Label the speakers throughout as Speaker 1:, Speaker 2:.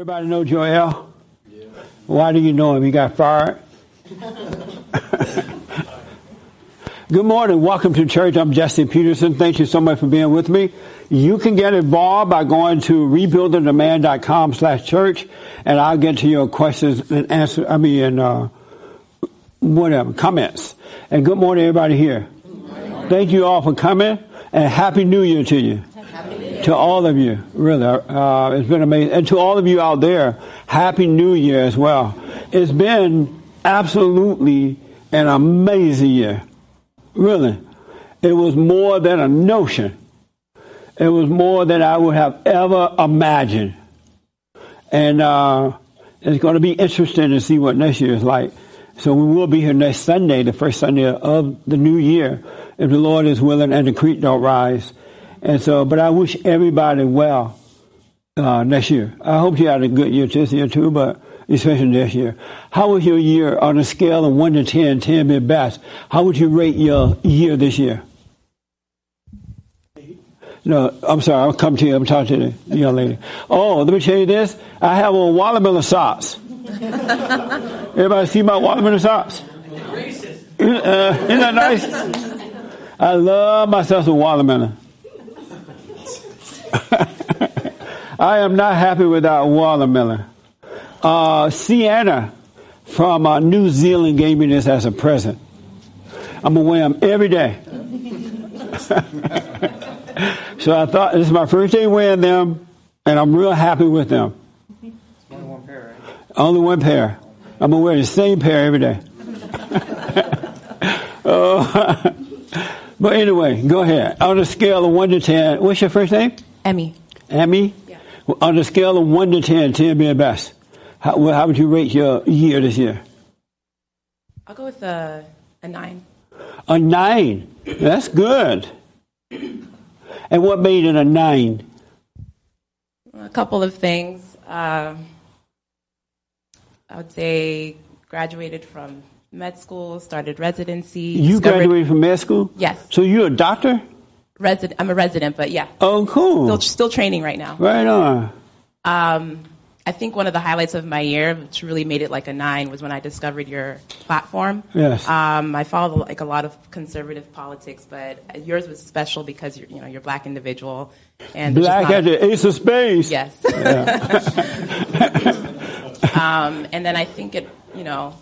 Speaker 1: Everybody know Joel? Yeah. Why do you know him? He got fired? Good morning. Welcome to church. I'm Jesse Peterson. Thank you so much for being with me. You can get involved by going to rebuildingtheman.com slash church and I'll get to your questions and answer, I mean, and, uh, whatever, comments. And good morning everybody here. Thank you all for coming and happy new year to you to all of you, really. Uh, it's been amazing. And to all of you out there, Happy New Year as well. It's been absolutely an amazing year. Really. It was more than a notion. It was more than I would have ever imagined. And uh, it's going to be interesting to see what next year is like. So we will be here next Sunday, the first Sunday of the new year, if the Lord is willing and the creek don't rise. And so, but I wish everybody well uh, next year. I hope you had a good year this year too, but especially next year. How was your year on a scale of 1 to 10, 10 being best? How would you rate your year this year? No, I'm sorry. I'll come to you. I'm talking to the young lady. Oh, let me tell you this. I have on watermelon socks. Everybody see my watermelon socks? Uh, isn't that nice? I love myself some watermelon. I am not happy with that watermelon. Uh, Sienna from uh, New Zealand gave me this as a present. I'm gonna wear them every day. so I thought this is my first day wearing them, and I'm real happy with them.
Speaker 2: Only one pair, right?
Speaker 1: Only one pair. I'm gonna wear the same pair every day. uh, but anyway, go ahead. On a scale of one to ten, what's your first name?
Speaker 3: Emmy.
Speaker 1: Emmy?
Speaker 3: Yeah.
Speaker 1: On a scale of 1 to 10, 10 being best, how, how would you rate your year this year?
Speaker 3: I'll go with a, a 9.
Speaker 1: A 9? That's good. And what made it a 9?
Speaker 3: A couple of things. Uh, I would say graduated from med school, started residency.
Speaker 1: You graduated from med school?
Speaker 3: Yes.
Speaker 1: So you're a doctor?
Speaker 3: Resident. I'm a resident, but yeah.
Speaker 1: Oh, cool.
Speaker 3: Still, still training right now.
Speaker 1: Right on.
Speaker 3: Um, I think one of the highlights of my year, which really made it like a nine, was when I discovered your platform.
Speaker 1: Yes.
Speaker 3: Um, I follow like a lot of conservative politics, but yours was special because you're, you know, you're a black individual.
Speaker 1: And black at the ace of space.
Speaker 3: Yes. Yeah. um, and then I think it, you know,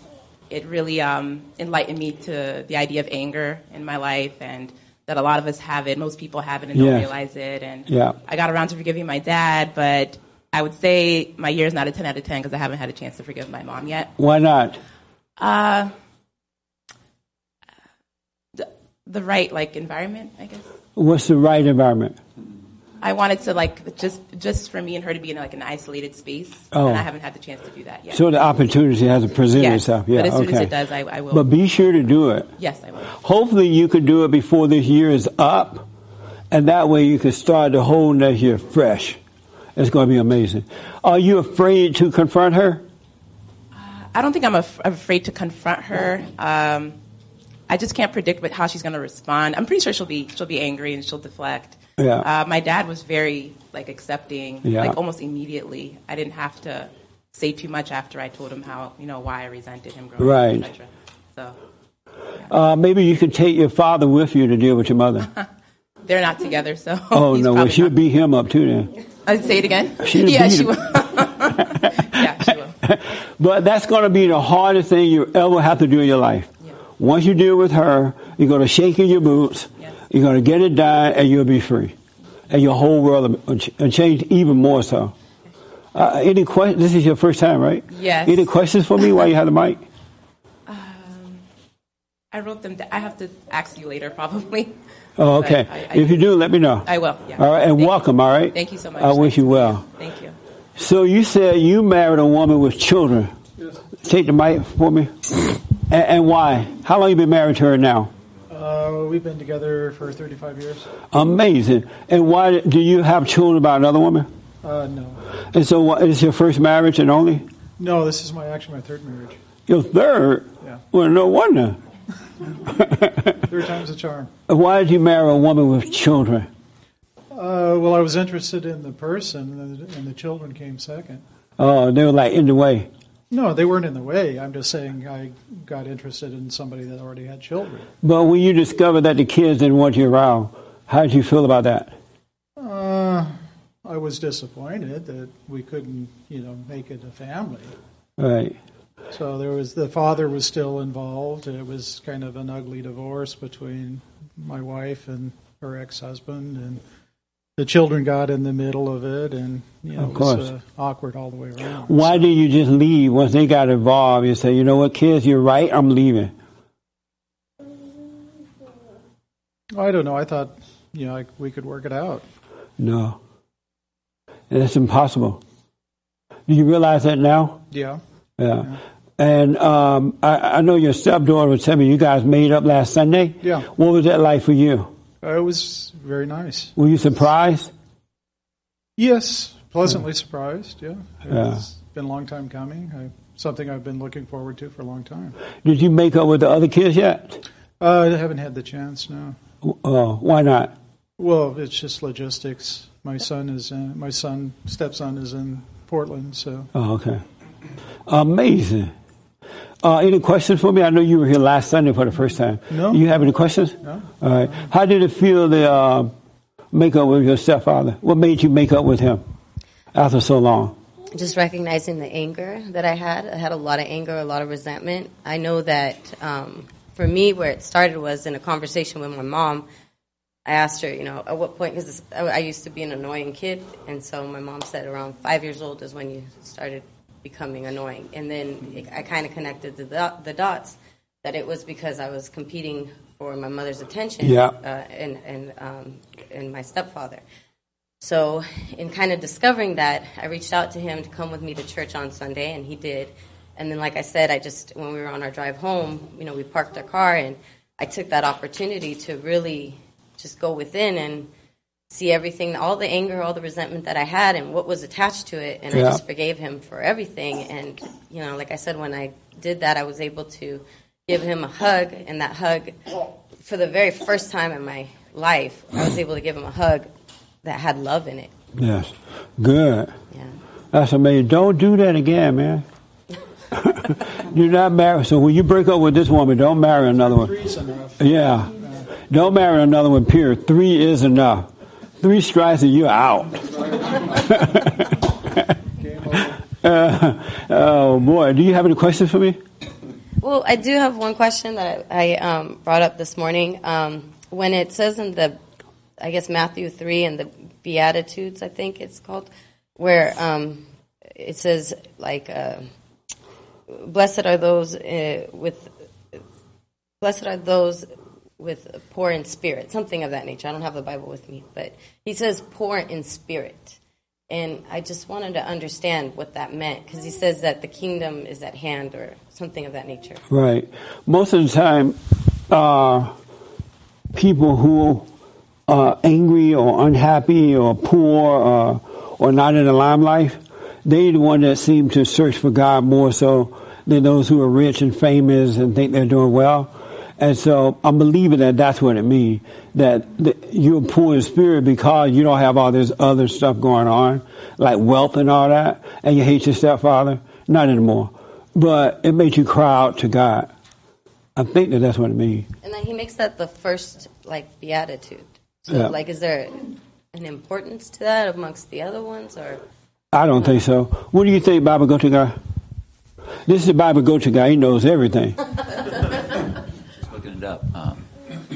Speaker 3: it really um, enlightened me to the idea of anger in my life and that a lot of us have it. Most people have it and don't realize it. And
Speaker 1: yeah.
Speaker 3: I got around to forgiving my dad, but I would say my year is not a 10 out of 10 because I haven't had a chance to forgive my mom yet.
Speaker 1: Why not?
Speaker 3: Uh, the, the right like environment, I guess.
Speaker 1: What's the right environment?
Speaker 3: I wanted to like just just for me and her to be in like an isolated space, oh. and I haven't had the chance to do that yet.
Speaker 1: So the opportunity has to present
Speaker 3: yes,
Speaker 1: itself.
Speaker 3: Yeah,
Speaker 1: but
Speaker 3: as soon as it does, I, I, will.
Speaker 1: But be sure to do it.
Speaker 3: Yes, I will.
Speaker 1: Hopefully, you could do it before this year is up, and that way you can start the whole next year fresh. It's going to be amazing. Are you afraid to confront her?
Speaker 3: Uh, I don't think I'm af- afraid to confront her. Um, I just can't predict how she's going to respond. I'm pretty sure she'll be she'll be angry and she'll deflect.
Speaker 1: Yeah.
Speaker 3: Uh, my dad was very like accepting,
Speaker 1: yeah.
Speaker 3: like almost immediately. I didn't have to say too much after I told him how you know why I resented him growing
Speaker 1: right.
Speaker 3: up, etc. So.
Speaker 1: Yeah. Uh, maybe you could take your father with you to deal with your mother.
Speaker 3: They're not together, so.
Speaker 1: Oh no! Well, she'll beat him up too then.
Speaker 3: I'd say it again.
Speaker 1: She'll
Speaker 3: yeah, she will. yeah, she will.
Speaker 1: But that's going to be the hardest thing you ever have to do in your life.
Speaker 3: Yeah.
Speaker 1: Once you deal with her, you're going to shake in your boots.
Speaker 3: Yes.
Speaker 1: You're going to get it done, and you'll be free, and your whole world will change even more so. Uh, any questions? This is your first time, right?
Speaker 3: Yes.
Speaker 1: Any questions for me while you have the mic?
Speaker 3: Um, I wrote them. Down. I have to ask you later, probably.
Speaker 1: Oh, okay.
Speaker 3: I, I,
Speaker 1: if you do, let me know.
Speaker 3: I will. Yeah.
Speaker 1: All right, and
Speaker 3: Thank
Speaker 1: welcome.
Speaker 3: You.
Speaker 1: All right.
Speaker 3: Thank you so much.
Speaker 1: I wish you well.
Speaker 3: Thank you.
Speaker 1: So you said you married a woman with children.
Speaker 2: Yes.
Speaker 1: Take the mic for me. and, and, why? How long you been married to her now?
Speaker 2: Uh, we've been together for 35 years.
Speaker 1: Amazing. And why do you have children by another woman?
Speaker 2: Uh, no.
Speaker 1: And so, what, is your first marriage and only?
Speaker 2: No, this is my actually my third marriage.
Speaker 1: Your third?
Speaker 2: Yeah.
Speaker 1: Well, no wonder.
Speaker 2: Third time's a charm.
Speaker 1: Why did you marry a woman with children?
Speaker 2: Uh, well, I was interested in the person, and the, and the children came second.
Speaker 1: Oh, they were like in the way.
Speaker 2: No, they weren't in the way. I'm just saying I got interested in somebody that already had children.
Speaker 1: But when you discovered that the kids didn't want you around, how did you feel about that?
Speaker 2: Uh, I was disappointed that we couldn't, you know, make it a family.
Speaker 1: Right.
Speaker 2: So there was the father was still involved. It was kind of an ugly divorce between my wife and her ex-husband, and the children got in the middle of it, and you know
Speaker 1: Of
Speaker 2: it was uh, awkward all the way around.
Speaker 1: Why did you just leave once they got involved? You say, you know what, kids, you're right. I'm leaving.
Speaker 2: I don't know. I thought, you know, I, we could work it out.
Speaker 1: No, that's impossible. Do you realize that now?
Speaker 2: Yeah.
Speaker 1: Yeah. And um, I, I know your stepdaughter was telling me you guys made up last Sunday.
Speaker 2: Yeah.
Speaker 1: What was that like for you?
Speaker 2: Uh, It was very nice.
Speaker 1: Were you surprised?
Speaker 2: Yes, pleasantly surprised. Yeah.
Speaker 1: Yeah.
Speaker 2: It's been a long time coming. I, something I've been looking forward to for a long time.
Speaker 1: Did you make up with the other kids yet?
Speaker 2: Uh, I haven't had the chance. No.
Speaker 1: Oh, why not?
Speaker 2: Well, it's just logistics. My son is in, my son stepson is in Portland, so
Speaker 1: Oh, okay. Amazing. Uh, any questions for me? I know you were here last Sunday for the first time.
Speaker 2: No.
Speaker 1: You have any questions?
Speaker 2: No.
Speaker 1: All right. How did it feel to uh, make up with your stepfather? What made you make up with him after so long?
Speaker 4: just recognizing the anger that I had. I had a lot of anger, a lot of resentment. I know that um, for me, where it started was in a conversation with my mom. I asked her, you know, at what point, because I I used to be an annoying kid, and so my mom said around five years old is when you started becoming annoying. And then it, I kind of connected the, dot- the dots that it was because I was competing for my mother's attention
Speaker 1: Yeah.
Speaker 4: uh, and, and, um, and my stepfather. So, in kind of discovering that, I reached out to him to come with me to church on Sunday, and he did. And then, like I said, I just, when we were on our drive home, you know, we parked our car, and I took that opportunity to really just go within and see everything, all the anger, all the resentment that I had, and what was attached to it. And I just forgave him for everything. And, you know, like I said, when I did that, I was able to give him a hug, and that hug, for the very first time in my life, I was able to give him a hug that had love in it.
Speaker 1: Yes. Good.
Speaker 4: Yeah.
Speaker 1: That's amazing. Don't do that again, man. You're not married. So when you break up with this woman, don't marry another one.
Speaker 2: three's enough.
Speaker 1: Yeah. Don't marry another one, period. Three is enough. Three strikes and you're out. Uh, oh, boy. Do you have any questions for me?
Speaker 4: Well, I do have one question that I, I um, brought up this morning. Um, when it says in the, I guess Matthew three and the Beatitudes, I think it's called, where um, it says like, uh, "Blessed are those uh, with, blessed are those with poor in spirit," something of that nature. I don't have the Bible with me, but he says poor in spirit. And I just wanted to understand what that meant because he says that the kingdom is at hand or something of that nature.
Speaker 1: Right. Most of the time, uh, people who are angry or unhappy or poor uh, or not in the limelight, they're the one that seem to search for God more so than those who are rich and famous and think they're doing well. And so I'm believing that that's what it means. That, you're poor in spirit because you don't have all this other stuff going on, like wealth and all that, and you hate your stepfather. Not anymore. But it makes you cry out to God. I think that that's what it means.
Speaker 4: And then he makes that the first like beatitude. So
Speaker 1: Yeah.
Speaker 4: like is there an importance to that amongst the other ones or
Speaker 1: I don't think so. What do you think, Bible go to guy? This is the Bible go to guy. He knows everything.
Speaker 5: Just looking it up. Um,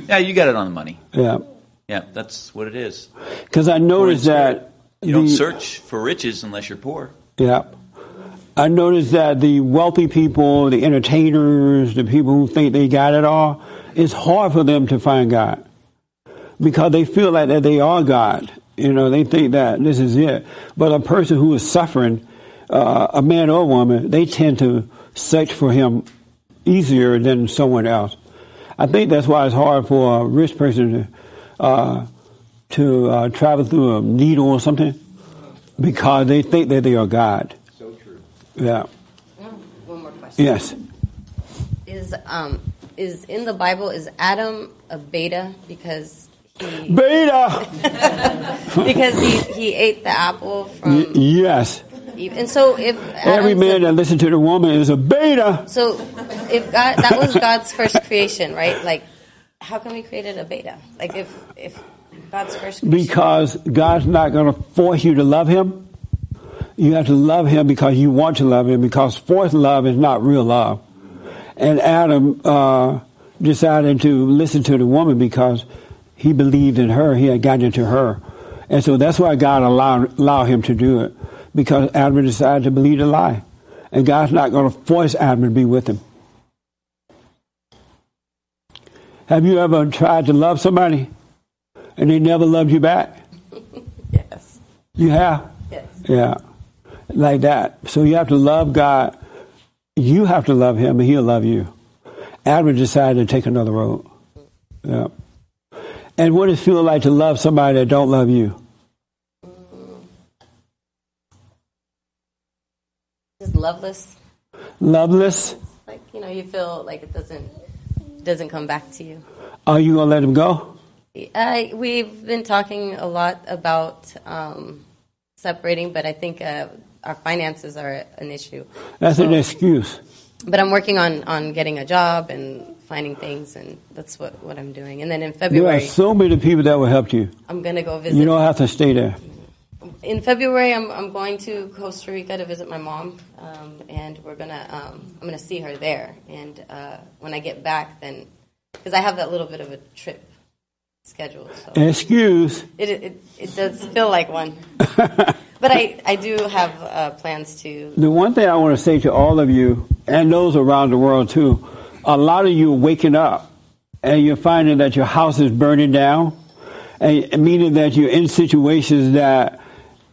Speaker 5: yeah, you got it on the money.
Speaker 1: Yeah.
Speaker 5: Yeah, that's what it is.
Speaker 1: Because I noticed that.
Speaker 5: you don't
Speaker 1: the-
Speaker 5: search for riches unless you're poor.
Speaker 1: Yeah. I noticed that the wealthy people, the entertainers, the people who think they got it all, it's hard for them to find God because they feel like that they are God. You know, they think that this is it. But a person who is suffering, uh, a man or woman, they tend to search for him easier than someone else. I think that's why it's hard for a rich person to uh, to uh, travel through a needle or something because they think that they are God.
Speaker 6: So true.
Speaker 1: Yeah.
Speaker 4: one more question.
Speaker 1: Yes.
Speaker 4: Is um is in the Bible is Adam a beta because he
Speaker 1: Beta.
Speaker 4: because he, he ate the apple
Speaker 1: Y-
Speaker 4: from
Speaker 1: yes.
Speaker 4: And so if
Speaker 1: Every man
Speaker 4: a-
Speaker 1: that listened to the woman is a beta.
Speaker 4: so if God that was God's first creation, right? Like, how can we created a beta? Like if if God's first creation,
Speaker 1: Because God's not going to force you to love Him. You have to love Him because you want to love Him. Because forced love is not real love. And Adam uh, decided to listen to the woman because he believed in her. He had gotten into her, and so that's why God allowed allowed him to do it. Because Adam decided to believe the lie, and God's not going to force Adam to be with him. Have you ever tried to love somebody and they never loved you back?
Speaker 4: yes,
Speaker 1: You have?
Speaker 4: yes.
Speaker 1: Yeah. Like that. So you have to love God. You have to love him and he'll love you. Adam decided to take another road. Yeah. And what does it feel like to love somebody that don't love you?
Speaker 4: Loveless.
Speaker 1: Loveless?
Speaker 4: Like you know, you feel like it doesn't doesn't come back to you.
Speaker 1: Are you going to let him go?
Speaker 4: I, we've been talking a lot about um, separating, but I think uh, our finances are an issue.
Speaker 1: That's an excuse.
Speaker 4: But I'm working on, on getting a job and finding things, and that's what, what I'm doing. And then in
Speaker 1: There are
Speaker 4: February,
Speaker 1: so many people that will help you.
Speaker 4: I'm going to go visit.
Speaker 1: You don't have to stay there.
Speaker 4: In February, I'm, I'm going to Costa Rica to visit my mom, um, and we're gonna um, I'm gonna see her there. And uh, when I get back, then because I have that little bit of a trip scheduled, so
Speaker 1: excuse.
Speaker 4: it, it it does feel like one. but I I do have uh, plans to.
Speaker 1: The one thing I want to say to all of you, and those around the world too, a lot of you are waking up and you're finding that your house is burning down, and meaning that you're in situations that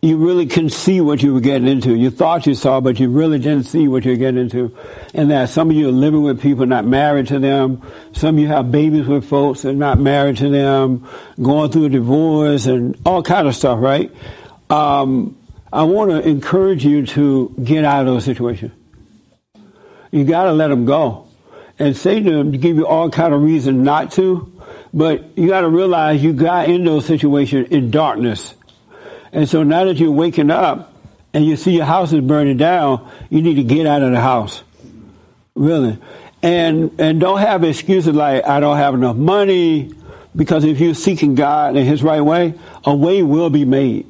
Speaker 1: you really couldn't see what you were getting into. You thought you saw, but you really didn't see what you were getting into. And that some of you are living with people not married to them. Some of you have babies with folks and not married to them, going through a divorce and all kind of stuff, right? Um, I want to encourage you to get out of those situations. You got to let them go. And Satan to give you all kind of reason not to, but you got to realize you got in those situations in darkness. And so now that you're waking up and you see your house is burning down, you need to get out of the house. Really. And, and don't have excuses like, I don't have enough money, because if you're seeking God in His right way, a way will be made.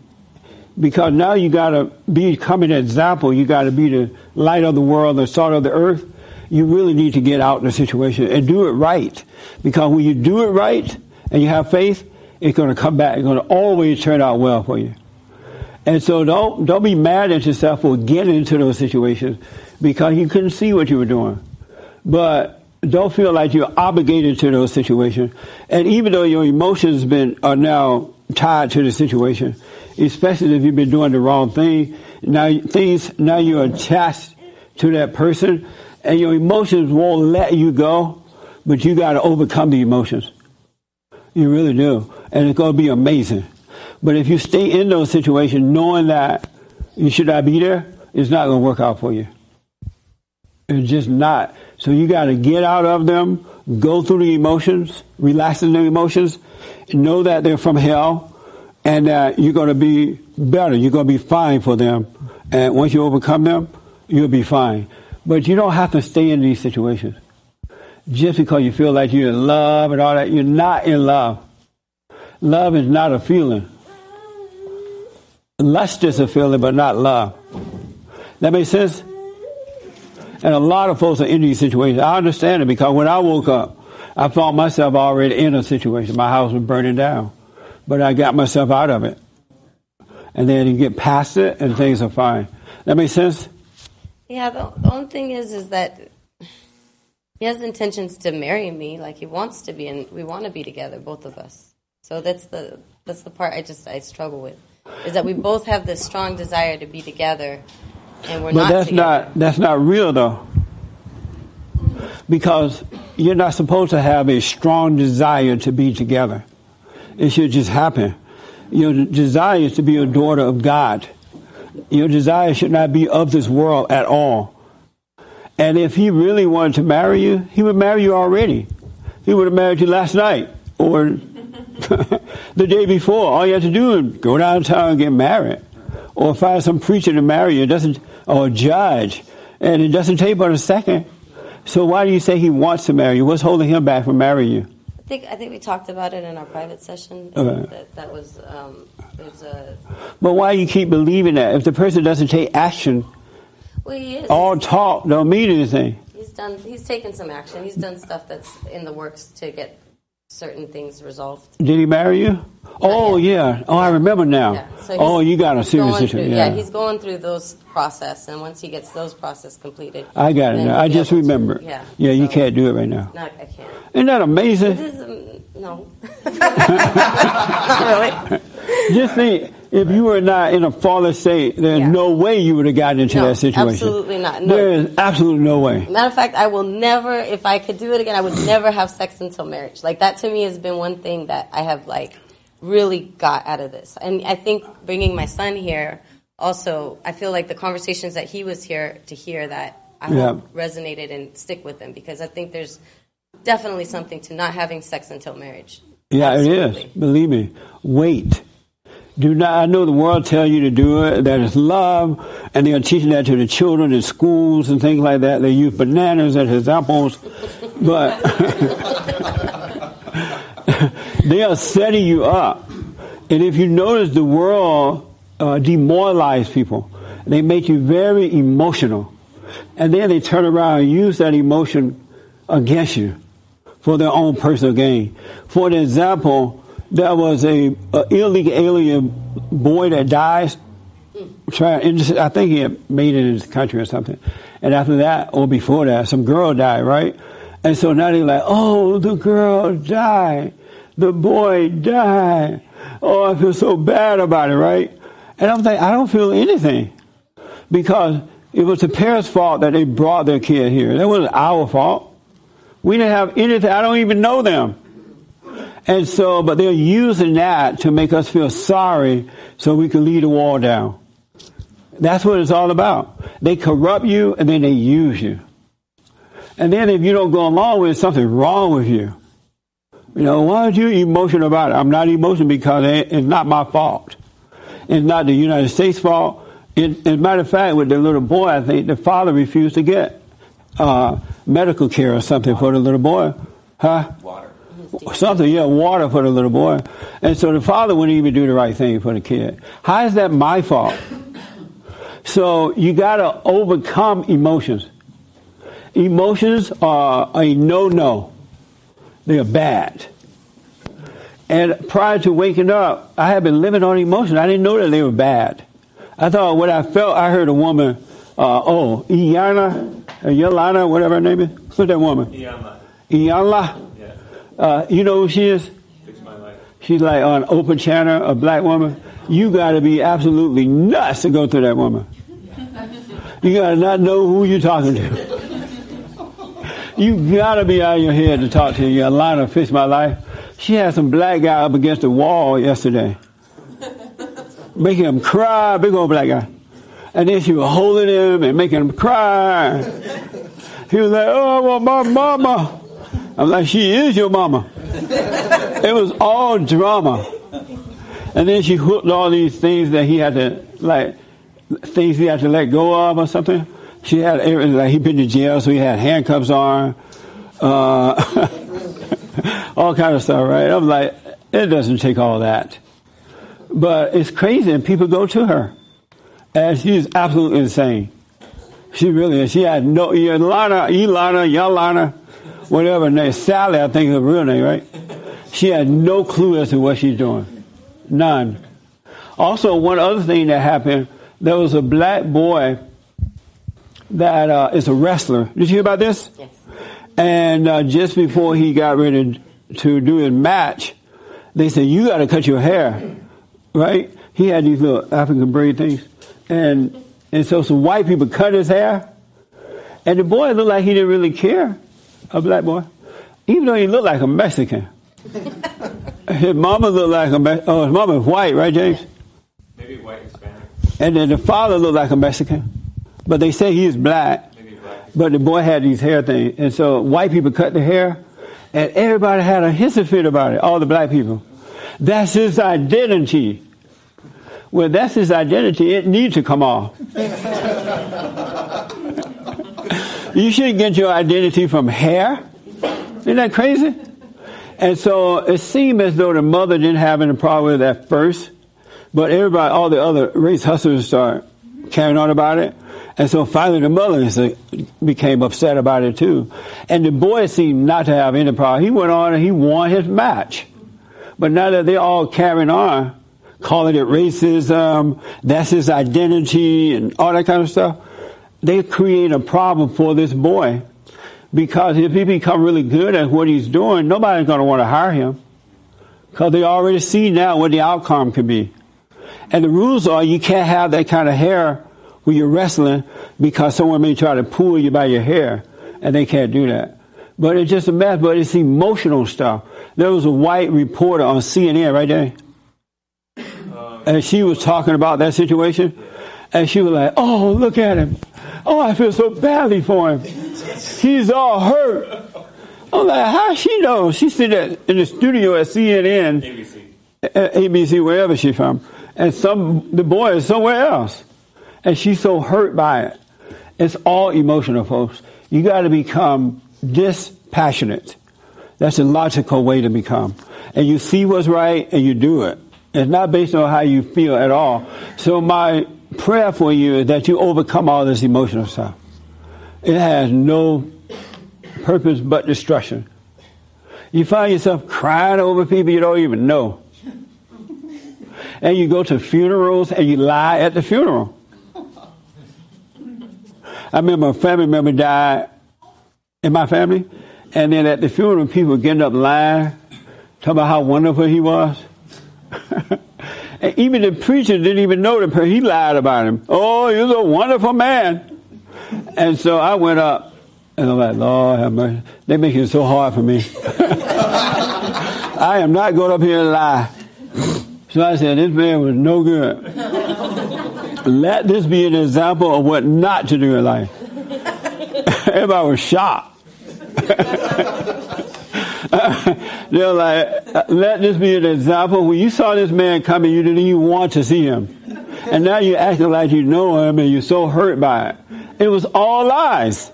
Speaker 1: Because now you gotta become an example, you gotta be the light of the world, the salt of the earth. You really need to get out of the situation and do it right. Because when you do it right and you have faith, it's gonna come back, it's gonna always turn out well for you. And so don't don't be mad at yourself for getting into those situations because you couldn't see what you were doing. But don't feel like you're obligated to those situations. And even though your emotions been are now tied to the situation, especially if you've been doing the wrong thing, now things now you're attached to that person, and your emotions won't let you go. But you got to overcome the emotions. You really do, and it's to be amazing. But if you stay in those situations knowing that you should not be there, it's not going to work out for you. It's just not. So you got to get out of them, go through the emotions, relax in the emotions, know that they're from hell, and that you're going to be better. You're going to be fine for them. And once you overcome them, you'll be fine. But you don't have to stay in these situations. Just because you feel like you're in love and all that, you're not in love. Love is not a feeling. Lust is a feeling, but not love. That makes sense? And a lot of folks are in these situations. I understand it because when I woke up, I found myself already in a situation. My house was burning down. But I got myself out of it. And then you get past it and things are fine. That makes sense?
Speaker 4: Yeah, the, the only thing is, is that he has intentions to marry me. Like he wants to be, and we want to be together, both of us. So that's the that's the part I just I struggle with, is that we both have this strong desire to be together, and we're
Speaker 1: But
Speaker 4: not.
Speaker 1: that's
Speaker 4: together.
Speaker 1: not that's not real though. Because you're not supposed to have a strong desire to be together. It should just happen. Your desire is to be a daughter of God. Your desire should not be of this world at all. And if he really wanted to marry you, he would marry you already. He would have married you last night or the day before. All you have to do is go downtown and get married. or find some preacher to marry you. It doesn't, or a judge. And it doesn't take but a second. So why do you say he wants to marry you? What's holding him back from marrying you?
Speaker 4: I think I think we talked about it in our private session.
Speaker 1: Okay.
Speaker 4: That, that was um, there's a
Speaker 1: But why you keep believing that? If the person doesn't take action,
Speaker 4: well he is
Speaker 1: all talk don't mean anything.
Speaker 4: he's done he's taken some action. He's done stuff that's in the works to get certain things resolved.
Speaker 1: Did he marry you? Oh yeah. Oh, I remember now.
Speaker 4: Yeah, so
Speaker 1: oh, you got a serious situation.
Speaker 4: through-
Speaker 1: Yeah.
Speaker 4: he's going through those process, and once he gets those process completed,
Speaker 1: I got it. now. I just
Speaker 4: able to-
Speaker 1: remember.
Speaker 4: Yeah,
Speaker 1: Yeah, you can't do it right now.
Speaker 4: No, I can't.
Speaker 1: Isn't that amazing?
Speaker 4: Is, um, no, not really.
Speaker 1: Just think, if you were not in a fallen state, there's
Speaker 4: Yeah.
Speaker 1: no way you would have gotten into
Speaker 4: No,
Speaker 1: that situation.
Speaker 4: absolutely not. No.
Speaker 1: There is absolutely no way.
Speaker 4: Matter of fact, I will never, if I could do it again, I would never have sex until marriage. Like that to me has been one thing that I have like really got out of this. And I think bringing my son here also, I feel like the conversations that he was here to hear that I
Speaker 1: Yeah.
Speaker 4: hope resonated and stick with him because I think there's definitely something to not having sex until marriage.
Speaker 1: Yeah, it
Speaker 4: Absolutely.
Speaker 1: is. Believe me. Wait. Do not. I know the world tell you to do it. That is love, and they are teaching that to the children in schools and things like that. They use bananas as examples, but they are setting you up. And if you notice, the world uh, demoralize people. They make you very emotional, and then they turn around and use that emotion against you for their own personal gain. For example, there was a, a illegal alien boy that dies. Trying, I think he had made it in his country or something. And after that, or before that, some girl died, right? And so now they're like, oh, the girl died. The boy died. Oh, I feel so bad about it, right? And I'm thinking, I don't feel anything. Because it was the parents' fault that they brought their kid here. That wasn't our fault. We didn't have anything. I don't even know them. And so, but they're using that to make us feel sorry so we can lead the wall down. That's what it's all about. They corrupt you and then they use you. And then if you don't go along with it, something wrong with you. You know, why are you emotional about it? I'm not emotional because it's not my fault. It's not the United States fault. It, as a matter of fact, with the little boy, I think the father refused to get uh, medical care or something for the little boy. Huh?
Speaker 5: Water.
Speaker 1: Something, yeah, water for the little boy. And so the father wouldn't even do the right thing for the kid. How is that my fault? So you gotta overcome emotions. Emotions are a no-no. They are bad. And prior to waking up, I had been living on emotions. I didn't know that they were bad. I thought what I felt, I heard a woman, uh, oh, Iyana, Yolana, whatever her name is. Who's that woman?
Speaker 6: Iyama.
Speaker 1: Iyanla. Uh, you know who she is?
Speaker 6: Fix my life.
Speaker 1: She's like on open channel, a black woman. You gotta be absolutely nuts to go through that woman. You gotta not know who you're talking to. You gotta be out of your head to talk to Yolanda Fix My Life. She had some black guy up against the wall yesterday. Making him cry, big old black guy. And then she was holding him and making him cry. He was like, oh, I want my mama. I'm like, she is your mama. It was all drama. And then she hooked all these things that he had to, like, things he had to let go of or something. She had, everything, like, he'd been to jail, so he had handcuffs on, uh, all kind of stuff, right? I'm like, it doesn't take all that. But it's crazy, and people go to her. And she's absolutely insane. She really is. She had no, Ilana, Ilana, Yalana, whatever name, Sally, I think is her real name, right? She had no clue as to what she's doing. None. Also, one other thing that happened, there was a black boy that uh, is a wrestler. Did you hear about this?
Speaker 4: Yes.
Speaker 1: And uh, just before he got ready to do his match, they said, you got to cut your hair, right? He had these little African braid things. And, and so some white people cut his hair. And the boy looked like he didn't really care, a black boy, even though he looked like a Mexican. his mama looked like a, Me- oh, his mama was white, right, James?
Speaker 6: Maybe white Hispanic.
Speaker 1: And then the father looked like a Mexican. But they say he is black.
Speaker 6: Maybe black.
Speaker 1: But the boy had these hair things. And so white people cut the hair. And everybody had a hissy fit about it, all the black people. That's his identity. Well, that's his identity. It needs to come off. you shouldn't get your identity from hair. Isn't that crazy? And so it seemed as though the mother didn't have any problem with that first, but everybody, all the other race hustlers start carrying on about it. And so finally the mother uh, became upset about it too. And the boy seemed not to have any problem. He went on and he won his match. But now that they're all carrying on, calling it racism, that's his identity and all that kind of stuff, they create a problem for this boy. Because if he become really good at what he's doing, nobody's going to want to hire him. Because they already see now what the outcome could be. And the rules are you can't have that kind of hair when you're wrestling because someone may try to pull you by your hair and they can't do that. But it's just a mess, but it's emotional stuff. There was a white reporter on CNN right there. Um, and she was talking about that situation. And she was like, oh, look at him. Oh, I feel so badly for him. He's all hurt. I'm like, how she know? She's sitting in the studio at CNN, ABC, ABC wherever she from, and some the boy is somewhere else and she's so hurt by it. It's all emotional, folks. You got to become dispassionate. That's a logical way to become. And you see what's right and you do it. It's not based on how you feel at all. So my prayer for you is that you overcome all this emotional stuff. It has no purpose but destruction. You find yourself crying over people you don't even know. And you go to funerals and you lie at the funeral. I remember a family member died in my family, and then at the funeral, people getting up lying, talking about how wonderful he was. and even the preacher didn't even know person. He lied about him. Oh, he was a wonderful man. And so I went up, and I'm like, Lord have mercy. They make it so hard for me. I am not going up here and lie. So I said, this man was no good. Let this be an example of what not to do in life. Everybody was shocked. They're like, uh, let this be an example. When you saw this man coming, you didn't even want to see him. And now you're acting like you know him and you're so hurt by it. It was all lies.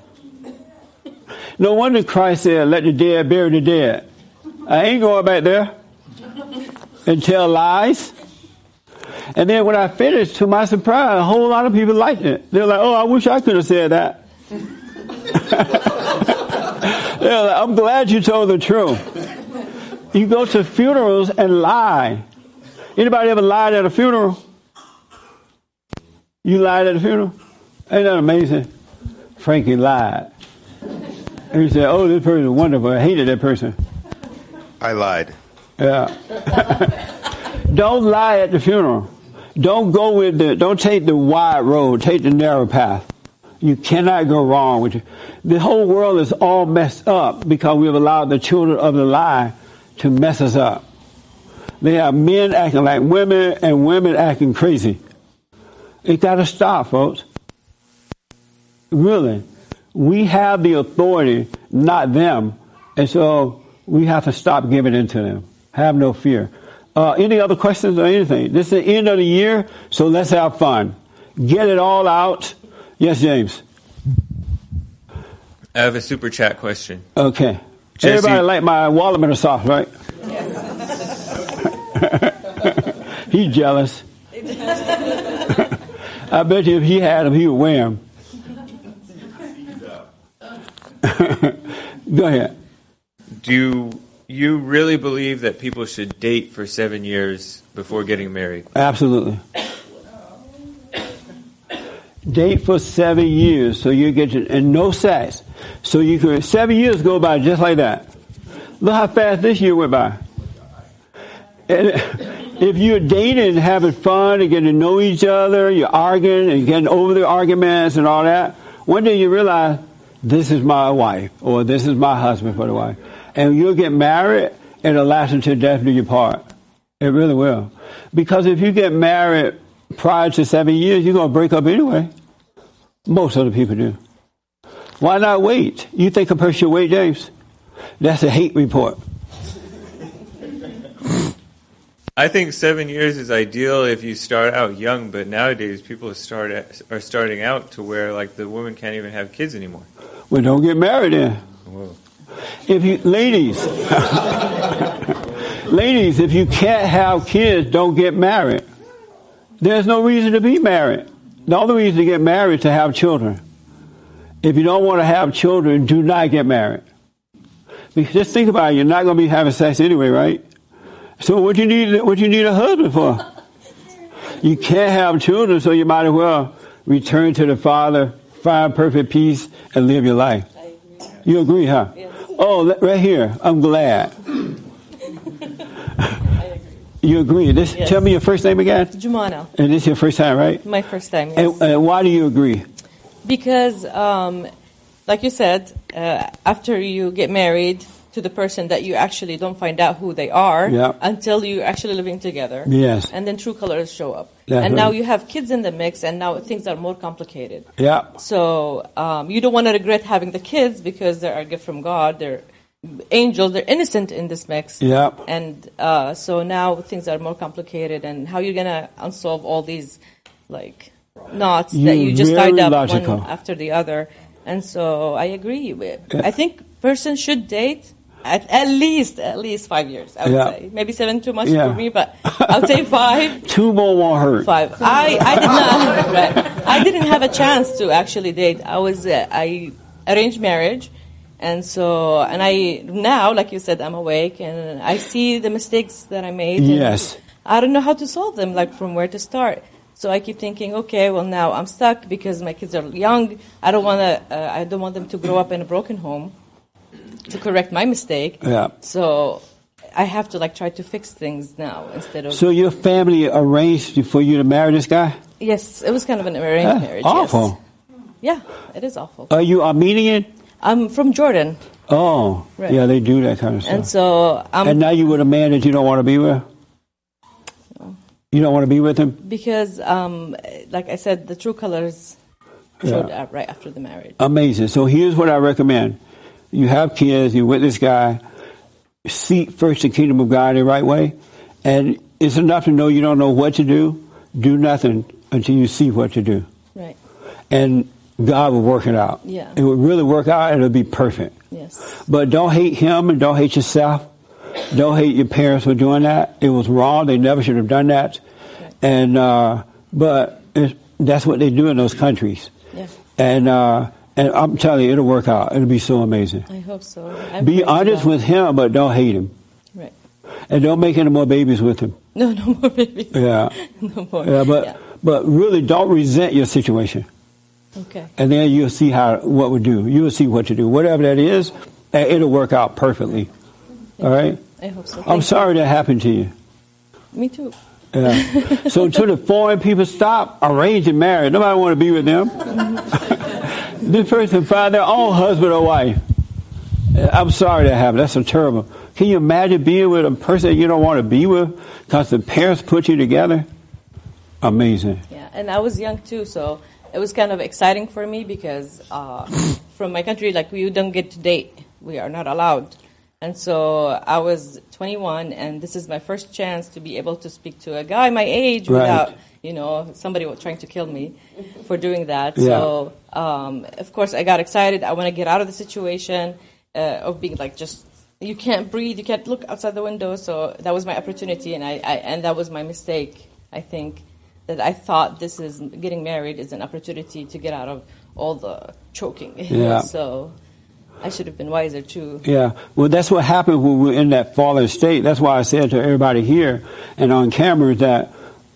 Speaker 1: No wonder Christ said, let the dead bury the dead. I ain't going back there and tell lies. And then when I finished, to my surprise, a whole lot of people liked it. They're like, oh, I wish I could have said that. They're I'm glad you told the truth. You go to funerals and lie. Anybody ever lied at a funeral? You lied at a funeral? Ain't that amazing? Frankie lied. And he said, oh, this person is wonderful. I hated that person.
Speaker 7: I lied.
Speaker 1: Yeah. Don't lie at the funeral. Don't go with the, don't take the wide road, take the narrow path. You cannot go wrong with it. The whole world is all messed up because we've allowed the children of the lie to mess us up. They have men acting like women and women acting crazy. It got to stop, folks. Really. We have the authority, not them. And so we have to stop giving in to them. Have no fear. Uh, any other questions or anything? This is the end of the year, so let's have fun. Get it all out. Yes, James.
Speaker 8: I have a super chat question.
Speaker 1: Okay. Jesse, Everybody like my watermelon soft, right? He's jealous. I bet you if he had them, he would wear them. Go ahead.
Speaker 8: Do you you really believe that people should date for seven years before getting married?
Speaker 1: Absolutely. Date for seven years so you get to, and no sex. So you can, seven years go by just like that. Look how fast this year went by. And if you're dating and having fun and getting to know each other, you're arguing and getting over the arguments and all that, one day you realize, this is my wife, or this is my husband for the wife and you'll get married, and it'll last until death do you part. It really will. Because if you get married prior to seven years, you're going to break up anyway. Most other people do. Why not wait? You think a person should wait, James? That's a hate report.
Speaker 8: I think seven years is ideal if you start out young, but nowadays people start at, are starting out to where like the woman can't even have kids anymore.
Speaker 1: Well, don't get married then.
Speaker 8: Whoa.
Speaker 1: If you, ladies, ladies, if you can't have kids, don't get married. There's no reason to be married. The only reason to get married is to have children. If you don't want to have children, do not get married. Because just think about it. You're not going to be having sex anyway, right? So what you need, what you need a husband for? You can't have children, so you might as well return to the Father, find perfect peace, and live your life. You agree, huh? Oh, right here. I'm glad. You agree. This,
Speaker 9: Yes.
Speaker 1: Tell me your first name again.
Speaker 9: Jumana,
Speaker 1: And this is your first time, right?
Speaker 9: my first time. Yes.
Speaker 1: And, and why do you agree?
Speaker 9: because, um, like you said, uh, after you get married to the person that you actually don't find out who they are
Speaker 1: Yeah.
Speaker 9: until you're actually living together.
Speaker 1: Yes.
Speaker 9: And then true colors show up.
Speaker 1: That's
Speaker 9: and now you have kids in the mix, and now things are more complicated.
Speaker 1: Yeah.
Speaker 9: So um, you don't want to regret having the kids because they're a gift from God. They're angels. They're innocent in this mix.
Speaker 1: Yeah.
Speaker 9: And uh, so now things are more complicated, and how you're gonna unsolve all these like knots that
Speaker 1: You're
Speaker 9: you just tied up
Speaker 1: logical.
Speaker 9: one after the other. And so I agree. with I think person should date. At, at least, at least five years, I would
Speaker 1: Yeah.
Speaker 9: say. Maybe seven too much
Speaker 1: Yeah.
Speaker 9: for me, but I would say five.
Speaker 1: Two more won't hurt.
Speaker 9: Five. I, I did not. Right. I didn't have a chance to actually date. I was uh, I arranged marriage, and so and I now, like you said, I'm awake and I see the mistakes that I made.
Speaker 1: Yes.
Speaker 9: I don't know how to solve them. Like from where to start. So I keep thinking, okay, well now I'm stuck because my kids are young. I don't want to. Uh, I don't want them to grow up in a broken home. To correct my mistake.
Speaker 1: Yeah.
Speaker 9: So I have to like try to fix things now instead of.
Speaker 1: So your family arranged for you to marry this guy?
Speaker 9: Yes, it was kind of an arranged marriage.
Speaker 1: Awful.
Speaker 9: Yes. Yeah, it is awful.
Speaker 1: Are you Armenian?
Speaker 9: I'm from Jordan,
Speaker 1: Oh,
Speaker 9: Right.
Speaker 1: yeah, they do that kind of stuff.
Speaker 9: and so I'm
Speaker 1: and now you with a man that you don't want to be with? You don't want to be with him?
Speaker 9: because, um, like I said, the true colors showed
Speaker 1: Yeah.
Speaker 9: up right after the marriage.
Speaker 1: Amazing. So here's what I recommend. You have kids, you're with this guy, seek first the kingdom of God the right way. And it's enough to know you don't know what to do. Do nothing until you see what to do.
Speaker 9: Right.
Speaker 1: And God will work it out.
Speaker 9: Yeah.
Speaker 1: It will really work out and it'll be perfect.
Speaker 9: Yes.
Speaker 1: But don't hate him and don't hate yourself. Don't hate your parents for doing that. It was wrong. They never should have done that. Right. And uh, but that's what they do in those countries.
Speaker 9: Yeah.
Speaker 1: And uh, and I'm telling you, it'll work out. It'll be so amazing.
Speaker 9: I hope so. I'm
Speaker 1: Be honest with him, but don't hate him,
Speaker 9: Right.
Speaker 1: and don't make any more babies with him.
Speaker 9: No, no more babies.
Speaker 1: Yeah,
Speaker 9: no more.
Speaker 1: yeah, but but really, don't resent your situation,
Speaker 9: Okay.
Speaker 1: and then you'll see how what we do. You'll see what to do. Whatever that is, uh, it'll work out perfectly. All right.
Speaker 9: I hope so.
Speaker 1: I'm
Speaker 9: Thank
Speaker 1: sorry that happened to you.
Speaker 9: you. Me too.
Speaker 1: Yeah. so until the foreign people stop arranging marriage, nobody want to be with them. this person find their own husband or wife. I'm sorry that happened. That's so terrible. Can you imagine being with a person you don't want to be with because the parents put you together? Amazing.
Speaker 9: Yeah, and I was young too, so it was kind of exciting for me because uh, from my country, like we don't get to date, we are not allowed, and so I was 21, and this is my first chance to be able to speak to a guy my age
Speaker 1: Right.
Speaker 9: without, you know, somebody trying to kill me for doing that.
Speaker 1: Yeah.
Speaker 9: So, um, of course, I got excited. I want to get out of the situation uh, of being like just. You can't breathe. You can't look outside the window. So that was my opportunity, and I, I and that was my mistake. I think that I thought this is getting married is an opportunity to get out of all the choking.
Speaker 1: Yeah.
Speaker 9: so I should have been wiser too.
Speaker 1: Yeah, well, that's what happened when we were in that fallen state. That's why I said to everybody here and on camera that,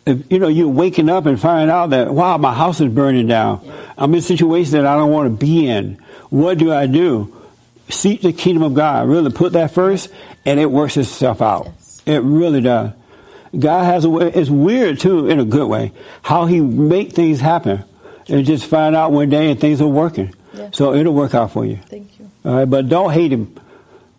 Speaker 1: if, you know, you're waking up and finding out that, wow, my house is burning down. I'm in a situation that I don't want to be in. What do I do? Seek the kingdom of God. Really put that first, and it works itself out.
Speaker 9: Yes.
Speaker 1: It really does. God has a way. It's weird too, in a good way, how He make things happen. And just find out one day and things are working.
Speaker 9: Yeah.
Speaker 1: So it'll work out for you.
Speaker 9: Thank you.
Speaker 1: All right, but don't hate him.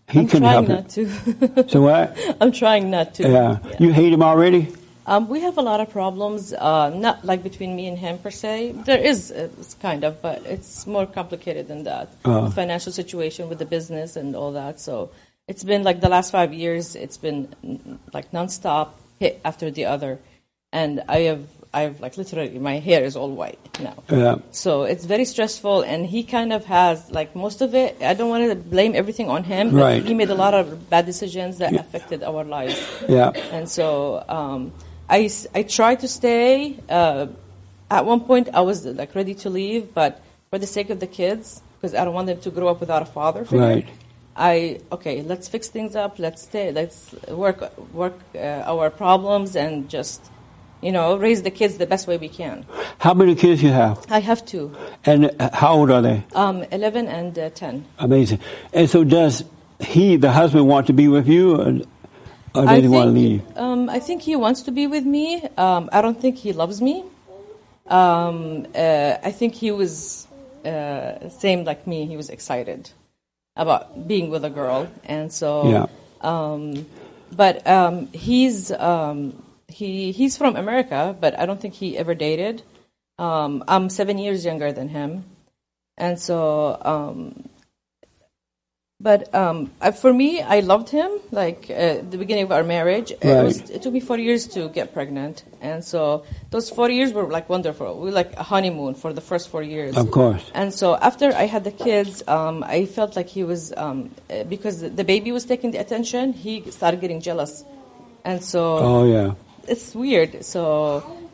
Speaker 1: He can
Speaker 9: I'm
Speaker 1: couldn't
Speaker 9: trying
Speaker 1: help
Speaker 9: not
Speaker 1: it. So what?
Speaker 9: I'm trying not to.
Speaker 1: Yeah. You hate him already?
Speaker 9: Um, we have a lot of problems, uh, not like between me and him per se. There is, it's kind of, but it's more complicated than that.
Speaker 1: Uh.
Speaker 9: The financial situation with the business and all that. So it's been like the last five years, it's been like nonstop hit after the other, and I have I have like literally my hair is all white now.
Speaker 1: Yeah.
Speaker 9: So it's very stressful, and he kind of has like most of it. I don't want to blame everything on him, but
Speaker 1: Right.
Speaker 9: he made a lot of bad decisions that affected our lives.
Speaker 1: Yeah.
Speaker 9: And so um, I, I tried to stay. Uh, at one point, I was like ready to leave, but for the sake of the kids, because I don't want them to grow up without a father figure.
Speaker 1: Right.
Speaker 9: I okay, let's fix things up. Let's stay. Let's work work uh, our problems and just you know raise the kids the best way we can.
Speaker 1: How many kids you have?
Speaker 9: I have two,
Speaker 1: And uh, how old are they?
Speaker 9: um, eleven and uh, ten.
Speaker 1: Amazing. And so does he, the husband, want to be with you or, or does
Speaker 9: I
Speaker 1: he want to leave?
Speaker 9: Um, I think he wants to be with me. Um, I don't think he loves me. Um, uh, I think he was uh, same like me. He was excited about being with a girl, and so.
Speaker 1: Yeah.
Speaker 9: Um, but um, he's um, he he's from America, but I don't think he ever dated. Um, I'm seven years younger than him, and so um, but um, for me, I loved him. Like uh, the beginning of our marriage, it, was,
Speaker 1: Right.
Speaker 9: it took me four years to get pregnant, and so those four years were like wonderful. We were like a honeymoon for the first four years.
Speaker 1: Of course.
Speaker 9: And so after I had the kids, um, I felt like he was um, uh, because the baby was taking the attention. He started getting jealous, and so
Speaker 1: Oh, yeah.
Speaker 9: it's weird. So,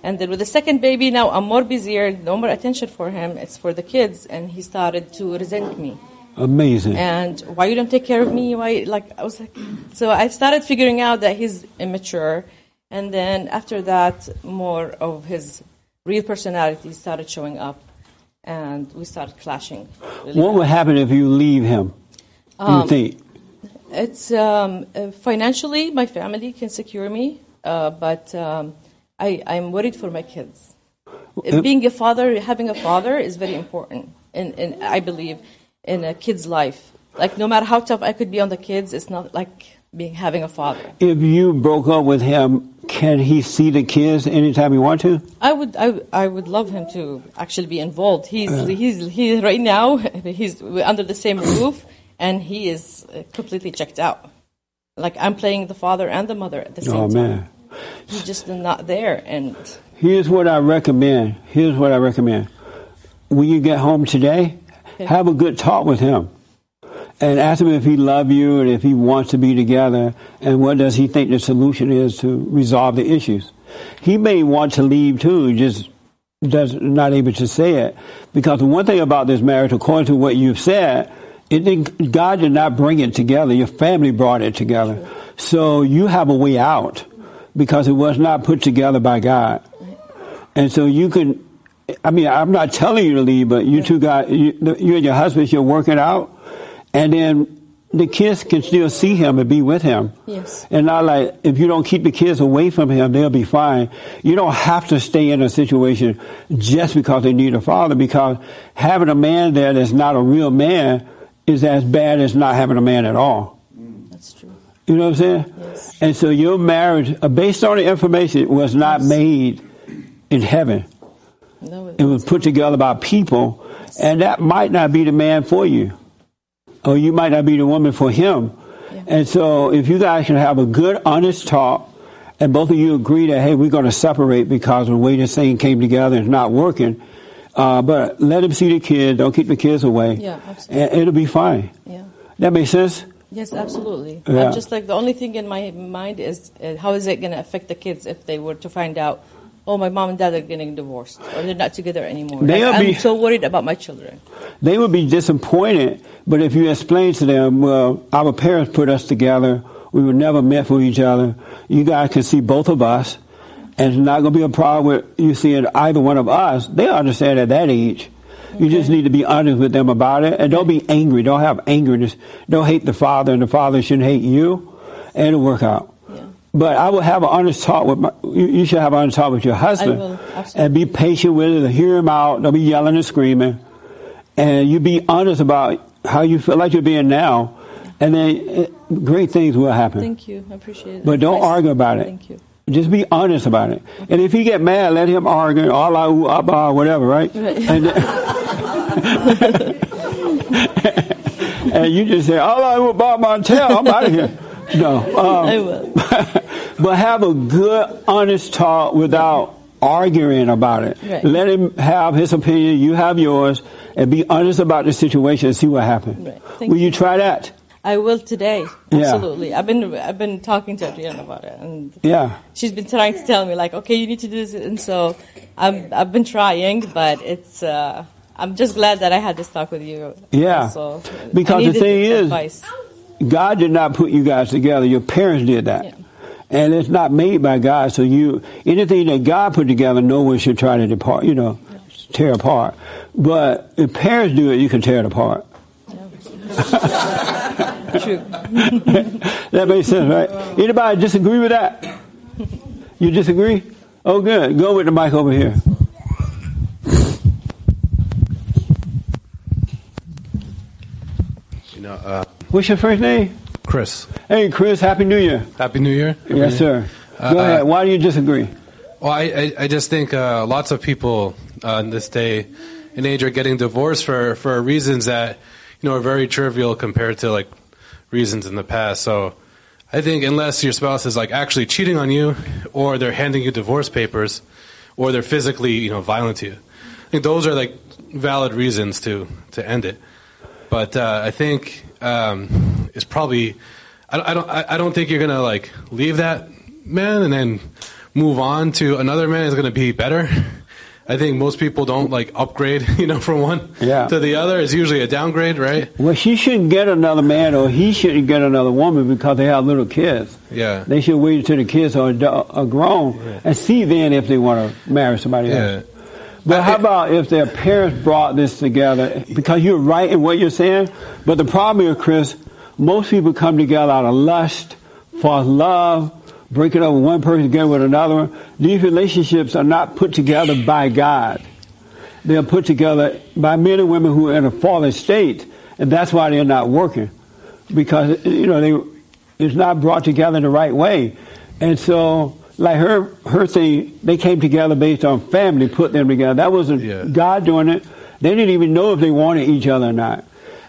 Speaker 9: and then with the second baby, now I'm more busier, no more attention for him. It's for the kids, and he started to resent me.
Speaker 1: Amazing.
Speaker 9: And why you don't take care of me? Why, like, I was like, so I started figuring out that he's immature, and then after that, more of his real personality started showing up, and we started clashing. really
Speaker 1: what
Speaker 9: bad.
Speaker 1: would happen if you leave him?
Speaker 9: Um,
Speaker 1: you think?
Speaker 9: It's um, uh, financially, my family can secure me, uh, but um, I, I'm worried for my kids.
Speaker 1: Uh,
Speaker 9: Being a father, having a father is very important, and, in, I believe, in a kid's life. Like, no matter how tough I could be on the kids, it's not like being having a father.
Speaker 1: If you broke up with him, can he see the kids anytime he want to?
Speaker 9: I would, I, I would love him to actually be involved. He's, he's, he's right now. He's under the same roof, and he is uh, completely checked out. Like I'm playing the father and the mother at the same
Speaker 1: Oh,
Speaker 9: time.
Speaker 1: man.
Speaker 9: He's just not there, and
Speaker 1: Here's what I recommend. Here's what I recommend. When you get home today, have a good talk with him. And ask him if he loves you and if he wants to be together and what does he think the solution is to resolve the issues. He may want to leave too, just does not able to say it. Because the one thing about this marriage, according to what you've said, it didn't, God did not bring it together. Your family brought it together. So you have a way out because it was not put together by God. And so you can, I mean, I'm not telling you to leave, but you two got, you, you and your husband should work it out. And then the kids can still see him and be with him.
Speaker 9: Yes.
Speaker 1: And not like, if you don't keep the kids away from him, they'll be fine. You don't have to stay in a situation just because they need a father, because having a man there that's not a real man is as bad as not having a man at all.
Speaker 9: that's true.
Speaker 1: You know what I'm saying?
Speaker 9: Yes.
Speaker 1: And so your marriage, uh, based on the information, was not made in heaven. It was put together by people, and that might not be the man for you, or you might not be the woman for him. And so, if you guys can have a good, honest talk, and both of you agree that hey, we're going to separate because the way this thing came together is not working. Uh, but let him see the kids. Don't keep the kids away.
Speaker 9: Yeah, absolutely.
Speaker 1: And it'll be fine.
Speaker 9: Yeah.
Speaker 1: That makes sense.
Speaker 9: Yes, absolutely.
Speaker 1: Yeah.
Speaker 9: I'm just like the only thing in my mind is uh, how is it going to affect the kids if they were to find out, oh, my mom and dad are getting divorced or they're not together anymore. Like, I'm
Speaker 1: be-
Speaker 9: so worried about my children.
Speaker 1: they would be disappointed. But if you explain to them, well, our parents put us together, we were never meant for each other. You guys can see both of us, and it's not going to be a problem with you seeing either one of us. They understand at that age. You just need to be honest with them about it, and don't be angry. Don't have angerness. Don't hate the father, and the father shouldn't hate you, and it'll work out. But I will have an honest talk with my. You, should have an honest talk with your husband, and be patient with it. Hear him out. Don't be yelling and screaming, and you be honest about how you feel like you're being now, and then uh, great things will happen.
Speaker 9: Thank you. I appreciate it.
Speaker 1: But don't argue about it.
Speaker 9: Thank you.
Speaker 1: Just be honest about it. And if he get mad, let him argue, Allah, ooh, bah, whatever, right?
Speaker 9: Right.
Speaker 1: And, then- and you just say, Allah, will Bob Montel, I'm out of here. No. Um,
Speaker 9: I will.
Speaker 1: but have a good, honest talk without arguing about it.
Speaker 9: Right.
Speaker 1: Let him have his opinion, you have yours, and be honest about the situation and see what happens.
Speaker 9: Right.
Speaker 1: Will you try that?
Speaker 9: I will today.
Speaker 1: Yeah.
Speaker 9: Absolutely. I've been I've been talking to Adriana about it, and
Speaker 1: Yeah.
Speaker 9: she's been trying to tell me like, okay, you need to do this, and so I'm I've been trying, but it's. Uh, I'm just glad that I had this talk with you.
Speaker 1: Yeah.
Speaker 9: So
Speaker 1: Because the thing is-
Speaker 9: advice.
Speaker 1: God did not put you guys together. Your parents did that.
Speaker 9: Yeah.
Speaker 1: And it's not made by God. So you, anything that God put together, no one should try to depart, you know, tear apart. But if parents do it, you can tear it apart.
Speaker 9: True.
Speaker 1: that makes sense, right? Anybody disagree with that? You disagree? Oh, good. Go with the mic over here.
Speaker 10: You know, uh,
Speaker 1: What's your first name?
Speaker 10: Chris.
Speaker 1: Hey, Chris. Happy New Year.
Speaker 10: Happy New Year.
Speaker 1: Yes, sir. Go
Speaker 10: Uh,
Speaker 1: ahead. Why do you disagree?
Speaker 10: Well, I, I, I just think uh, lots of people uh, in this day and age are getting divorced for, for reasons that you know are very trivial compared to like reasons in the past. So I think unless your spouse is like actually cheating on you, or they're handing you divorce papers, or they're physically you know violent to you, I think those are like valid reasons to to end it. But uh, I think um, it's probably I, I don't I, don't think you're gonna like leave that man and then move on to another man is gonna be better. I think most people don't like upgrade, you know, from one
Speaker 1: Yeah.
Speaker 10: to the other. It's usually a downgrade, right?
Speaker 1: Well, she shouldn't get another man or he shouldn't get another woman because they have little kids.
Speaker 10: Yeah.
Speaker 1: They should wait until the kids are, are grown and see then if they want to marry somebody
Speaker 10: Yeah.
Speaker 1: else. But how about if their parents brought this together? Because you're right in what you're saying, but the problem is, Chris, most people come together out of lust, false love, breaking up one person together with another. These relationships are not put together by God. They're put together by men and women who are in a fallen state, and that's why they're not working. Because, you know, they, it's not brought together in the right way. And so, like her, her thing, they came together based on family, put them together. That wasn't
Speaker 10: Yeah.
Speaker 1: God doing it. They didn't even know if they wanted each other or not.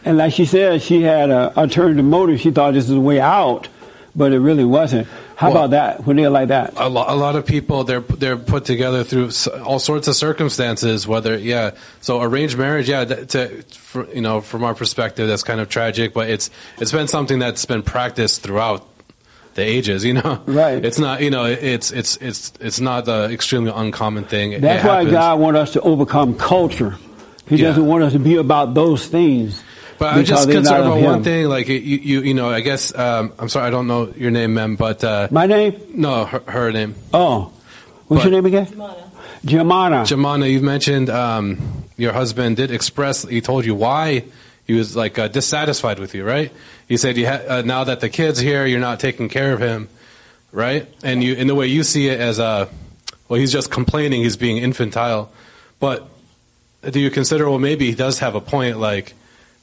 Speaker 1: And like she said, she had a alternative motive. She thought this is a way out, but it really wasn't. How
Speaker 10: Well-
Speaker 1: about that? When they're like that?
Speaker 10: a, lo- a lot of people they're they're put together through s- all sorts of circumstances. Whether yeah, so arranged marriage, yeah, that, to for, you know from our perspective that's kind of tragic, but it's it's been something that's been practiced throughout the ages. You know,
Speaker 1: Right.
Speaker 10: It's not you know it's it's it's it's not the extremely uncommon thing.
Speaker 1: That's why. God wants us to overcome culture. He
Speaker 10: Yeah.
Speaker 1: doesn't want us to be about those things.
Speaker 10: But I'm just concerned about one thing. Like you, you, you know, I guess um, I'm sorry, I don't know your name, ma'am, but uh,
Speaker 1: My name?
Speaker 10: no, her, her name,
Speaker 1: Oh. What's
Speaker 10: But-
Speaker 1: your name again? Jamana.
Speaker 10: Jamana. You mentioned um, your husband did express. He told you why he was like uh, dissatisfied with you, right? He said you ha- uh, now that the kid's here, you're not taking care of him, right? And you, in the way you see it as a, well, he's just complaining. He's being infantile, but do you consider well maybe he does have a point like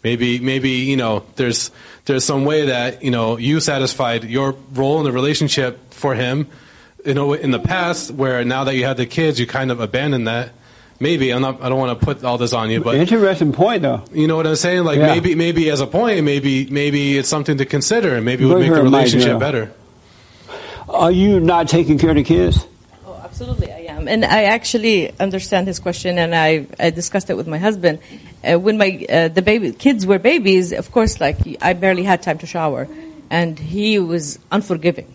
Speaker 10: maybe maybe you know there's there's some way that you know you satisfied your role in the relationship for him you know in the past where now that you have the kids you kind of abandon that maybe i'm not i don't want to put all this on you but
Speaker 1: Interesting point, though.
Speaker 10: you know what i'm saying like
Speaker 1: Yeah.
Speaker 10: maybe maybe as a point maybe maybe it's something to consider and maybe it would make
Speaker 1: her
Speaker 10: the relationship better
Speaker 1: Are you not taking care of the kids?
Speaker 9: Oh, absolutely, I am, and I actually understand his question, and I, I discussed it with my husband. Uh, when my uh, the baby kids were babies, of course, like I barely had time to shower, and he was unforgiving,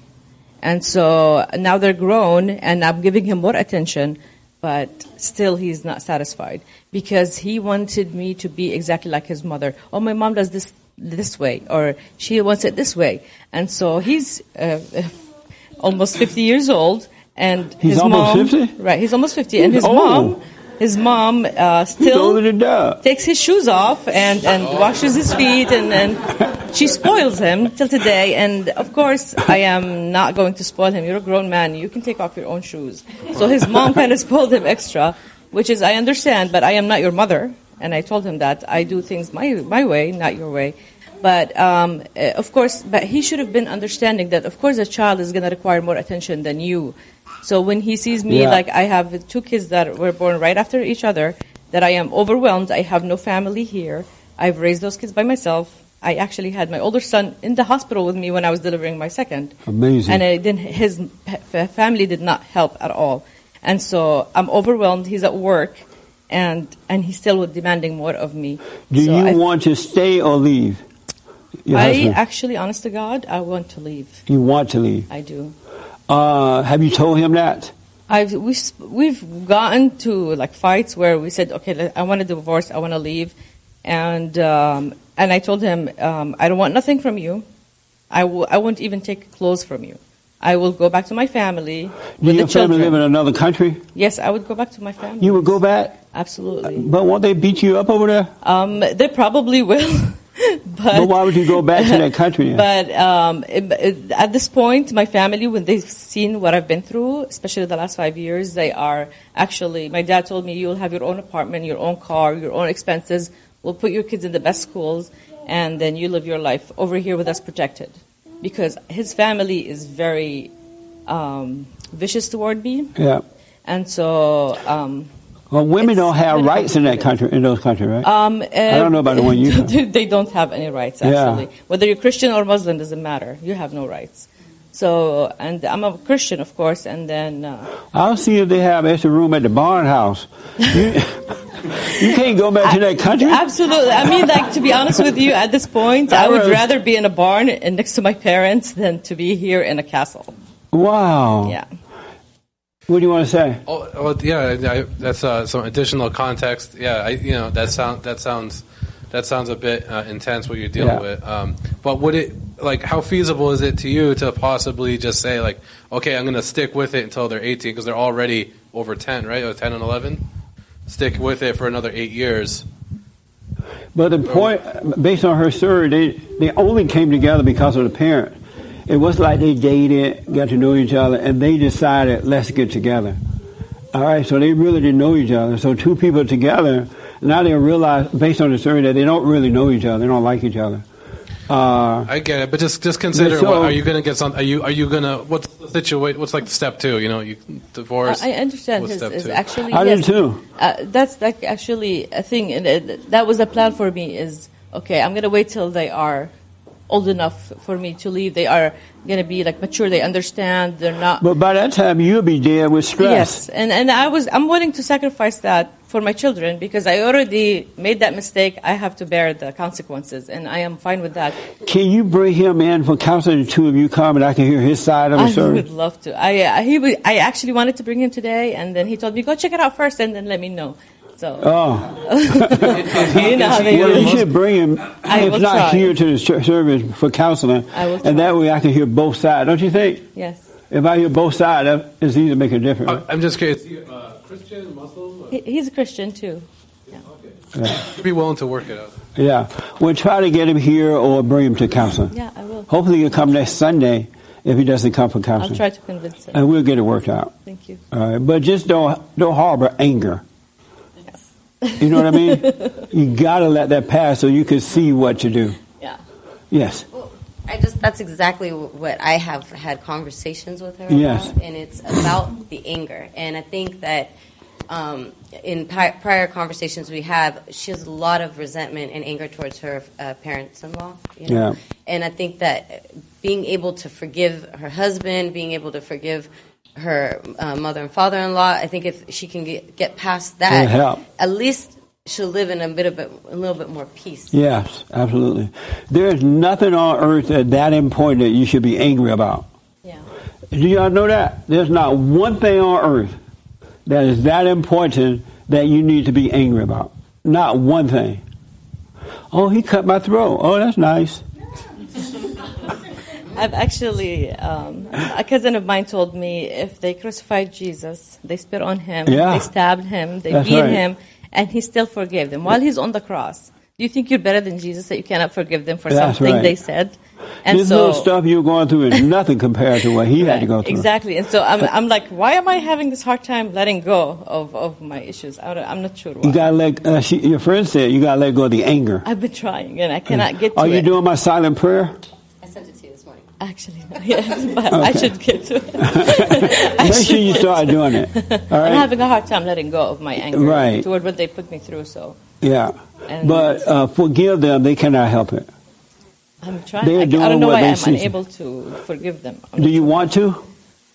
Speaker 9: and so now they're grown, and I'm giving him more attention, but still he's not satisfied because he wanted me to be exactly like his mother. Oh, my mom does this this way, or she wants it this way, and so he's. Uh, almost 50 years old, and
Speaker 1: He's
Speaker 9: his
Speaker 1: almost
Speaker 9: mom,
Speaker 1: 50?
Speaker 9: right? He's almost 50, and his
Speaker 1: old.
Speaker 9: mom, his mom uh, still
Speaker 1: older than Doug.
Speaker 9: takes his shoes off and and washes his feet, and and she spoils him till today. And of course, I am not going to spoil him. You're a grown man; you can take off your own shoes. So his mom kind of spoiled him extra, which is I understand, but I am not your mother, and I told him that I do things my my way, not your way. But um, uh, of course, but he should have been understanding that of course a child is going to require more attention than you. So when he sees me
Speaker 1: Yeah.
Speaker 9: like I have two kids that were born right after each other, that I am overwhelmed. I have no family here. I've raised those kids by myself. I actually had my older son in the hospital with me when I was delivering my second.
Speaker 1: Amazing.
Speaker 9: And I didn't, his family did not help at all. And so I'm overwhelmed. He's at work, and and he's still demanding more of me.
Speaker 1: Do
Speaker 9: So
Speaker 1: you
Speaker 9: I,
Speaker 1: want to stay or leave? Your
Speaker 9: I
Speaker 1: husband?
Speaker 9: actually, honest to God, I want to leave.
Speaker 1: you want to leave.
Speaker 9: I do.
Speaker 1: Uh, have you told him that?
Speaker 9: I've we we've gotten to like fights where we said, okay, I want a divorce, I want to leave, and um, and I told him, um, I don't want nothing from you. I will. I won't even take clothes from you. I will go back to my family
Speaker 1: Do
Speaker 9: with
Speaker 1: your
Speaker 9: the
Speaker 1: family live in another country?
Speaker 9: yes, I would go back to my family.
Speaker 1: You would go back,
Speaker 9: Absolutely.
Speaker 1: but won't they beat you up over there?
Speaker 9: Um, they probably will. but,
Speaker 1: But why would you go back to that country?
Speaker 9: But um, it- it- at this point, my family, when they've seen what I've been through, especially the last five years, they are actually. My dad told me, "You'll have your own apartment, your own car, your own expenses. We'll put your kids in the best schools, and then you live your life over here with us protected." Because his family is very um, vicious toward me,
Speaker 1: Yeah.
Speaker 9: and so. Um,
Speaker 1: Well, women
Speaker 9: It's
Speaker 1: don't have rights in that country, in those countries, right?
Speaker 9: Um,
Speaker 1: I don't know about the one you
Speaker 9: they don't have any rights,
Speaker 1: Yeah.
Speaker 9: actually. Whether you're Christian or Muslim doesn't matter. You have no rights. So, and I'm a Christian, of course, and then uh,
Speaker 1: I'll see if they have extra room at the barn house. You, you can't go back to that country.
Speaker 9: absolutely. I mean, like to be honest with you, at this point, I would
Speaker 1: was-
Speaker 9: rather be in a barn and next to my parents than to be here in a castle.
Speaker 1: Wow.
Speaker 9: Yeah.
Speaker 1: What do you want to say?
Speaker 10: Oh, oh yeah, I, that's uh, some additional context. Yeah, I, you know that sound that sounds that sounds a bit uh, intense what you're dealing
Speaker 1: Yeah.
Speaker 10: with. Um, but would it like how feasible is it to you to possibly just say like, okay, I'm going to stick with it until they're 18 because they're already over 10, right? Or 10 and 11. Stick with it for another eight years.
Speaker 1: But the point, based on her story, they, they only came together because of the parent. It was like they dated, got to know each other, and they decided, let's get together. All right, so they really didn't know each other. So two people together, now they realize, based on the story, that they don't really know each other. They don't like each other. Uh,
Speaker 10: I get it, but just just consider
Speaker 1: so-
Speaker 10: what, are you going to get some? Are you are you going to what's the situation? What's like step two? You know, you divorce.
Speaker 9: I I understand
Speaker 10: What's
Speaker 9: his,
Speaker 10: step
Speaker 9: his
Speaker 10: two?
Speaker 9: actually.
Speaker 1: I do
Speaker 9: yes,
Speaker 1: too.
Speaker 9: Uh, that's like actually a thing, and it, that was a plan for me. Is okay. I'm gonna wait till they are old enough for me to leave. They are gonna be like mature. They understand. They're not.
Speaker 1: but by that time, you'll be dead with stress.
Speaker 9: Yes, and and I was I'm willing to sacrifice that for my children because I already made that mistake. I have to bear the consequences, and I am fine with that.
Speaker 1: Can you bring him in for counseling? The two of you come, and I can hear his side of the story.
Speaker 9: I would love to. I uh, he would, I actually wanted to bring him today, and then he told me go check it out first, and then let me know. So
Speaker 1: Oh.
Speaker 9: you know how they
Speaker 1: Well, you should bring him,
Speaker 9: I
Speaker 1: if not
Speaker 9: try.
Speaker 1: here to the ch- service for counseling,
Speaker 9: I will
Speaker 1: and that way I can hear both sides. Don't you think?
Speaker 9: Yes.
Speaker 1: If I hear both sides, it's easy to make a difference.
Speaker 10: I- I'm just curious. Uh, Christian, Muslim?
Speaker 9: He, he's a Christian too.
Speaker 10: You'd be willing to work it out.
Speaker 1: Yeah, we'll try to get him here or bring him to counseling.
Speaker 9: Yeah, I will.
Speaker 1: Hopefully, he'll come next Sunday if he doesn't come for counseling.
Speaker 9: I'll try to convince him.
Speaker 1: and we'll get it worked out.
Speaker 9: Thank you.
Speaker 1: All right, but just don't don't harbor anger. You know what I mean? you gotta let that pass so you can see what to do.
Speaker 9: Yeah.
Speaker 1: Yes.
Speaker 4: I just that's exactly what I have had conversations with her
Speaker 1: Yes.
Speaker 4: about, and it's about the anger. And I think that um, in pi- prior conversations we have, she has a lot of resentment and anger towards her uh, parents-in-law. You know?
Speaker 1: Yeah.
Speaker 4: And I think that being able to forgive her husband, being able to forgive her uh, mother and father-in-law, I think if she can get, get past that, at least she'll live in a bit of a, a little bit more peace.
Speaker 1: Yes, absolutely. There is nothing on earth that that important that you should be angry about.
Speaker 4: Yeah.
Speaker 1: Do y'all know that? There's not one thing on earth that is that important that you need to be angry about. Not one thing. Oh, he cut my throat. Oh, that's nice.
Speaker 9: I've actually, um, a cousin of mine told me if they crucified Jesus, they spit on him,
Speaker 1: Yeah.
Speaker 9: they stabbed him, they
Speaker 1: That's
Speaker 9: beat
Speaker 1: right.
Speaker 9: him, and he still forgave them while he's on the cross. Do you think you're better than Jesus that you cannot forgive them for
Speaker 1: That's
Speaker 9: something
Speaker 1: right.
Speaker 9: they said? And
Speaker 1: this
Speaker 9: so,
Speaker 1: little stuff you're going through is nothing compared to what he had to go through.
Speaker 9: Exactly. And so I'm, I'm like, why am I having this hard time letting go of, of my issues? I don't, I'm not sure why.
Speaker 1: You gotta let. Uh, she, your friend said you gotta let go of the anger.
Speaker 9: I've been trying and I cannot get to
Speaker 1: Are you
Speaker 9: it.
Speaker 1: doing my silent prayer?
Speaker 4: I sent it to you this morning.
Speaker 9: Actually, yes, but I should get to it.
Speaker 1: Make sure you start doing it. Right?
Speaker 9: I'm having a hard time letting go of my anger
Speaker 1: Right.
Speaker 9: toward what they put me through. So
Speaker 1: Yeah.
Speaker 9: And-
Speaker 1: But uh, forgive them; they cannot help it.
Speaker 9: I'm trying.
Speaker 1: They're
Speaker 9: I, I don't know why I'm
Speaker 1: see.
Speaker 9: unable to forgive them. I'm
Speaker 1: Do you want to?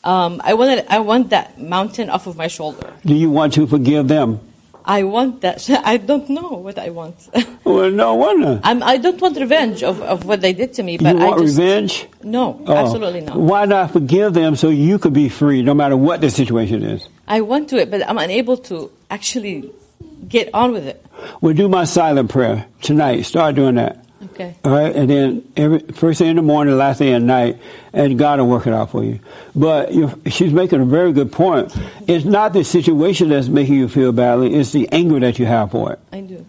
Speaker 9: Um, I want I want that mountain off of my shoulder.
Speaker 1: Do you want to forgive them?
Speaker 9: I want that. I don't know what I want.
Speaker 1: Well, no wonder.
Speaker 9: I'm, I don't want revenge of, of what they did to me,
Speaker 1: You
Speaker 9: but I
Speaker 1: want
Speaker 9: just
Speaker 1: revenge?
Speaker 9: no,
Speaker 1: Oh.
Speaker 9: absolutely not.
Speaker 1: Why not forgive them so you could be free, no matter what the situation is?
Speaker 9: I want to it, but I'm unable to actually get on with it.
Speaker 1: Well, do my silent prayer tonight. Start doing that.
Speaker 9: Okay.
Speaker 1: All right, and then every first thing in the morning, last thing at night, and God will work it out for you. But she's making a very good point. It's not the situation that's making you feel badly; it's the anger that you have for it.
Speaker 9: I do.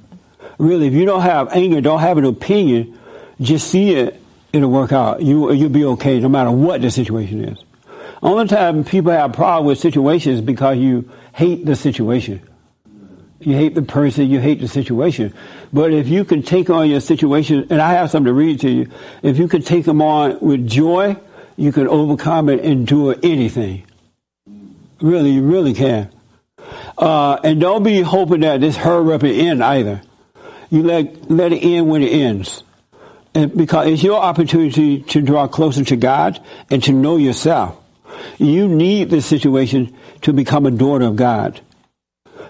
Speaker 1: Really, if you don't have anger, don't have an opinion, just see it. It'll work out. You you'll be okay, no matter what the situation is. Only time people have problem with situations is because you hate the situation. You hate the person, you hate the situation. But if you can take on your situation, and I have something to read to you, if you can take them on with joy, you can overcome and endure anything. Really, you really can. Uh, and don't be hoping that this hurry up and end either. You let, let it end when it ends. And because it's your opportunity to draw closer to God and to know yourself. You need this situation to become a daughter of God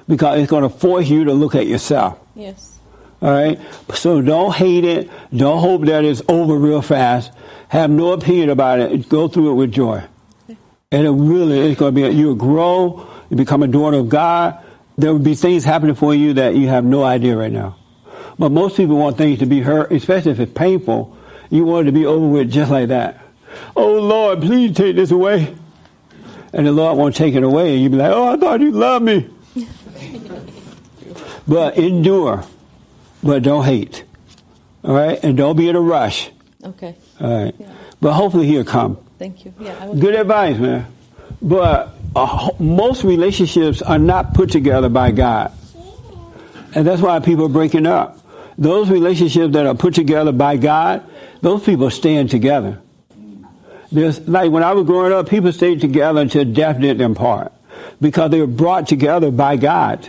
Speaker 1: because it's going to force you to look at yourself.
Speaker 9: Yes.
Speaker 1: All right. So don't hate it. Don't hope that it's over real fast. Have no opinion about it. Go through it with joy. And it really is going to be, you'll grow, you become a daughter of God. There will be things happening for you that you have no idea right now. But most people want things to be hurt, especially if it's painful. You want it to be over with just like that. Oh Lord, please take this away. And the Lord won't take it away. And you'll be like, oh, I thought you loved me. But endure, but don't hate. All right? And don't be in a rush.
Speaker 9: Okay.
Speaker 1: All right. But hopefully he'll come.
Speaker 9: Thank you. Yeah.
Speaker 1: Good advice, man. But uh, most relationships are not put together by God. And that's why people are breaking up. Those relationships that are put together by God, those people stand together. There's, like when I was growing up, people stayed together until death did them part. Because they were brought together by God.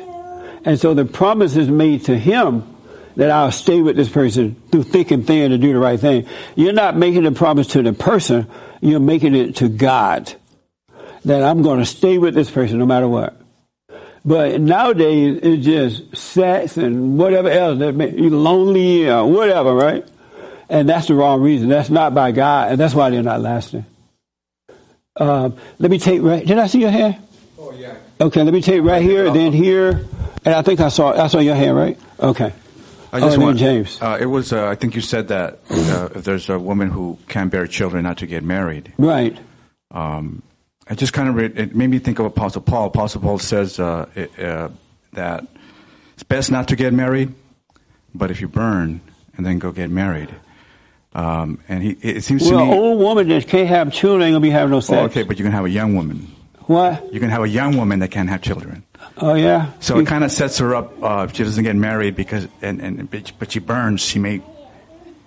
Speaker 1: And so the promise is made to him that I'll stay with this person through thick and thin to do the right thing. You're not making the promise to the person, you're making it to God. That I'm going to stay with this person no matter what. But nowadays, it's just sex and whatever else that makes you lonely or whatever, right? And that's the wrong reason. That's not by God, and that's why they're not lasting. Um, let me take right. Did I see your hand?
Speaker 6: Oh, yeah.
Speaker 1: Okay, let me take right here, then here, and I think I saw I saw your hand, right? Okay.
Speaker 11: I
Speaker 1: Oh,
Speaker 11: just
Speaker 1: then
Speaker 11: want,
Speaker 1: James.
Speaker 11: Uh, it was. Uh, I think you said that uh, if there's a woman who can't bear children, not to get married.
Speaker 1: Right.
Speaker 11: Um, I just kind of read, it made me think of Apostle Paul. Apostle Paul says uh, it, uh, that it's best not to get married, but if you burn and then go get married. Um, and he, it seems
Speaker 1: Well,
Speaker 11: to
Speaker 1: an
Speaker 11: me.
Speaker 1: old woman that can't have children ain't gonna be having no sex.
Speaker 11: Oh, okay, but you can have a young woman.
Speaker 1: What?
Speaker 11: You can have a young woman that can't have children.
Speaker 1: Oh yeah.
Speaker 11: So it kind of sets her up. Uh, if she doesn't get married because and, and but she burns, she may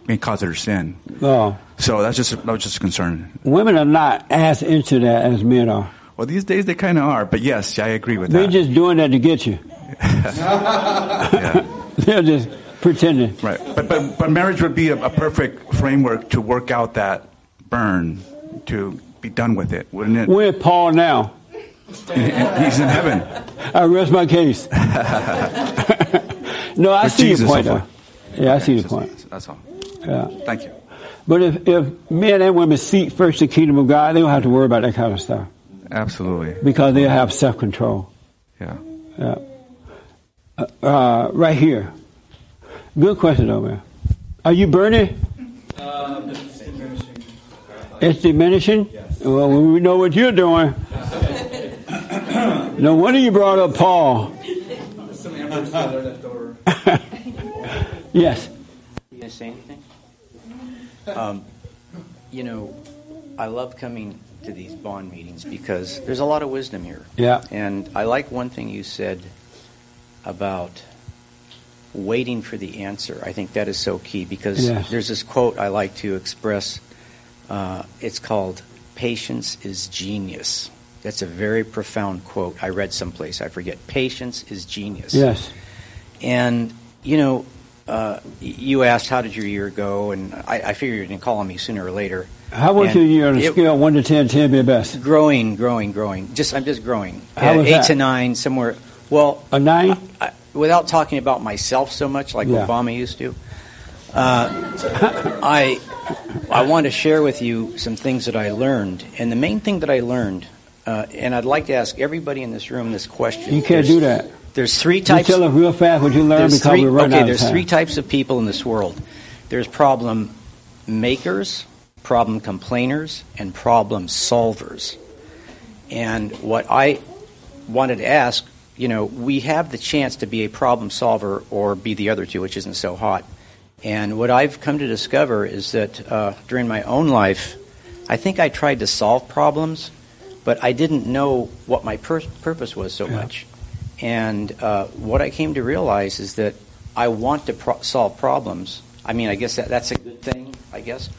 Speaker 11: may cause her sin.
Speaker 1: Oh,
Speaker 11: So that's just that was just a concern.
Speaker 1: women are not as into that as men are.
Speaker 11: Well, these days they kind of are, but yes, I agree with that.
Speaker 1: They're just doing that to get you.
Speaker 11: yeah,
Speaker 1: They're just pretending.
Speaker 11: right. But but but marriage would be a, a perfect framework to work out that burn to be done with it, wouldn't it?
Speaker 1: Where's Paul now?
Speaker 11: He's in heaven.
Speaker 1: I rest my case. no, I
Speaker 11: With
Speaker 1: see
Speaker 11: Jesus
Speaker 1: your point.
Speaker 11: so
Speaker 1: Though.
Speaker 11: far.
Speaker 1: Yeah, I see
Speaker 11: your
Speaker 1: point.
Speaker 11: That's all.
Speaker 1: Yeah.
Speaker 11: Thank you.
Speaker 1: But if, if men and women seek first the kingdom of God, they don't have to worry about that kind of stuff
Speaker 11: Absolutely.
Speaker 1: because they'll have self control.
Speaker 11: Yeah.
Speaker 1: Yeah. Uh, uh, right here. Good question, though, man. Are you burning? It's diminishing? Yes. Well, we know what you're doing. No wonder you brought up Paul. yes.
Speaker 12: You gonna say anything? Um, you know, I love coming to these bond meetings because there's a lot of wisdom here.
Speaker 1: Yeah.
Speaker 12: And I like one thing you said about waiting for the answer. I think that is so key because
Speaker 1: Yes.
Speaker 12: there's this quote I like to express. Uh, it's called "Patience is genius." That's a very profound quote. I read someplace. I forget. Patience is genius.
Speaker 1: Yes.
Speaker 12: And, you know, uh, you asked how did your year go, and I, I figured you're going to call on me sooner or later.
Speaker 1: How was
Speaker 12: And
Speaker 1: your year on a scale of 1 to 10, 10 being best?
Speaker 12: Growing, growing, growing. Just I'm just growing.
Speaker 1: How was
Speaker 12: eight
Speaker 1: that?
Speaker 12: to nine, somewhere. Well,
Speaker 1: A 9?
Speaker 12: I, without talking about myself so much, like
Speaker 1: Yeah.
Speaker 12: Obama used to, uh, I I want to share with you some things that I learned, and the main thing that I learned, uh, and I'd like to ask everybody in this room this question.
Speaker 1: You can't
Speaker 12: There's-
Speaker 1: do that.
Speaker 12: There's three
Speaker 1: You
Speaker 12: types.
Speaker 1: tell us real fast what you learned because
Speaker 12: three,
Speaker 1: we're running
Speaker 12: okay,
Speaker 1: out of
Speaker 12: there's
Speaker 1: time.
Speaker 12: three types of people in this world. There's problem makers, problem complainers, and problem solvers. And what I wanted to ask, you know, we have the chance to be a problem solver or be the other two, which isn't so hot. And what I've come to discover is that uh, during my own life, I think I tried to solve problems, but I didn't know what my pur- purpose was so much. And uh, what I came to realize is that I want to pro- solve problems. I mean, I guess that, that's a good thing, I guess.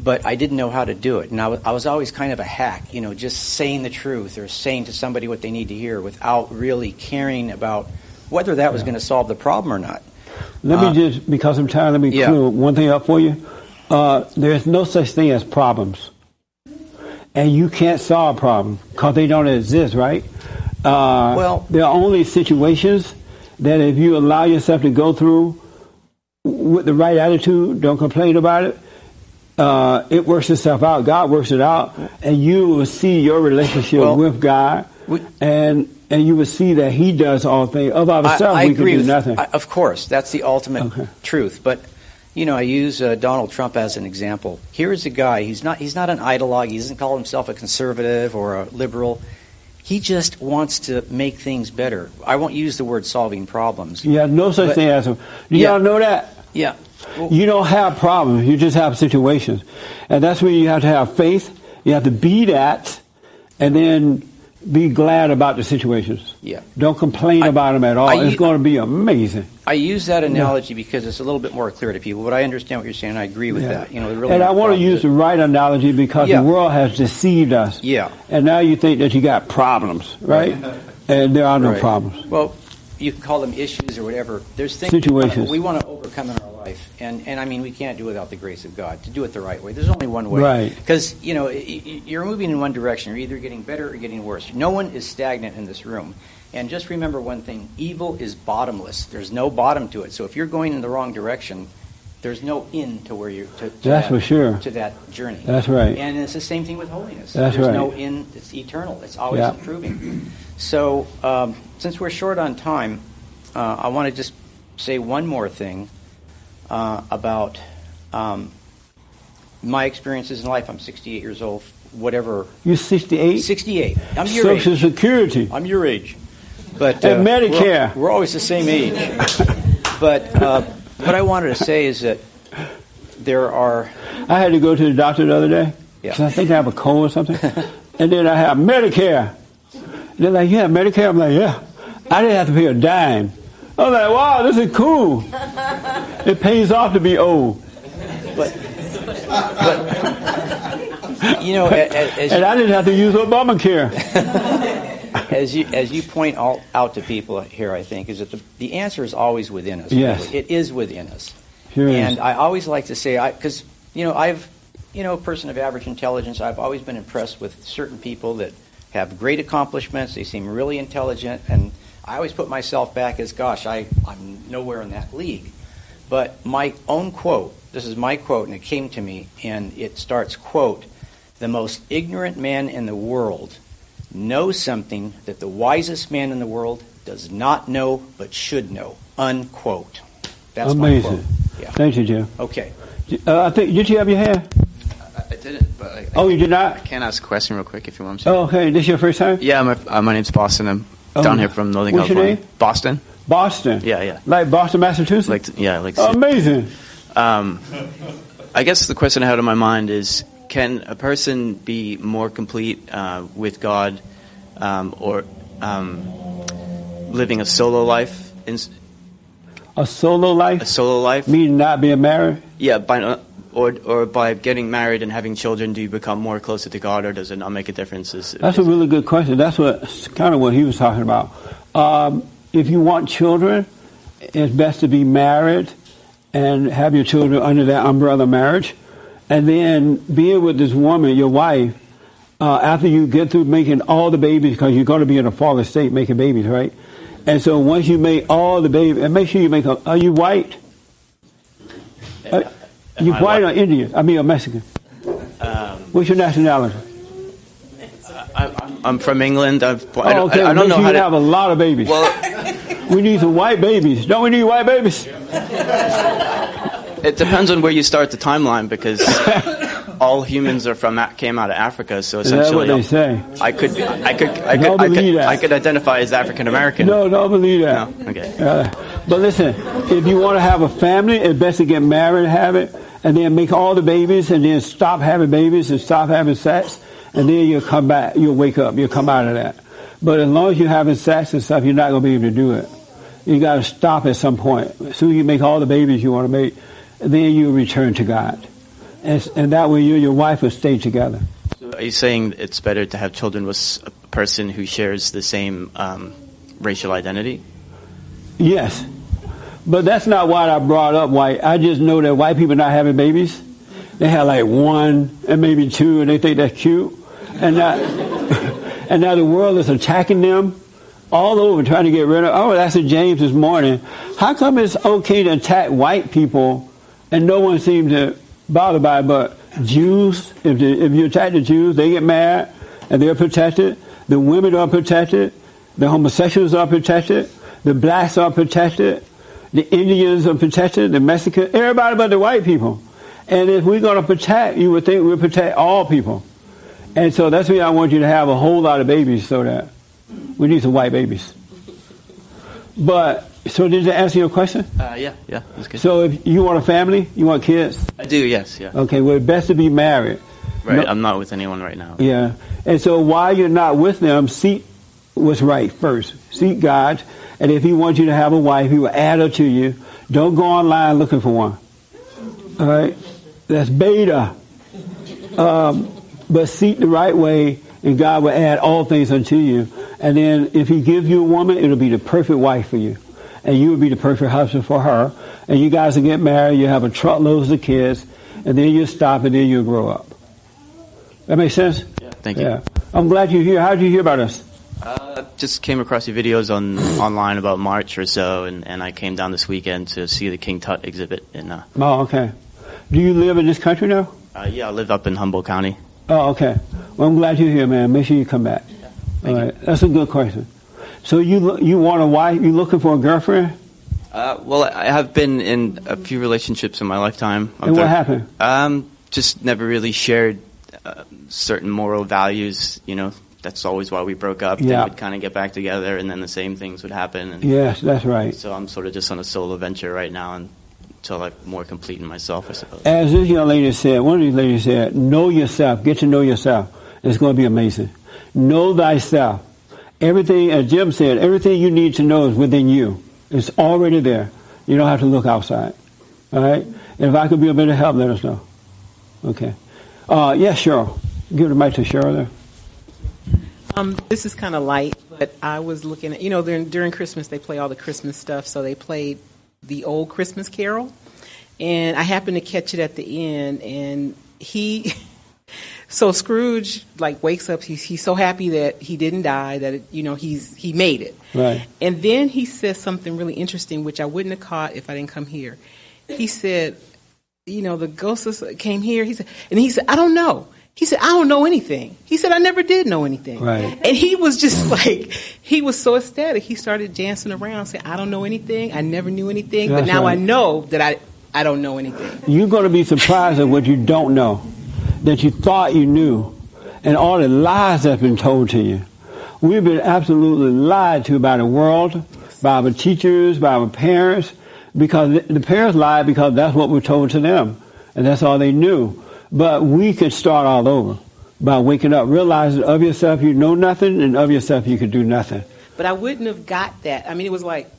Speaker 12: But I didn't know how to do it. And I was always kind of a hack, you know, just saying the truth or saying to somebody what they need to hear without really caring about whether that was going to solve the problem or not.
Speaker 1: Let
Speaker 12: Uh,
Speaker 1: me just, because I'm tired, let me
Speaker 12: yeah.
Speaker 1: clear one thing up for you. Uh, there's no such thing as problems. And you can't solve problems because they don't exist, right? Uh,
Speaker 12: Well-
Speaker 1: there are only situations that if you allow yourself to go through with the right attitude, don't complain about it, uh, it works itself out. God works it out, and you will see your relationship
Speaker 12: Well,
Speaker 1: with God, and and you will see that He does all things. Of ourselves,
Speaker 12: I, I
Speaker 1: we can do nothing.
Speaker 12: I- of course, that's the ultimate truth. But you know, I use uh, Donald Trump as an example. Here is a guy. He's not. He's not an ideologue. He doesn't call himself a conservative or a liberal. He just wants to make things better. I won't use the word solving problems.
Speaker 1: You have no such
Speaker 12: But-
Speaker 1: thing as a. Do
Speaker 12: Yeah.
Speaker 1: y'all know that?
Speaker 12: Yeah.
Speaker 1: You don't have problems. You just have situations, and that's where you have to have faith. You have to be that, and then be glad about the situations.
Speaker 12: Yeah.
Speaker 1: Don't complain about them at all.
Speaker 12: I-
Speaker 1: it's going to be amazing.
Speaker 12: I use that analogy because it's a little bit more clear to people. But I understand what you're saying. I agree with
Speaker 1: Yeah.
Speaker 12: that. You know, really
Speaker 1: and I want to use the right analogy because
Speaker 12: Yeah.
Speaker 1: the world has deceived us.
Speaker 12: Yeah.
Speaker 1: And now you think that you got problems, right? And there are no
Speaker 12: Right.
Speaker 1: problems.
Speaker 12: Well, you can call them issues or whatever. There's things
Speaker 1: Situations.
Speaker 12: we want to overcome in our life, and and I mean we can't do it without the grace of God. To do it the right way, there's only one way.
Speaker 1: Right.
Speaker 12: Because you know you're moving in one direction. You're either getting better or getting worse. No one is stagnant in this room. And just remember one thing: evil is bottomless. There's no bottom to it. So if you're going in the wrong direction, there's no end to where you're. To, to
Speaker 1: That's
Speaker 12: that,
Speaker 1: for sure.
Speaker 12: To that journey.
Speaker 1: That's right.
Speaker 12: And it's the same thing with holiness.
Speaker 1: That's
Speaker 12: There's
Speaker 1: right.
Speaker 12: no end. It's eternal. It's always
Speaker 1: Yeah.
Speaker 12: improving. So, um, since we're short on time, uh, I want to just say one more thing uh, about um, my experiences in life. I'm 68 years old. Whatever.
Speaker 1: You're 68?
Speaker 12: 68. I'm your
Speaker 1: Social
Speaker 12: age.
Speaker 1: Security.
Speaker 12: I'm your age. But
Speaker 1: And
Speaker 12: uh,
Speaker 1: Medicare.
Speaker 12: We're, we're always the same age. but uh, what I wanted to say is that there are.
Speaker 1: I had to go to the doctor the other day.
Speaker 12: Yeah.
Speaker 1: I think I have a cold or something. and then I have Medicare. They're like, you have Medicare? I'm like, yeah. I didn't have to pay a dime. I'm like, wow, this is cool. It pays off to be old.
Speaker 12: But you know, a- a- as,
Speaker 1: and I didn't have to use Obamacare.
Speaker 12: as you as you point all, out to people here, I think is that the, the answer is always within us.
Speaker 1: Yes.
Speaker 12: really. it is within us.
Speaker 1: Is.
Speaker 12: and I always like to say, because you know, I've you know, a person of average intelligence. I've always been impressed with certain people that have great accomplishments. They seem really intelligent, and I always put myself back as, gosh, I I'm nowhere in that league. But my own quote, this is my quote, and it came to me, and it starts, quote, the most ignorant man in the world knows something that the wisest man in the world does not know but should know, unquote. That's my
Speaker 1: Amazing.
Speaker 12: quote. Yeah.
Speaker 1: Thank you, Jim.
Speaker 12: Okay.
Speaker 1: Uh, I think, did you have your hand?
Speaker 13: I didn't, but I,
Speaker 1: Oh, you did not?
Speaker 13: I can ask a question real quick if you want me to.
Speaker 1: Oh, okay. This your first time?
Speaker 13: Yeah, my, uh, my name's Boston. I'm
Speaker 1: Oh.
Speaker 13: down here from Northern
Speaker 1: What's your
Speaker 13: California.
Speaker 1: name?
Speaker 13: Boston.
Speaker 1: Boston.
Speaker 13: Yeah, yeah.
Speaker 1: Like Boston, Massachusetts?
Speaker 13: Like, yeah, like.
Speaker 1: Amazing.
Speaker 13: Um, I guess the question I had in my mind is: Can a person be more complete uh, with God, um, or um, living a solo life? In,
Speaker 1: A solo life?
Speaker 13: a solo life?
Speaker 1: Meaning not being married?
Speaker 13: Yeah, by or or by getting married and having children, do you become more closer to God, or does it not make a difference? Is,
Speaker 1: That's a really good question. That's what kind of what he was talking about. Um, if you want children, it's best to be married and have your children under that umbrella of marriage, and then being with this woman, your wife, uh, after you get through making all the babies, because you're going to be in a fallen state making babies, right? And so once you make all the babies, and make sure you make. A, are you white? Uh, you
Speaker 13: I
Speaker 1: white or Indian? I mean, a Mexican.
Speaker 13: Um,
Speaker 1: What's your nationality?
Speaker 13: I'm from England. I've, I
Speaker 1: oh,
Speaker 13: don't,
Speaker 1: okay.
Speaker 13: I, I don't know
Speaker 1: sure
Speaker 13: how
Speaker 1: you
Speaker 13: to.
Speaker 1: have a lot of babies. we need some white babies. Don't we need white babies?
Speaker 13: It depends on where you start the timeline because all humans are from came out of Africa. So
Speaker 1: Is that
Speaker 13: essentially,
Speaker 1: what they say?
Speaker 13: I could, I could, I could, I could. I could identify as African American.
Speaker 1: No, don't believe that.
Speaker 13: Okay.
Speaker 1: Uh, but listen, if you want to have a family, it's best to get married and have it, and then make all the babies, and then stop having babies and stop having sex, and then you'll come back. You'll wake up. You'll come out of that. But as long as you're having sex and stuff, you're not going to be able to do it. You got to stop at some point. As soon as you make all the babies you want to make, then you return to God, and, and that way you and your wife will stay together.
Speaker 13: So are you saying it's better to have children with a person who shares the same um, racial identity?
Speaker 1: Yes. But that's not why I brought up white. I just know that white people not having babies. They have like one and maybe two and they think that's cute. And now, and now the world is attacking them all over trying to get rid of. Oh, that's in James this morning. How come it's okay to attack white people and no one seems to bother by it but Jews? If, the, if you attack the Jews, they get mad and they're protected. The women are protected. The homosexuals are protected. The blacks are protected. The Indians are protected. The Mexicans, everybody but the white people. And if we're going to protect, you would think we'll protect all people. And so that's why I want you to have a whole lot of babies so that we need some white babies. But, so did that answer your question?
Speaker 13: Uh, yeah, yeah, that's good.
Speaker 1: So if you want a family, you want kids?
Speaker 13: I do, yes, yeah.
Speaker 1: Okay, well, it's best to be married.
Speaker 13: Right,
Speaker 1: No-
Speaker 13: I'm not with anyone right now.
Speaker 1: Yeah. And so while you're not with them, seek what's right first. Seek God. And if He wants you to have a wife, He will add her to you. Don't go online looking for one. All right? That's beta. Um, but seek the right way, and God will add all things unto you. And then if He gives you a woman, it'll be the perfect wife for you. And you would be the perfect husband for her. And you guys would get married, you have a truckload of kids, and then you stop, and then you'll grow up. That makes sense?
Speaker 13: Yeah, thank you.
Speaker 1: Yeah. I'm glad you're here. How did you hear about us?
Speaker 13: Uh, just came across your videos on online about March or so, and, and I came down this weekend to see the King Tut exhibit. In uh,
Speaker 1: Oh, okay. Do you live in this country now?
Speaker 13: uh, yeah, I live up in Humboldt County.
Speaker 1: Oh, okay. Well, I'm glad you're here, man. Make sure you come back. All right. That's a good question. So you you want a wife? You looking for a girlfriend?
Speaker 13: Uh, well, I have been in a few relationships in my lifetime. I'm
Speaker 1: And what
Speaker 13: thir-
Speaker 1: happened?
Speaker 13: Um, just never really shared uh, certain moral values. You know, that's always why we broke up.
Speaker 1: Yeah.
Speaker 13: Then we'd kind of get back together, and then the same things would happen. And
Speaker 1: Yes, that's right.
Speaker 13: So I'm sort of just on a solo venture right now until I'm more complete in myself, I suppose.
Speaker 1: As this young lady said, one of these ladies said, know yourself. Get to know yourself. It's going to be amazing. Know thyself. Everything, as Jim said, everything you need to know is within you. It's already there. You don't have to look outside. All right? And if I could be a bit of help, let us know. Okay. Uh, yes, Cheryl. Give the mic to Cheryl there.
Speaker 14: Um, this is kind of light, but I was looking at, you know, during Christmas they play all the Christmas stuff, so they played the old Christmas Carol, and I happened to catch it at the end, and he, so Scrooge like wakes up, he's he's so happy that he didn't die, that it, you know he's he made it,
Speaker 1: Right.
Speaker 14: and then he says something really interesting, which I wouldn't have caught if I didn't come here. He said, you know, the ghosts came here. He said, and he said, I don't know. He said, I don't know anything. He said, I never did know anything.
Speaker 1: Right.
Speaker 14: And he was just like, he was so ecstatic. He started dancing around, saying, I don't know anything. I never knew anything. but
Speaker 1: That's
Speaker 14: now I know that I, I don't know anything.
Speaker 1: You're going to be surprised at what you don't know, that you thought you knew, and all the lies that's been told to you. We've been absolutely lied to by the world, by our teachers, by our parents, because the- parents lied because that's what was told to them, and that's all they knew. But we could start all over by waking up, realizing of yourself you know nothing, and of yourself you could do nothing.
Speaker 14: But I wouldn't have got that. I mean, it was like,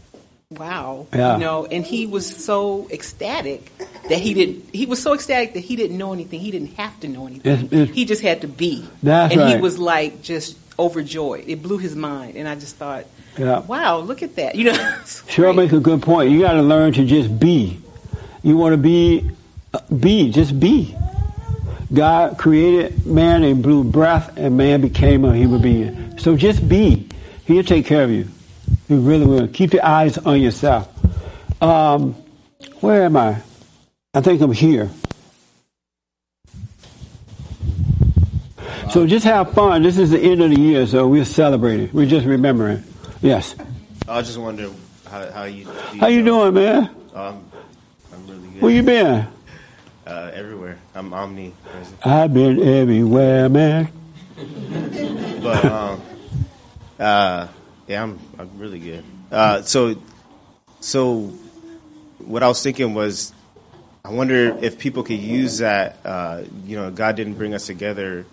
Speaker 14: wow,
Speaker 1: Yeah.
Speaker 14: you know. And he was so ecstatic that he didn't. He was so ecstatic that he didn't know anything. He didn't have to know anything.
Speaker 1: It's- it's-
Speaker 14: he just had to be.
Speaker 1: That's
Speaker 14: and he was like just overjoyed. It blew his mind, and I just thought,
Speaker 1: Yeah.
Speaker 14: wow, look at that. You know,
Speaker 1: Cheryl makes a good point. You got to learn to just be. You want to be, uh, be, just be. God created man and blew breath, and man became a human being. So just be. He'll take care of you. He really will. Keep your eyes on yourself. Um, where am I? I think I'm here. So just have fun. This is the end of the year, so we're celebrating. We're just remembering. Yes.
Speaker 6: I just wonder how, how you.
Speaker 1: How you doing, man?
Speaker 6: Um, I'm really good.
Speaker 1: Where you been?
Speaker 6: Uh, everywhere. I'm omnipresent.
Speaker 1: I've been everywhere, man.
Speaker 6: But um, uh, yeah, I'm I'm really good. Uh, so, so what I was thinking was, I wonder if people could use that. Uh, you know, God didn't bring us together.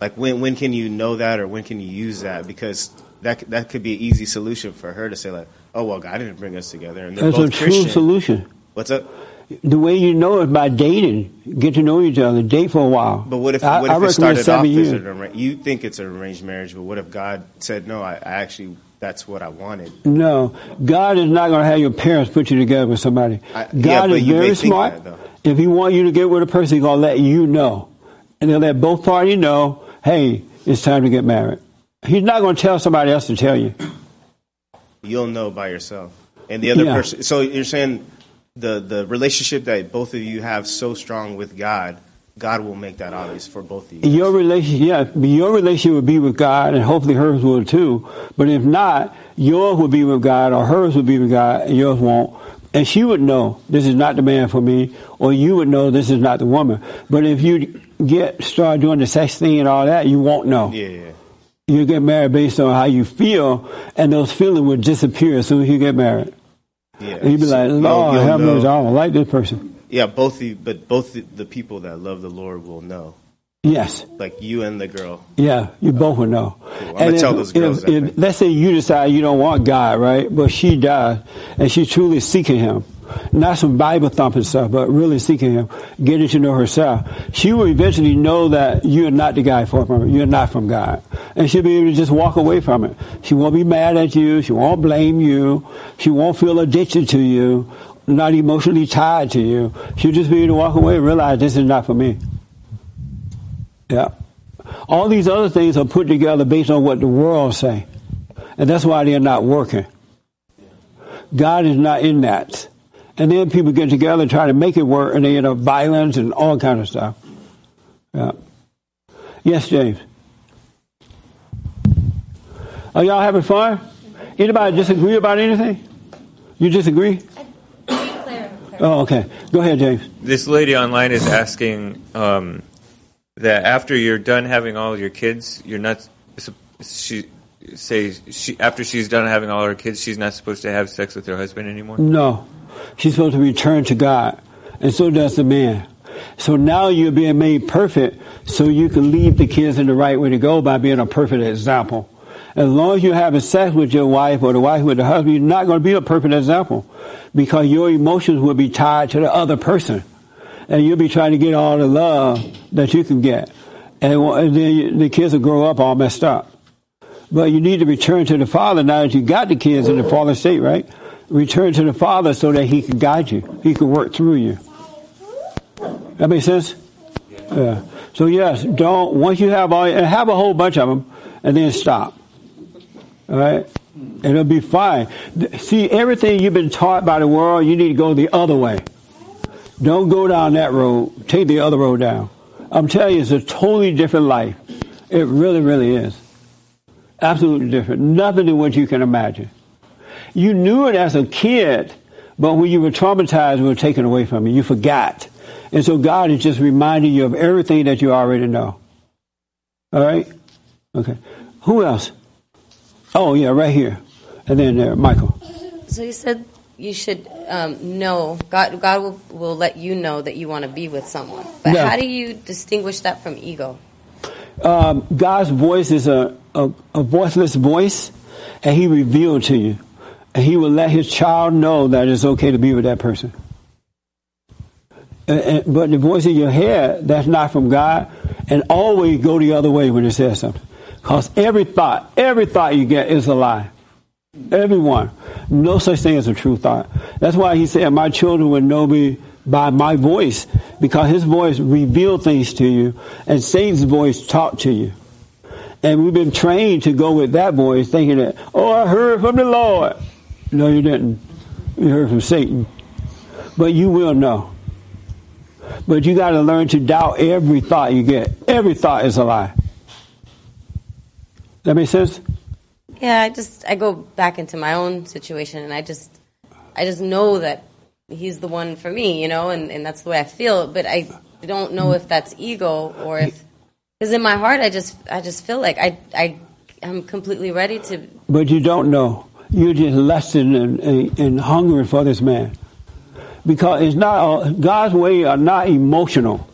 Speaker 6: Like when when can you know that, or when can you use that? Because that that could be an easy solution for her to say like, oh well, God didn't bring us together, and they're
Speaker 1: That's
Speaker 6: both
Speaker 1: a true
Speaker 6: Christian.
Speaker 1: solution.
Speaker 6: What's up?
Speaker 1: The way you know is by dating. Get to know each other. Date for a while.
Speaker 6: But what if,
Speaker 1: I,
Speaker 6: what
Speaker 1: I
Speaker 6: if it started off
Speaker 1: seven
Speaker 6: as an you think it's an arranged marriage, but what if God said no? I, I actually that's what I wanted.
Speaker 1: No, God is not going to have your parents put you together with somebody.
Speaker 6: I-
Speaker 1: God
Speaker 6: yeah,
Speaker 1: is very smart.
Speaker 6: that,
Speaker 1: if He wants you to get with a person, He's going to let you know, and He'll let both parties know. Hey, it's time to get married. He's not going to tell somebody else to tell you.
Speaker 6: You'll know by yourself, and the other
Speaker 1: Yeah.
Speaker 6: person. So you're saying the the relationship that both of you have so strong with God, God will make that obvious for both of you.
Speaker 1: Your relationship, yeah, your relationship will be with God, and hopefully hers will too. But if not, yours will be with God, or hers will be with God, and yours won't. And she would know this is not the man for me, or you would know this is not the woman. But if you get start doing the sex thing and all that, you won't know.
Speaker 6: Yeah, yeah.
Speaker 1: You get married based on how you feel, and those feelings will disappear as soon as you get married.
Speaker 6: Yeah.
Speaker 1: And you'd be
Speaker 6: So
Speaker 1: like, Lord, have mercy, I don't like this person.
Speaker 6: Yeah, both the but both the, the people that love the Lord will know.
Speaker 1: Yes.
Speaker 6: Like you and the girl.
Speaker 1: Yeah, you both will know.
Speaker 6: I'm gonna tell those girls
Speaker 1: if, if- let's say you decide you don't want God, right? But she does, and she's truly seeking Him. Not some Bible thumping stuff, but really seeking Him, getting to know herself. She will eventually know that you're not the guy for her. You're not from God. And she'll be able to just walk away from it. She won't be mad at you. She won't blame you. She won't feel addicted to you, not emotionally tied to you. She'll just be able to walk away and realize this is not for me. Yeah. All these other things are put together based on what the world say. And that's why they're not working. God is not in that. And then people get together and try to make it work and they end up violence and all kind of stuff. Yeah. Yes, James. Are y'all having fun? Anybody disagree about anything? You disagree? Oh, okay. Go ahead, James.
Speaker 8: This lady online is asking um, that after you're done having all your kids, you're not. She say she after she's done having all her kids, she's not supposed to have sex with her husband anymore.
Speaker 1: No. She's supposed to return to God. And so does the man. So now you're being made perfect so you can lead the kids in the right way to go by being a perfect example. As long as you're having sex with your wife or the wife with the husband, you're not going to be a perfect example because your emotions will be tied to the other person. And you'll be trying to get all the love that you can get. And, then the kids will grow up all messed up. But you need to return to the Father now that you got the kids in the fallen state, right? Return to the Father so that He can guide you. He can work through you. That makes sense? Yeah. So yes, don't, once you have all, and have a whole bunch of them, and then stop. Alright? And it'll be fine. See, everything you've been taught by the world, you need to go the other way. Don't go down that road. Take the other road down. I'm telling you, it's a totally different life. It really, really is. Absolutely different. Nothing to what you can imagine. You knew it as a kid, but when you were traumatized, it was taken away from you. You forgot. And so God is just reminding you of everything that you already know. All right? Okay. Who else? Oh, yeah, right here. And then there, Michael.
Speaker 4: So you said you should um, know God. God will, will let you know that you want to be with someone. But
Speaker 1: Yeah.
Speaker 4: how do you distinguish that from ego?
Speaker 1: Um, God's voice is a, a, a voiceless voice, and He revealed to you. And He will let His child know that it's okay to be with that person. And- and- but the voice in your head, that's not from God, and always go the other way when it says something. Because every thought, every thought you get is a lie. Everyone. No such thing as a true thought. That's why he said, My children would know me by my voice, because his voice revealed things to you, and Satan's voice talked to you. And we've been trained to go with that voice, thinking that, oh, I heard from the Lord. No, you didn't. You heard from Satan. But you will know. But you got to learn to doubt every thought you get. Every thought is a lie. That make sense?
Speaker 4: Yeah, I just I go back into my own situation, and I just I just know that he's the one for me, you know, and, and that's the way I feel. But I don't know if that's ego or if because in my heart I just I just feel like I I I'm completely ready to.
Speaker 1: But you don't know. You're just lusting and, and, and hungering for this man because it's not uh, God's way are not emotional.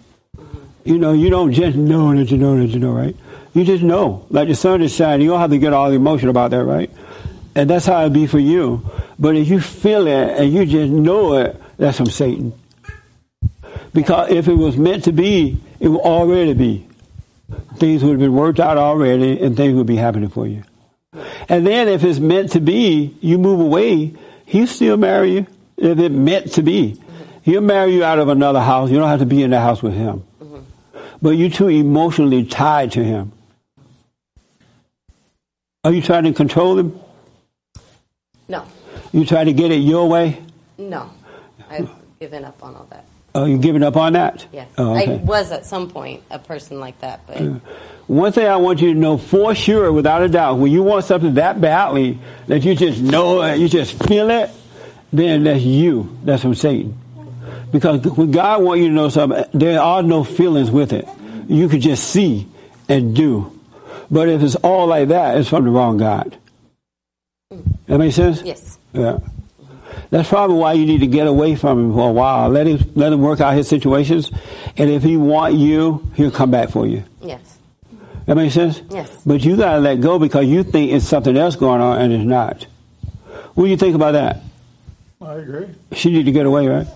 Speaker 1: You know, you don't just know that you know that you know, right? You just know. Like the sun is shining, you don't have to get all emotional about that, right? And that's how it be for you. But if you feel it and you just know it, that's from Satan. Because if it was meant to be, it would already be. Things would have been worked out already and things would be happening for you. And then if it's meant to be, you move away, he'll still marry you. If it meant to be. He'll marry you out of another house. You don't have to be in the house with him. But you're too emotionally tied to him. Are you trying to control him?
Speaker 4: No.
Speaker 1: You try to get it your way?
Speaker 4: No. I've given up on all that.
Speaker 1: Oh, you giving up on that?
Speaker 4: Yes.
Speaker 1: Oh, okay.
Speaker 4: I was at some point a person like that, but
Speaker 1: Yeah. One thing I want you to know for sure, without a doubt, when you want something that badly that you just know it, you just feel it, then that's you. That's from Satan. Because when God wants you to know something, there are no feelings with it. You can just see and do. But if it's all like that, it's from the wrong God. Mm. That make sense?
Speaker 4: Yes.
Speaker 1: Yeah. That's probably why you need to get away from him for a while. Let him let him work out his situations, and if he want you, he'll come back for you.
Speaker 4: yes.
Speaker 1: That makes sense?
Speaker 4: Yes.
Speaker 1: But you gotta let go because you think it's something else going on and it's not. What do you think about that?
Speaker 2: I agree.
Speaker 1: She need to get away, right?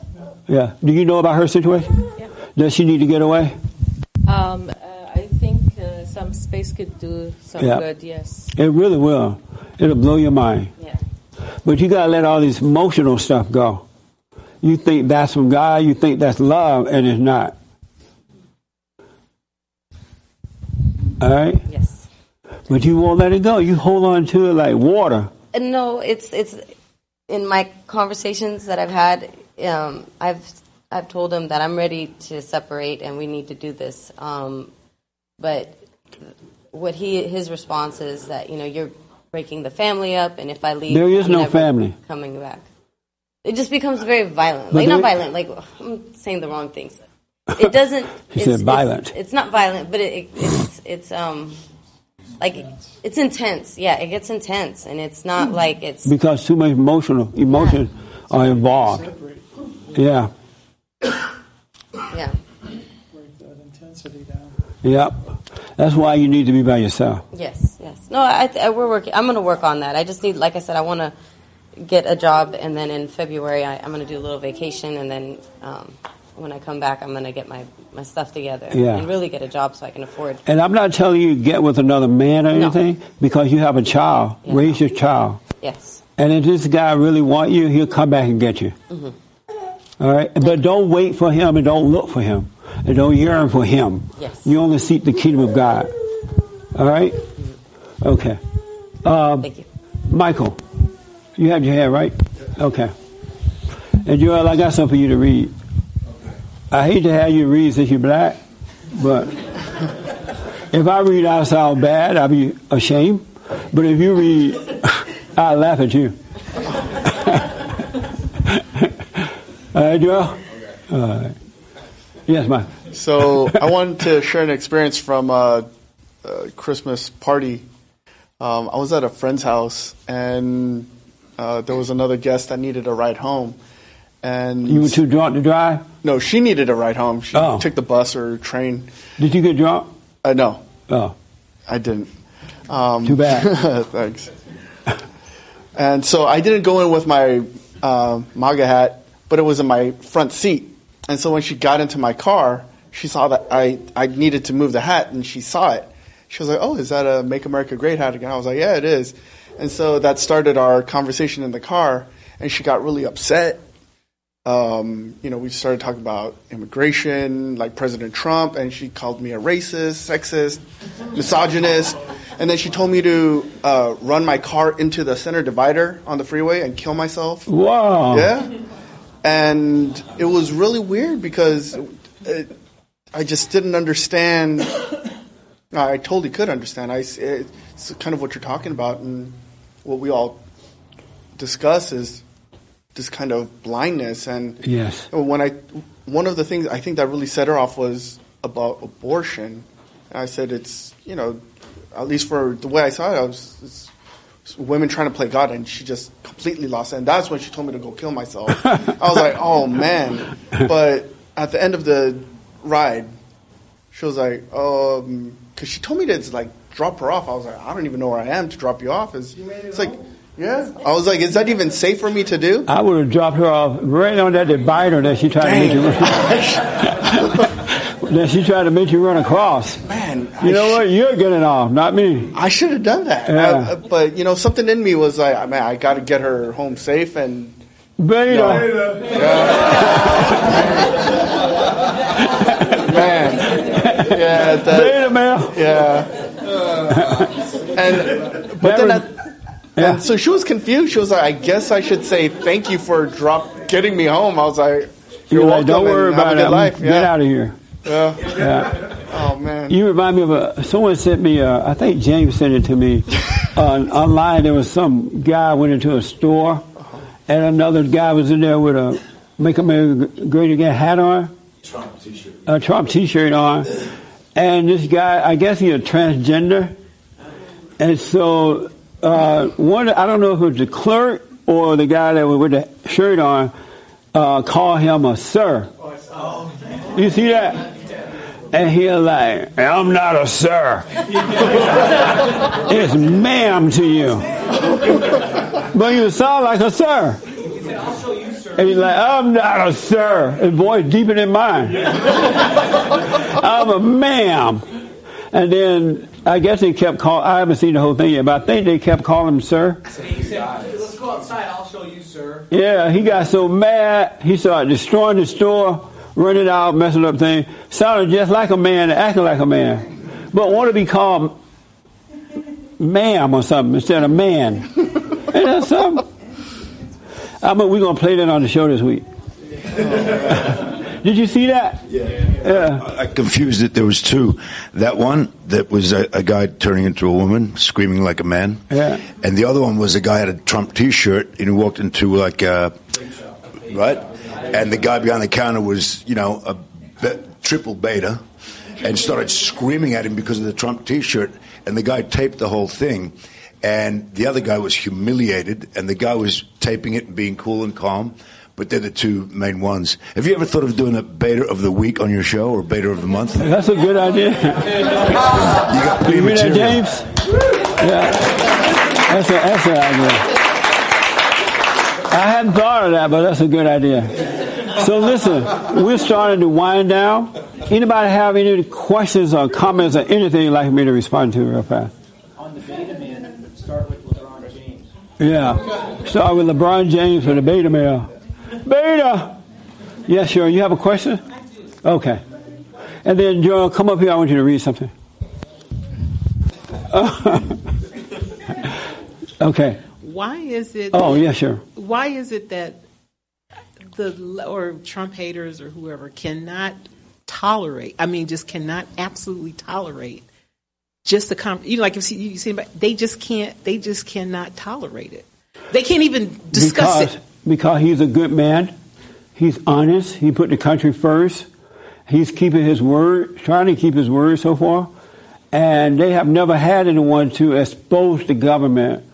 Speaker 1: Yeah. Do you know about her situation?
Speaker 9: Yeah.
Speaker 1: Does she need to get away?
Speaker 9: Um, uh, I think uh, some space could do some
Speaker 1: Yeah.
Speaker 9: good. Yes.
Speaker 1: It really will. It'll blow your mind.
Speaker 9: Yeah.
Speaker 1: But you gotta let all this emotional stuff go. You think that's from God, you think that's love, and it's not. All right?
Speaker 4: Yes.
Speaker 1: But you won't let it go. You hold on to it like water.
Speaker 4: No, it's it's in my conversations that I've had. Um, I've I've told him that I'm ready to separate and we need to do this. Um, but what he his response is that you know you're breaking the family up, and if I leave,
Speaker 1: There is
Speaker 4: I'm
Speaker 1: no
Speaker 4: never
Speaker 1: family.
Speaker 4: coming back. It just becomes very violent.
Speaker 1: But
Speaker 4: Like not violent. Like I'm saying the wrong things. It doesn't.
Speaker 1: He
Speaker 4: it's,
Speaker 1: said violent.
Speaker 4: It's, not violent, but it, it, it's it's um like it's intense. Yeah, it gets intense, and it's not like it's
Speaker 1: because too much emotional emotion are involved. Yeah,
Speaker 4: yeah.
Speaker 2: Break that intensity down.
Speaker 1: yep. That's why you need to be by yourself.
Speaker 4: Yes, yes. No, I, I we're working. I'm going to work on that. I just need, like I said, I want to get a job, and then in February I, I'm going to do a little vacation, and then um, when I come back, I'm going to get my my stuff together
Speaker 1: Yeah.
Speaker 4: and really get a job so I can afford.
Speaker 1: And I'm not telling you get with another man or
Speaker 4: No.
Speaker 1: anything because you have a child. Raise your child.
Speaker 4: Yes.
Speaker 1: And if this guy really want you, he'll come back and get you.
Speaker 4: hmm
Speaker 1: All right, but don't wait for him and don't look for him and don't yearn for him.
Speaker 4: Yes.
Speaker 1: You only seek the kingdom of God. All right. Okay. Um,
Speaker 4: Thank you.
Speaker 1: Michael, you have your hand right. Okay. And Joel, I got something for you to read. I hate to have you read since you're black, but if I read, I sound bad. I'll be ashamed. But if you read, I laugh at you. All right, Joel. All right. Yes, Mike.
Speaker 15: So I wanted to share an experience from a, a Christmas party. Um, I was at a friend's house, and uh, there was another guest that needed a ride home. And
Speaker 1: You were too drunk to drive.
Speaker 15: no, she needed a ride home. She
Speaker 1: Oh.
Speaker 15: took the bus or train.
Speaker 1: Did you get drunk?
Speaker 15: Uh, no,
Speaker 1: Oh,
Speaker 15: I didn't. Um,
Speaker 1: Too bad.
Speaker 15: thanks. And so I didn't go in with my uh, MAGA hat, but it was in my front seat. And so when she got into my car, she saw that I, I needed to move the hat, and she saw it. She was like, "Oh, is that a Make America Great hat again?" I was like, "Yeah, it is." And so that started our conversation in the car, and she got really upset. Um, you know, we started talking about immigration, like President Trump, and she called me a racist, sexist, misogynist. And then she told me to uh, run my car into the center divider on the freeway and kill myself.
Speaker 1: Wow.
Speaker 15: Yeah. And it was really weird because it, I just didn't understand. Uh, I totally could understand. I, it's kind of what you're talking about, and what we all discuss is this kind of blindness. And
Speaker 1: Yes.
Speaker 15: when I, one of the things I think that really set her off was about abortion. And I said it's you know, at least for the way I saw it, I was. It's, it's women trying to play God, and she just completely lost it. And that's when she told me to go kill myself. I was like, oh man. But at the end of the ride, she was like, um, because she told me to like drop her off. I was like, I don't even know where I am to drop you off. It's, it's like, yeah. I was like, is that even safe for me to do?
Speaker 1: I would have dropped her off right on that divider that she tried to make you that she tried to make you run across.
Speaker 15: Man,
Speaker 1: you know what? You're getting off, not me.
Speaker 15: I should have done that.
Speaker 1: Yeah.
Speaker 15: Uh, but you know, something in me was like, man, I got to get her home safe and.
Speaker 1: Beta.
Speaker 15: man. Yeah, that,
Speaker 1: Beta male.
Speaker 15: Yeah. and but then at, and so she was confused. She was like, "I guess I should say thank you for drop getting me home." I was like,
Speaker 1: You're
Speaker 15: "You're
Speaker 1: like,
Speaker 15: welcome.
Speaker 1: don't worry about it.
Speaker 15: life."
Speaker 1: Get
Speaker 15: Yeah.
Speaker 1: out of here.
Speaker 15: Yeah.
Speaker 1: Yeah.
Speaker 15: Oh man.
Speaker 1: You remind me of a. Someone sent me. A, I think James sent it to me uh, online. There was some guy went into a store, and another guy was in there with a "Make America Great Again" hat on,
Speaker 16: Trump t-shirt.
Speaker 1: a Trump T-shirt on, and this guy, I guess he's a transgender, and so uh, one. I don't know if it was the clerk or the guy that was with the shirt on, uh, called him a sir. You see that? And he was like, I'm not a sir. it's ma'am to you. But you sound like a sir. And he's like, I'm not a sir. His voice deeper than mine. I'm a ma'am. And then I guess they kept calling, I haven't seen the whole thing yet, but I think they kept calling him sir.
Speaker 16: He said, let's go outside, I'll show you, sir.
Speaker 1: Yeah, he got so mad, he started destroying the store, running out, messing up things. Sounded just like a man, acting like a man. But want to be called ma'am or something instead of man. Ain't that something? I mean, we're going to play that on the show this week. Did you see that? Yeah.
Speaker 17: I confused it. There was two. That one that was a, a guy turning into a woman, screaming like a man.
Speaker 1: Yeah.
Speaker 17: And the other one was a guy had a Trump T-shirt and he walked into like a right, and the guy behind the counter was you know a be- triple beta, and started screaming at him because of the Trump T-shirt, and the guy taped the whole thing. And the other guy was humiliated, and the guy was taping it and being cool and calm. But they're the two main ones. Have you ever thought of doing a beta of the week on your show or beta of the month?
Speaker 1: That's a good idea.
Speaker 17: You got plenty
Speaker 1: You that. James? Yeah. That's, an idea. I hadn't thought of that, but that's a good idea. So listen, we're starting to wind down. Anybody have any questions or comments or anything you'd like me to respond to real fast?
Speaker 16: On the beta man, start with LeBron James.
Speaker 1: Yeah. Start with LeBron James for the beta male. Beta! Yeah, sure. You have a question? Okay. And then, Joel, come up here. I want you to read something. okay.
Speaker 14: Why is it?
Speaker 1: Oh, yeah, sure.
Speaker 14: Why is it that the or Trump haters or whoever cannot tolerate? I mean, just cannot absolutely tolerate just the con You know, like if you you see, they just can't. They just cannot tolerate it. They can't even discuss
Speaker 1: because,
Speaker 14: it.
Speaker 1: Because he's a good man. He's honest. He put the country first. He's keeping his word, trying to keep his word so far. And they have never had anyone to expose the government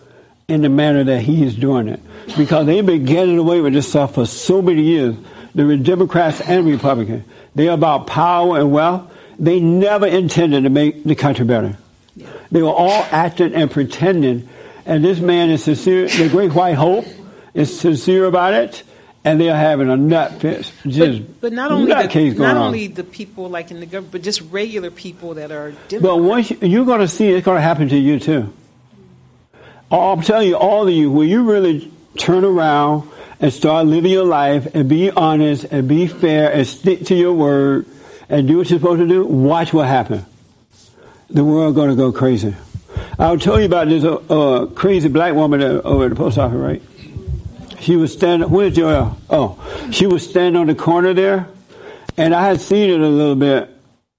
Speaker 1: in the manner that he is doing it. Because they've been getting away with this stuff for so many years. The Democrats and Republicans. They're about power and wealth. They never intended to make the country better. They were all acting and pretending. And this man is sincere. The Great White Hope is sincere about it. And they're having a nut fest. Just
Speaker 14: But not only the, not
Speaker 1: on.
Speaker 14: only the people like in the government, but just regular people that are
Speaker 1: But once you, you're going to see it's going to happen to you too. All, I'm telling you, all of you, will you really turn around and start living your life and be honest and be fair and stick to your word and do what you're supposed to do? Watch what happens. The world going to go crazy. I'll tell you about this uh, uh, crazy black woman over at the post office, right? She was standing, where's Joel? Oh, she was standing on the corner there, and I had seen it a little bit,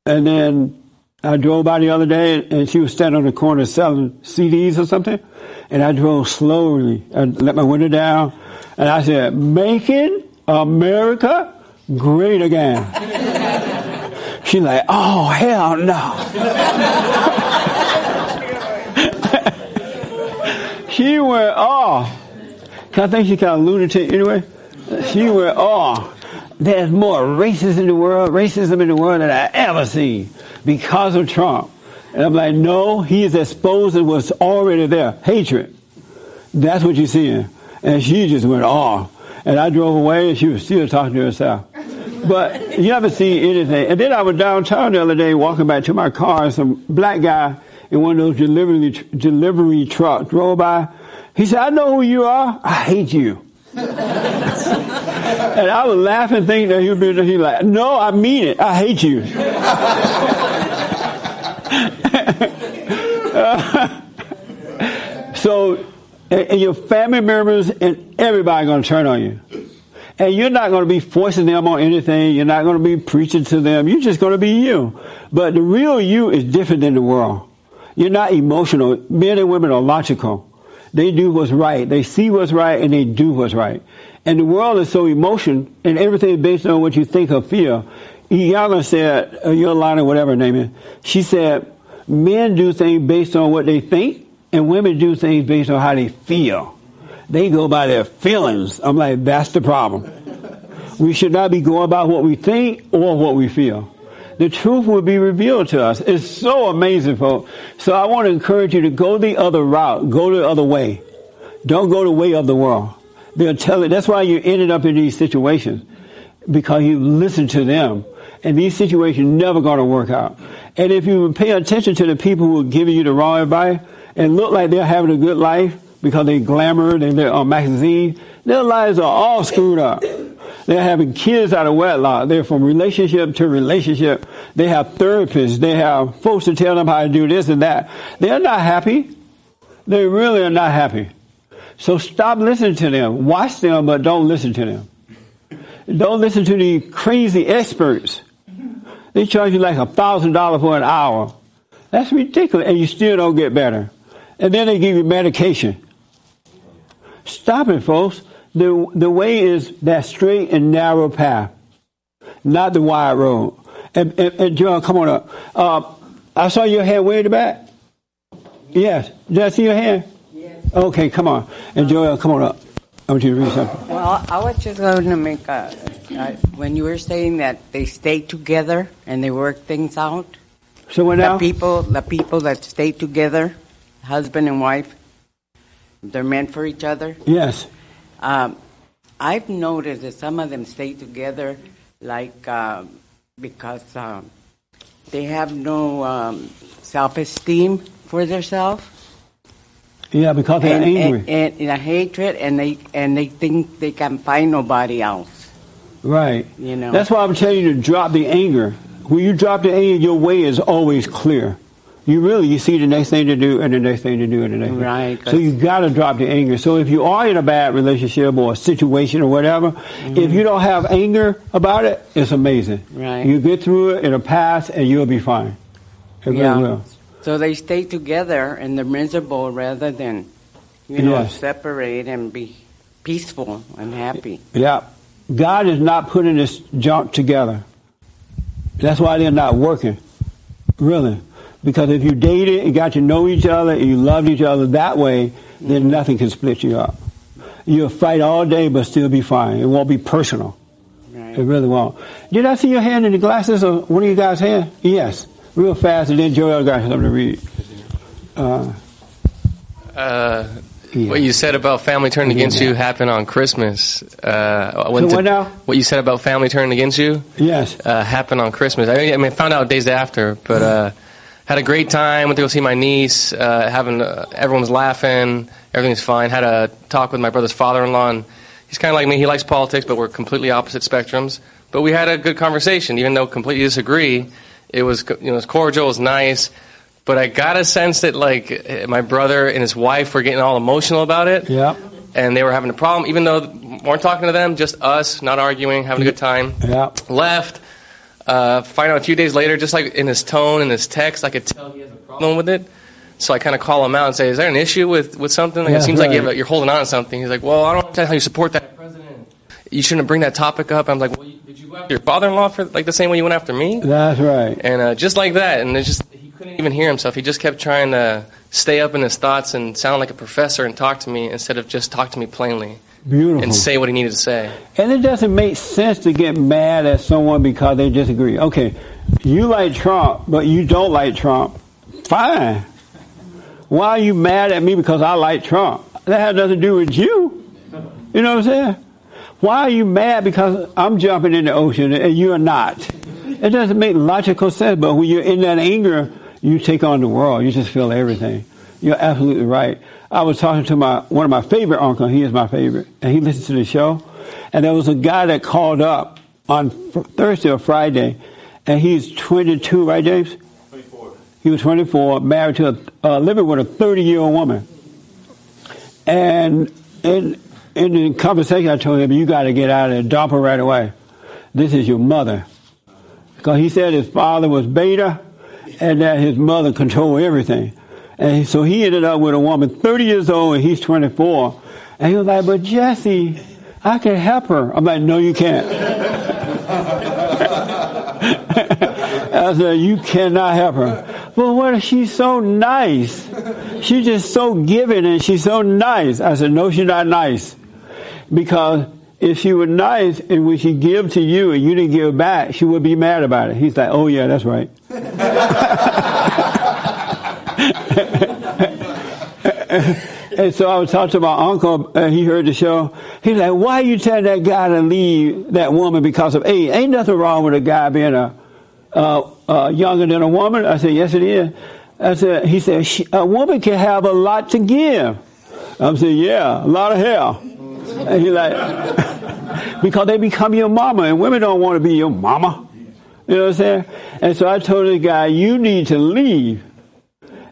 Speaker 1: and then I drove by the other day, and she was standing on the corner selling CDs or something, and I drove slowly. I let my window down, and I said, "Making America great again." She's like, "Oh hell no!" she went, "Oh." I think she kind of lunatic anyway. She went, "Oh." There's more racism in the world, racism in the world than I ever seen because of Trump. And I'm like, no, he is exposing what's already there. Hatred. That's what you're seeing. And she just went off. And I drove away and she was still talking to herself. But you haven't seen anything. And then I was downtown the other day walking back to my car. and Some black guy in one of those delivery, delivery trucks drove by. He said, I know who you are. I hate you. and I was laughing, thinking that he would be he like, no, I mean it. I hate you. so, and your family members and everybody going to turn on you. And you're not going to be forcing them on anything. You're not going to be preaching to them. You're just going to be you. But the real you is different than the world. You're not emotional. Men and women are logical. They do what's right. They see what's right and they do what's right. And the world is so emotion and everything is based on what you think or feel. Yana said, uh, Yolanda, whatever name is, she said, men do things based on what they think and women do things based on how they feel. They go by their feelings. I'm like, that's the problem. We should not be going by what we think or what we feel the truth will be revealed to us. It's so amazing, folks. So I want to encourage you to go the other route, go the other way. Don't go the way of the world. They'll tell you, that's why you ended up in these situations. Because you listen to them. And these situations never going to work out. And if you pay attention to the people who are giving you the wrong advice and look like they're having a good life because they glamour, they're on magazine, their lives are all screwed up. They're having kids out of wedlock. They're from relationship to relationship. They have therapists. They have folks to tell them how to do this and that. They're not happy. They really are not happy. So stop listening to them. Watch them, but don't listen to them. Don't listen to the crazy experts. They charge you like a thousand dollars for an hour. That's ridiculous. And you still don't get better. And then they give you medication. Stop it, folks. The, the way is that straight and narrow path, not the wide road. And, and, and John, come on up. Uh, I saw your hand way in the back. Yes. Did I see your hand? Okay, come on. And Joel, come on up. I want you to read something.
Speaker 18: Well, I was just going to make a, uh, when you were saying that they stay together and they work things out.
Speaker 1: So when now?
Speaker 18: The people, the people that stay together, husband and wife, they're meant for each other.
Speaker 1: Yes.
Speaker 18: Um, I've noticed that some of them stay together, like uh, because uh, they have no um, self-esteem for themselves.
Speaker 1: Yeah, because they're
Speaker 18: and,
Speaker 1: angry.
Speaker 18: And, and, and a hatred, and they and they think they can find nobody else.
Speaker 1: Right.
Speaker 18: You know.
Speaker 1: That's why I'm telling you to drop the anger. When you drop the anger, your way is always clear you really you see the next thing to do and the next thing to do and the next
Speaker 18: right.
Speaker 1: thing. So you got to drop the anger. So if you are in a bad relationship or a situation or whatever, mm-hmm. if you don't have anger about it, it's amazing.
Speaker 18: Right.
Speaker 1: You get through it, it'll pass, and you'll be fine. It
Speaker 18: yeah.
Speaker 1: really will.
Speaker 18: So they stay together and they're miserable rather than, you know, yes. separate and be peaceful and happy.
Speaker 1: Yeah. God is not putting this junk together. That's why they're not working. Really. Because if you dated and got to know each other and you loved each other that way, then mm-hmm. nothing can split you up. You'll fight all day but still be fine. It won't be personal.
Speaker 18: Right.
Speaker 1: It really won't. Did I see your hand in the glasses or one of you guys' hand? Yes. Real fast and then Joel got something to read. Uh,
Speaker 19: uh, yeah. What you said about family turning against you happened on Christmas. Uh,
Speaker 1: so what now?
Speaker 19: What you said about family turning against you?
Speaker 1: Yes.
Speaker 19: Uh, happened on Christmas. I mean, I found out days after, but uh, had a great time. Went to go see my niece. Uh, having uh, everyone was laughing. Everything's fine. Had a talk with my brother's father-in-law. And he's kind of like me. He likes politics, but we're completely opposite spectrums. But we had a good conversation, even though completely disagree. It was you know it was cordial. It was nice. But I got a sense that like my brother and his wife were getting all emotional about it.
Speaker 1: Yeah.
Speaker 19: And they were having a problem, even though we weren't talking to them, just us, not arguing, having a good time.
Speaker 1: Yeah.
Speaker 19: Left. Uh, find out a few days later, just like in his tone and his text, I could tell he has a problem with it. So I kind of call him out and say, "Is there an issue with, with something? Like,
Speaker 1: Yeah,
Speaker 19: it seems like you have
Speaker 1: right.
Speaker 19: a, you're holding on to something." He's like, "Well, I don't understand how you support that president. You shouldn't bring that topic up." I'm like, "Well, you, did you go after your father-in-law for like the same way you went after me?"
Speaker 1: That's right.
Speaker 19: And uh, just like that, and it just he couldn't even hear himself. He just kept trying to stay up in his thoughts and sound like a professor and talk to me instead of just talk to me plainly
Speaker 1: Beautiful.
Speaker 19: and say what he needed to say.
Speaker 1: And it doesn't make sense to get mad at someone because they disagree. Okay, you like Trump, but you don't like Trump. Fine. Why are you mad at me because I like Trump? That has nothing to do with you. You know what I'm saying? Why are you mad because I'm jumping in the ocean and you're not? It doesn't make logical sense, but when you're in that anger, you take on the world. You just feel everything. You're absolutely right. I was talking to my one of my favorite uncles. He is my favorite, and he listens to the show. And there was a guy that called up on Thursday or Friday, and he's 22, right, James? 24. He was 24, married to a, uh, living with a 30 year old woman. And in in the conversation, I told him, "You got to get out of dump her right away. This is your mother." Because he said his father was beta, and that his mother controlled everything. And so he ended up with a woman 30 years old, and he's 24. And he was like, "But Jesse, I can help her." I'm like, "No, you can't." I said, "You cannot help her." Well, what she's so nice? She's just so giving, and she's so nice. I said, "No, she's not nice." Because if she was nice and when she give to you and you didn't give back, she would be mad about it. He's like, oh yeah, that's right. and so I was talking to my uncle, and he heard the show. He's like, why you telling that guy to leave that woman because of age? Ain't nothing wrong with a guy being a, uh, uh, younger than a woman. I said, yes it is. I said, he said, a woman can have a lot to give. I said, yeah, a lot of hell. And he's like, because they become your mama, and women don't want to be your mama. You know what I'm saying? And so I told the guy, you need to leave.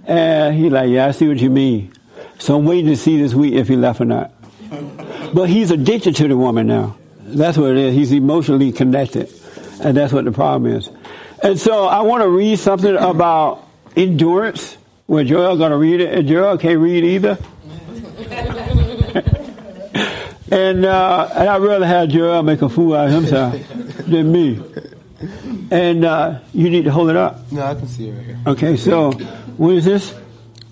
Speaker 1: And he's like, yeah, I see what you mean. So I'm waiting to see this week if he left or not. But he's addicted to the woman now. That's what it is. He's emotionally connected. And that's what the problem is. And so I want to read something about endurance. Well, Joel going to read it, and Joel can't read either. And uh, and I'd rather have Joel make a fool out of himself than me. And uh, you need to hold it up.
Speaker 20: No, I can see it right here.
Speaker 1: Okay, so what is this?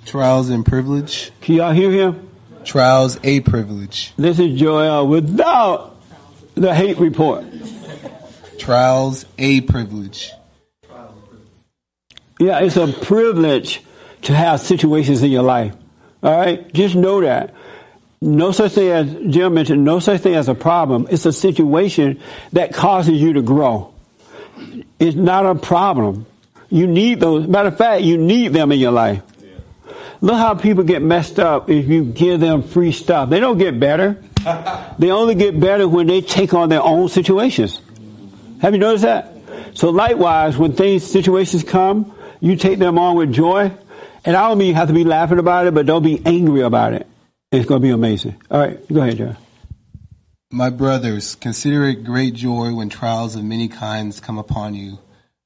Speaker 20: Trials and privilege.
Speaker 1: Can y'all hear him?
Speaker 20: Trials a privilege.
Speaker 1: This is Joel without the hate report.
Speaker 20: Trials a privilege.
Speaker 1: Yeah, it's a privilege to have situations in your life. All right? Just know that. No such thing as, Jim mentioned, no such thing as a problem. It's a situation that causes you to grow. It's not a problem. You need those. Matter of fact, you need them in your life. Look how people get messed up if you give them free stuff. They don't get better. They only get better when they take on their own situations. Have you noticed that? So likewise, when things, situations come, you take them on with joy. And I don't mean you have to be laughing about it, but don't be angry about it. It's going to be amazing. All right, go ahead, John.
Speaker 20: My brothers, consider it great joy when trials of many kinds come upon you.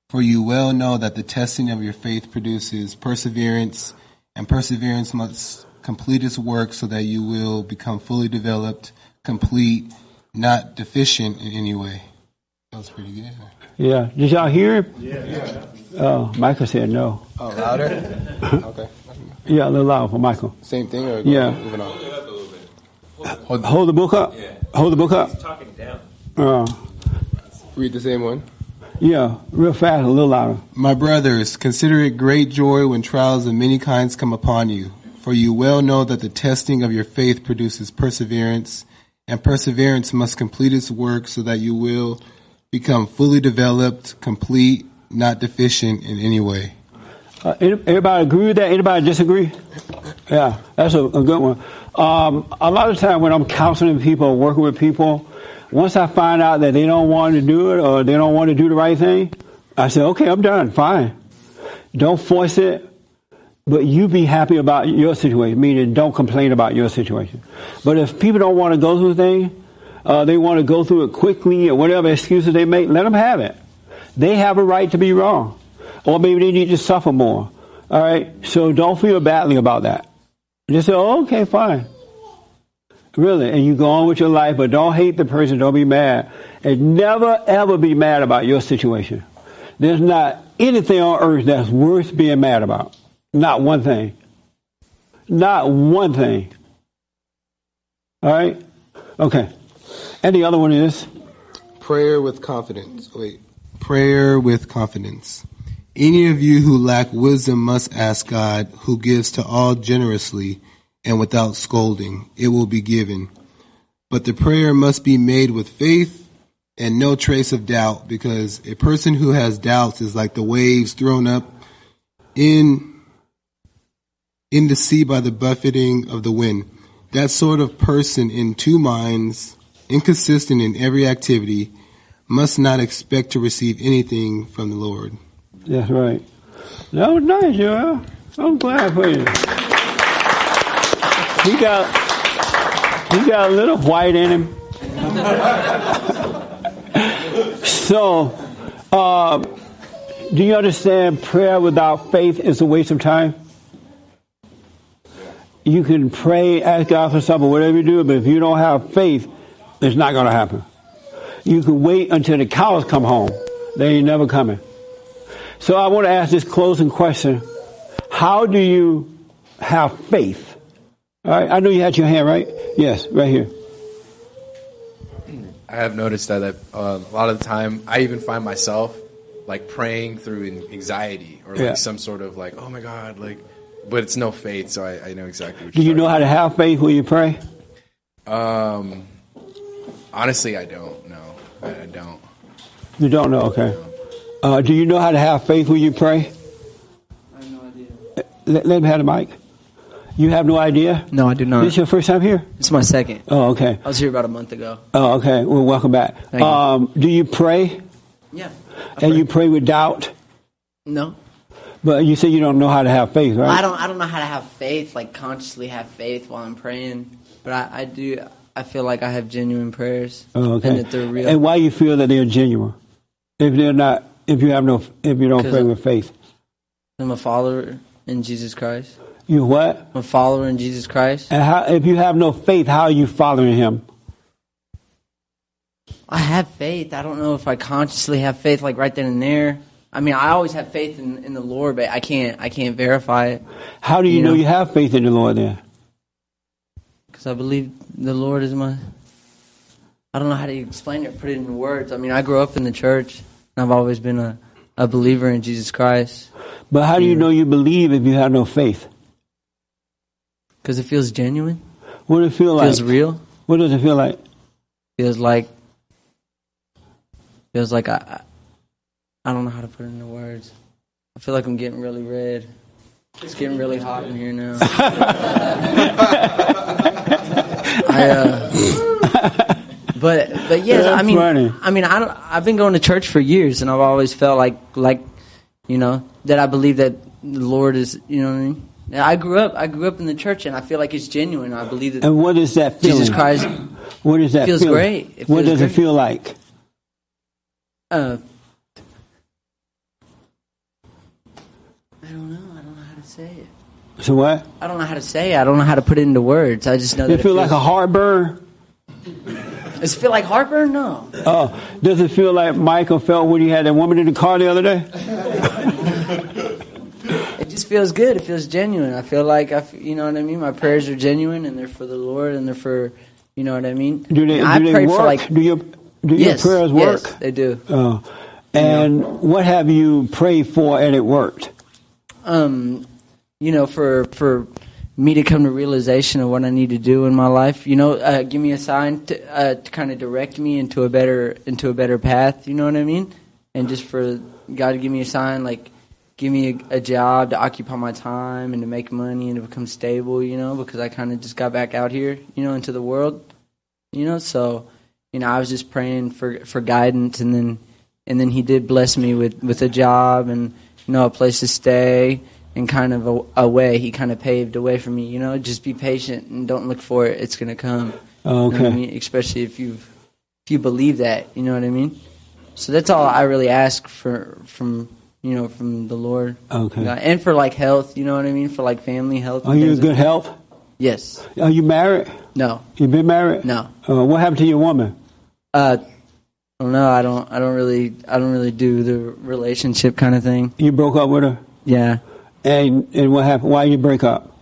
Speaker 20: For you well know that the testing of your faith produces perseverance, and perseverance must complete its work so that you will become fully developed, complete, not deficient in any way. That was pretty good.
Speaker 1: Yeah. Did y'all hear him? Yeah. Oh, Michael said no.
Speaker 20: Oh, louder? okay.
Speaker 1: Yeah, a little loud for Michael.
Speaker 20: Same thing or
Speaker 1: Yeah.
Speaker 20: even on?
Speaker 1: Hold, hold the book up. Yeah. Hold the book up.
Speaker 20: talking down.
Speaker 1: Uh,
Speaker 20: Read the same one.
Speaker 1: yeah, real fast, a little louder.
Speaker 20: My brothers, consider it great joy when trials of many kinds come upon you, for you well know that the testing of your faith produces perseverance, and perseverance must complete its work so that you will become fully developed, complete, not deficient in any way.
Speaker 1: Uh, everybody agree with that? Anybody disagree? Yeah, that's a, a good one. Um, a lot of time when I'm counseling people working with people, once I find out that they don't want to do it or they don't want to do the right thing, I say, okay, I'm done. Fine. Don't force it, but you be happy about your situation, meaning don't complain about your situation. But if people don't want to go through things, uh, they want to go through it quickly or whatever excuses they make, let them have it. They have a right to be wrong. Or maybe they need to suffer more. All right? So don't feel badly about that. Just say, oh, okay, fine. Really. And you go on with your life, but don't hate the person. Don't be mad. And never, ever be mad about your situation. There's not anything on earth that's worth being mad about. Not one thing. Not one thing. All right? Okay. And the other one is?
Speaker 20: Prayer with confidence. Wait. Prayer with confidence. Any of you who lack wisdom must ask God, who gives to all generously and without scolding. It will be given. But the prayer must be made with faith and no trace of doubt, because a person who has doubts is like the waves thrown up in in the sea by the buffeting of the wind. That sort of person in two minds, inconsistent in every activity, must not expect to receive anything from the Lord.
Speaker 1: That's right. That was nice, Joel. I'm glad for you. He got he got a little white in him. so, uh, do you understand? Prayer without faith is a waste of time. You can pray, ask God for something, whatever you do, but if you don't have faith, it's not going to happen. You can wait until the cows come home; they ain't never coming. So I want to ask this closing question. How do you have faith? All right, I know you had your hand, right? Yes, right here.
Speaker 21: I have noticed that, that uh, a lot of the time, I even find myself like praying through anxiety or like
Speaker 1: Yeah.
Speaker 21: some sort of like, oh my god, like, but it's no faith, so I, I know exactly what
Speaker 1: Do you know how to have faith when you pray?
Speaker 21: Um, honestly, I don't know. I, I don't.
Speaker 1: You don't know, okay. Uh, do you know how to have faith when you pray?
Speaker 22: I have no idea.
Speaker 1: Let, let him have the mic. You have no idea?
Speaker 22: No, I do not.
Speaker 1: This your first time here?
Speaker 22: It's my second.
Speaker 1: Oh, okay.
Speaker 22: I was here about a month ago.
Speaker 1: Oh, okay. Well, welcome back.
Speaker 22: Thank you.
Speaker 1: Um, do you pray?
Speaker 22: Yeah.
Speaker 1: And you pray with doubt?
Speaker 22: No.
Speaker 1: But you say you don't know how to have faith, right?
Speaker 22: I don't. I don't know how to have faith, like consciously have faith while I'm praying. But I, I do. I feel like I have genuine prayers,
Speaker 1: Oh, okay.
Speaker 22: and that they're real.
Speaker 1: And why you feel that they're genuine? If they're not, if you have no, if you don't pray
Speaker 22: I'm-
Speaker 1: with faith,
Speaker 22: I'm a follower in Jesus Christ.
Speaker 1: you what?
Speaker 22: I'm a follower in Jesus Christ.
Speaker 1: And how, if you have no faith, how are you following Him?
Speaker 22: I have faith. I don't know if I consciously have faith, like right then and there. I mean, I always have faith in, in the Lord, but I can't. I can't verify it
Speaker 1: How do you,
Speaker 22: You
Speaker 1: know
Speaker 22: know-
Speaker 1: you have faith in the Lord? Then
Speaker 22: because I believe the Lord is my. I don't know how to explain it, put it in words. I mean, I grew up in the church, I've always been a, a believer in Jesus Christ
Speaker 1: But how do you know you believe if you have no faith?
Speaker 22: because it feels genuine.
Speaker 1: What does it feel like?
Speaker 22: Feels real.
Speaker 1: What does it feel like?
Speaker 22: Feels like. Feels like I. I I don't know how to put it into words. I feel like I'm getting really red. It's getting really hot in here now. I, uh, but but yeah,
Speaker 1: That's
Speaker 22: I mean,
Speaker 1: funny.
Speaker 22: I mean, I. I've been going to church for years, and I've always felt like like, you know, that I believe that the Lord is. You know what I mean? I grew up. I grew up in the church, and I feel like it's genuine. I believe that
Speaker 1: And what is that feeling?
Speaker 22: Jesus Christ.
Speaker 1: What is that
Speaker 22: feels
Speaker 1: feeling?
Speaker 22: great. It
Speaker 1: what
Speaker 22: feels
Speaker 1: does it feel like?
Speaker 22: Uh, I don't know. I don't know how to say it.
Speaker 1: So what?
Speaker 22: I don't know how to say it. I don't know how to put it into words. I just know that
Speaker 1: Does it feel like a heartburn?
Speaker 22: Does it feel like heartburn? No.
Speaker 1: Oh, does it feel like Michael felt when he had that woman in the car the other day?
Speaker 22: It just feels good. It feels genuine. I feel like I, you know what I mean. My prayers are genuine, and they're for the Lord, and they're for, you know what I mean.
Speaker 1: Do they?
Speaker 22: I
Speaker 1: do they work?
Speaker 22: like
Speaker 1: do your do
Speaker 22: Yes,
Speaker 1: your prayers
Speaker 22: yes,
Speaker 1: work?
Speaker 22: they do.
Speaker 1: Oh, and what have you prayed for and it worked?
Speaker 22: um, you know, for for me to come to realization of what I need to do in my life. You know, uh, give me a sign to, uh, to kind of direct me into a better into a better path. You know what I mean? And just for God to give me a sign, like give me a, a job to occupy my time and to make money and to become stable, you know, because I kind of just got back out here, you know, into the world, you know. So, you know, I was just praying for for guidance, and then and then he did bless me with with a job and you know a place to stay and kind of a, a way. He kind of paved a way for me, you know. Just be patient and don't look for it; it's gonna come.
Speaker 1: Oh,
Speaker 22: You know I
Speaker 1: okay.
Speaker 22: mean? Especially if you if you believe that, you know what I mean. So that's all I really ask for from you know from the Lord.
Speaker 1: Okay.
Speaker 22: And for like health, you know what I mean, for like family health.
Speaker 1: Are you in good
Speaker 22: like
Speaker 1: health?
Speaker 22: Yes.
Speaker 1: Are you married?
Speaker 22: No.
Speaker 1: You been married?
Speaker 22: No.
Speaker 1: Uh, what happened to your woman?
Speaker 22: Uh, I don't know. I don't. I don't really. I don't really do the relationship kind of thing.
Speaker 1: You broke up with her?
Speaker 22: Yeah.
Speaker 1: And and what happened? Why did you break up?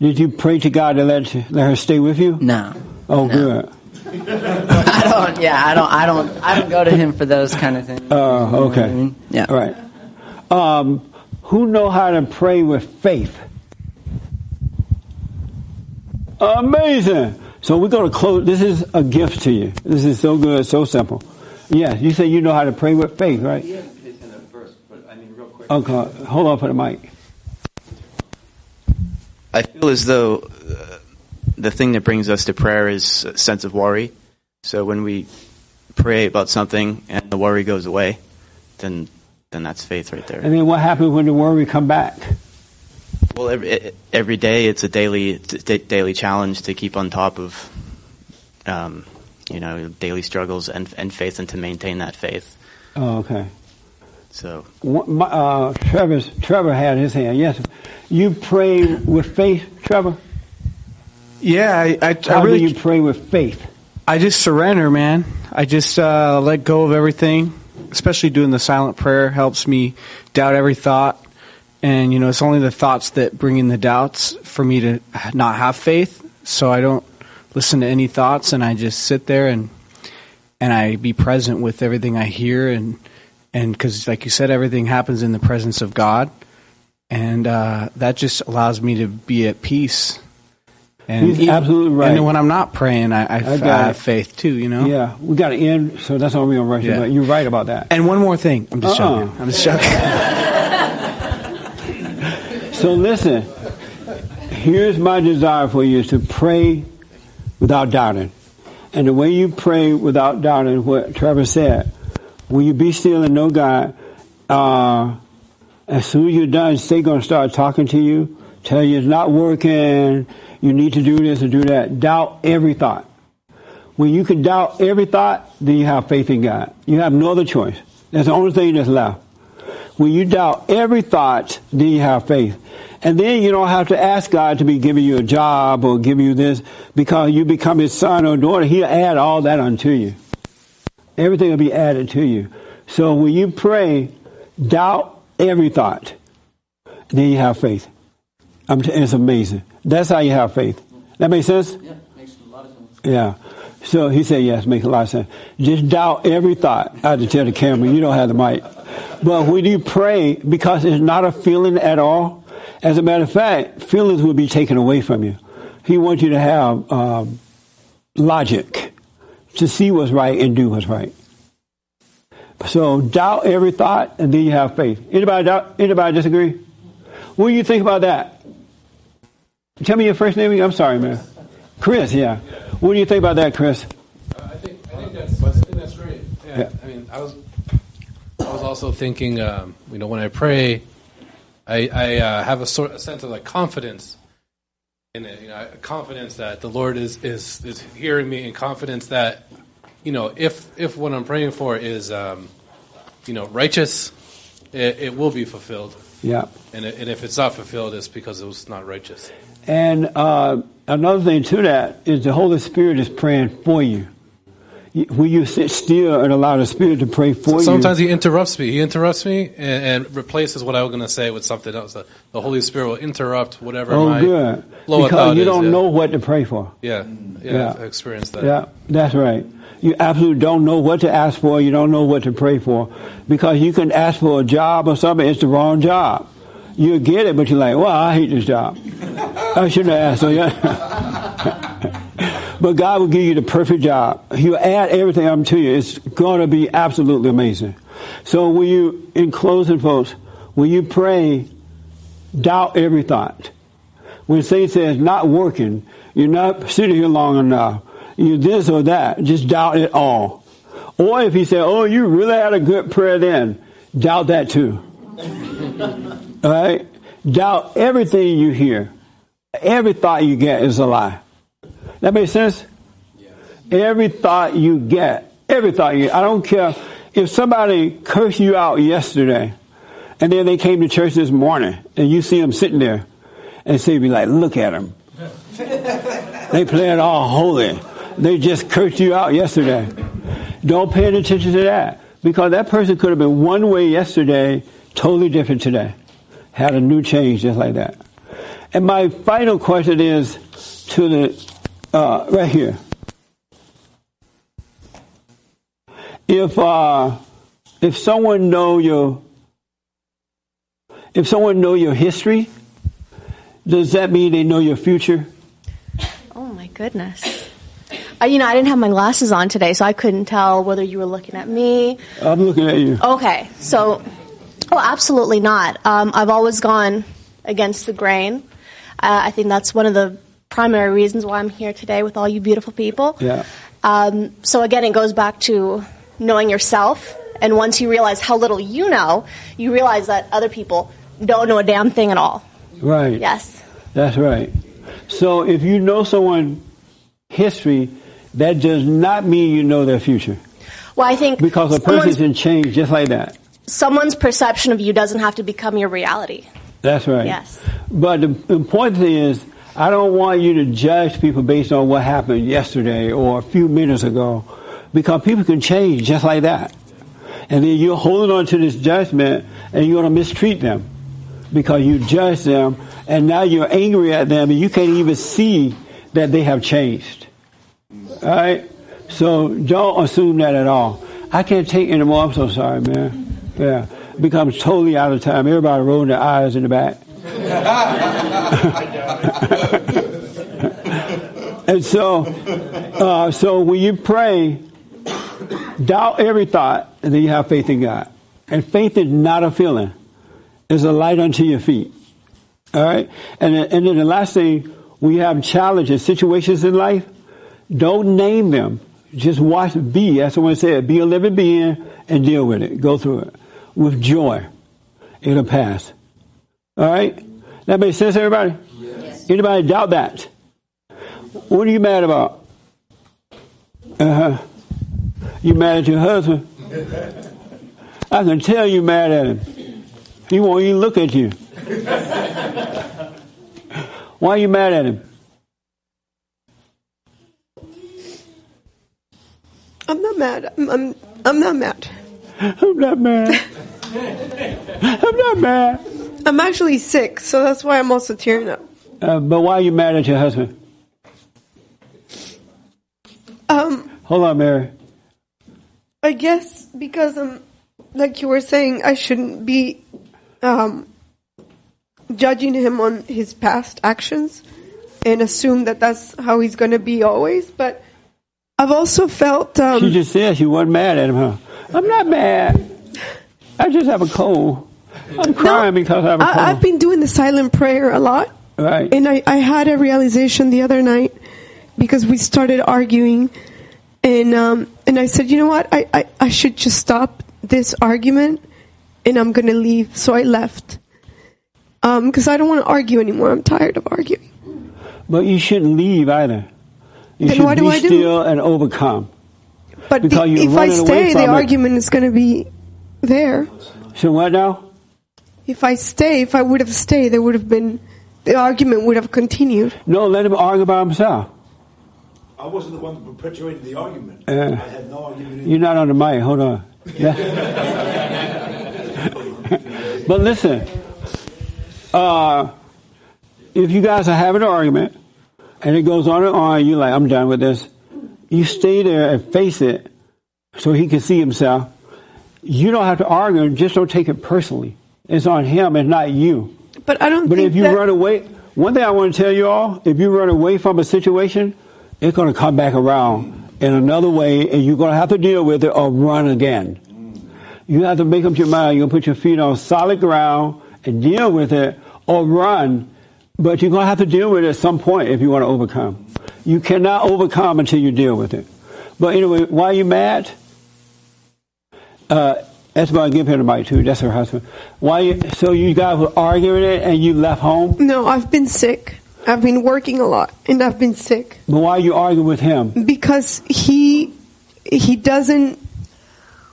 Speaker 1: Did you pray to God to let let her stay with you?
Speaker 22: No.
Speaker 1: Oh,
Speaker 22: No.
Speaker 1: good.
Speaker 22: I don't. Yeah. I don't. I don't. I don't go to him for those kind of things.
Speaker 1: Oh, okay.
Speaker 22: Yeah.
Speaker 1: All right. Um, who know how to pray with faith? Amazing. So we're going to close. This is a gift to you. This is so good, so simple. Yes, you say you know how to pray with faith, right? Okay, hold on for the mic.
Speaker 13: I feel as though uh, the thing that brings us to prayer is a sense of worry. So when we pray about something and the worry goes away, then then that's faith right there.
Speaker 1: And then what happens when the worry come back?
Speaker 13: Well, every every day it's a daily it's a daily challenge to keep on top of, um, you know, daily struggles and and faith, and to maintain that faith.
Speaker 1: Oh, okay.
Speaker 13: So
Speaker 1: What- Uh, Trevor's, Trevor had his hand. Yes, you pray with faith, Trevor.
Speaker 23: Yeah, I, I,
Speaker 1: How
Speaker 23: I really
Speaker 1: do you pray with faith?
Speaker 23: I just surrender, man. I just uh, let go of everything. Especially doing the silent prayer helps me doubt every thought. And you know, it's only the thoughts that bring in the doubts for me to not have faith. So I don't listen to any thoughts, and I just sit there and and I be present with everything I hear, and and because like you said, everything happens in the presence of God, and uh, that just allows me to be at peace. And
Speaker 1: He's
Speaker 23: even-
Speaker 1: absolutely right.
Speaker 23: And when I'm not praying, I, I,
Speaker 1: I
Speaker 23: I have faith too. You know.
Speaker 1: Yeah, we got to end, so that's all we're gonna rush you.
Speaker 23: Yeah.
Speaker 1: But you're right about that.
Speaker 23: And one more thing. I'm just
Speaker 1: Uh-uh.
Speaker 23: joking. I'm just joking.
Speaker 1: So listen, here's my desire for you is to pray without doubting. And the way you pray without doubting, what Trevor said, will you be still and know God? Uh, as soon as you're done, Satan going to start talking to you, tell you it's not working, you need to do this and do that. Doubt every thought. When you can doubt every thought, then you have faith in God. You have no other choice. That's the only thing that's left. When you doubt every thought, then you have faith. And then you don't have to ask God to be giving you a job or give you this because you become his son or daughter. He'll add all that unto you. Everything will be added to you. So when you pray, doubt every thought. Then you have faith. I'm t- it's amazing. That's how you have faith. That makes sense?
Speaker 22: Yeah, makes a lot of sense.
Speaker 1: Yeah. So he said, yes, makes a lot of sense. Just doubt every thought. I had to tell the camera, you don't have the mic. But when you pray, because it's not a feeling at all, as a matter of fact, feelings will be taken away from you. He wants you to have um, logic to see what's right and do what's right. So doubt every thought, and then you have faith. Anybody doubt? Anybody disagree? What do you think about that? Tell me your first name. I'm sorry, man. Chris. Yeah. What do you think about that, Chris?
Speaker 10: I think, I think that's I think that's great. Yeah,
Speaker 1: Yeah.
Speaker 10: I mean, I was I was also thinking, um, you know, when I pray, I, I uh, have a sort a sense of like confidence it. You know, confidence that the Lord is is is hearing me, and confidence that you know, if if what I'm praying for is um, you know righteous, it, it will be fulfilled.
Speaker 1: Yeah.
Speaker 10: And, it, and if it's not fulfilled, it's because it was not righteous.
Speaker 1: And uh, another thing to that is the Holy Spirit is praying for you. When you sit still and allow the Spirit to pray for
Speaker 10: So
Speaker 1: you.
Speaker 10: sometimes he interrupts me. He interrupts me and, and replaces what I was going to say with something else. The, the Holy Spirit will interrupt whatever
Speaker 1: oh,
Speaker 10: my
Speaker 1: good. Because you
Speaker 10: is,
Speaker 1: don't
Speaker 10: yeah.
Speaker 1: know what to pray for.
Speaker 10: Yeah, yeah,
Speaker 1: Yeah.
Speaker 10: I've experienced that.
Speaker 1: Yeah, that's right. You absolutely don't know what to ask for. You don't know what to pray for because you can ask for a job or something. It's the wrong job. You get it, but you're like, well, I hate this job. I shouldn't have asked. So yeah. But God will give you the perfect job. He'll add everything up to you. It's going to be absolutely amazing. So when you, in closing, folks, when you pray, doubt every thought. When Satan says not working, you're not sitting here long enough, you this or that, just doubt it all. Or if he said, oh, you really had a good prayer then, doubt that too. All right? Doubt everything you hear. Every thought you get is a lie. That makes sense? Every thought you get, every thought you get, I don't care if somebody cursed you out yesterday and then they came to church this morning and you see them sitting there and say, be like, look at them. they play it all holy. They just cursed you out yesterday. Don't pay any attention to that because that person could have been one way yesterday, totally different today. Had a new change just like that. And my final question is to the, uh, right here. If, uh, if someone know your, if someone know your history, does that mean they know your future?
Speaker 24: Oh my goodness. Uh, you know, I didn't have my glasses on today, so I couldn't tell whether you were looking at me.
Speaker 1: I'm looking at you.
Speaker 24: Okay, so, oh, absolutely not. Um, I've always gone against the grain. Uh, I think that's one of the primary reasons why I'm here today with all you beautiful people.
Speaker 1: Yeah.
Speaker 24: Um, so again, it goes back to knowing yourself, and once you realize how little you know, you realize that other people don't know a damn thing at all.
Speaker 1: Right.
Speaker 24: Yes.
Speaker 1: That's right. So if you know someone's history, that does not mean you know their future.
Speaker 24: Well, I think
Speaker 1: Because a person can change just like that.
Speaker 24: someone's perception of you doesn't have to become your reality.
Speaker 1: That's right.
Speaker 24: Yes.
Speaker 1: But the important thing is, I don't want you to judge people based on what happened yesterday or a few minutes ago, because people can change just like that. And then you're holding on to this judgment and you're going to mistreat them because you judge them and now you're angry at them and you can't even see that they have changed. All right? So don't assume that at all. I can't take anymore. I'm so sorry, man. Yeah. Becomes totally out of time. Everybody rolling their eyes in the back. and so, uh, so when you pray, doubt every thought, and then you have faith in God. And faith is not a feeling; it's a light unto your feet. All right, and then, and then the last thing, we have challenges, situations in life. Don't name them. Just watch. Be. What I said. Be a living being and deal with it. Go through it with joy. It'll pass. All right. That makes sense, everybody. Anybody doubt that? What are you mad about? Uh huh. You mad at your husband? I can tell you mad at him. He won't even look at you. Why are you mad at him?
Speaker 25: I'm not mad. I'm, I'm, I'm not mad.
Speaker 1: I'm not mad. I'm not mad.
Speaker 25: I'm actually sick, so that's why I'm also tearing up.
Speaker 1: Uh, but why are you mad at your husband?
Speaker 25: Um,
Speaker 1: Hold on, Mary.
Speaker 25: I guess because I'm, like you were saying, I shouldn't be um, judging him on his past actions and assume that that's how he's going to be always. But I've also felt. Um,
Speaker 1: she just said she wasn't mad at him, huh? I'm not mad. I just have a cold. I'm crying because I have a cold.
Speaker 25: I, I've been doing the silent prayer a lot.
Speaker 1: Right.
Speaker 25: And I, I had a realization the other night because we started arguing and um, and I said, you know what, I, I, I should just stop this argument and I'm gonna leave. So I left. because I don't want to argue anymore. I'm tired of arguing.
Speaker 1: But you shouldn't leave either. You
Speaker 25: Then
Speaker 1: should
Speaker 25: what do
Speaker 1: be
Speaker 25: I do?
Speaker 1: still and overcome.
Speaker 25: But the- if I stay, the
Speaker 1: it.
Speaker 25: argument is going to be there.
Speaker 1: So what now?
Speaker 25: If I stay, if I would have stayed, there would have been the argument would have continued.
Speaker 1: No, let him argue by himself.
Speaker 26: I wasn't the one that perpetuated the argument.
Speaker 1: Uh,
Speaker 26: I had no argument.
Speaker 1: You're not on the mic. Hold on. But listen, uh, if you guys are having an argument and it goes on and on, you're like, I'm done with this. You stay there and face it so he can see himself. You don't have to argue. Just don't take it personally. It's on him and not you.
Speaker 25: But I don't
Speaker 1: But
Speaker 25: think
Speaker 1: if you
Speaker 25: that-
Speaker 1: run away, one thing I want to tell you all, if you run away from a situation, it's going to come back around in another way and you're going to have to deal with it or run again. You have to make up your mind. You're going to put your feet on solid ground and deal with it or run. But you're going to have to deal with it at some point if you want to overcome. You cannot overcome until you deal with it. But anyway, why are you mad? Uh, that's why I give her the mic too. That's her husband. Why? You, so you guys were arguing it and you left home?
Speaker 25: No, I've been sick. I've been working a lot and I've been sick
Speaker 1: But why are you arguing with him?
Speaker 25: because he he doesn't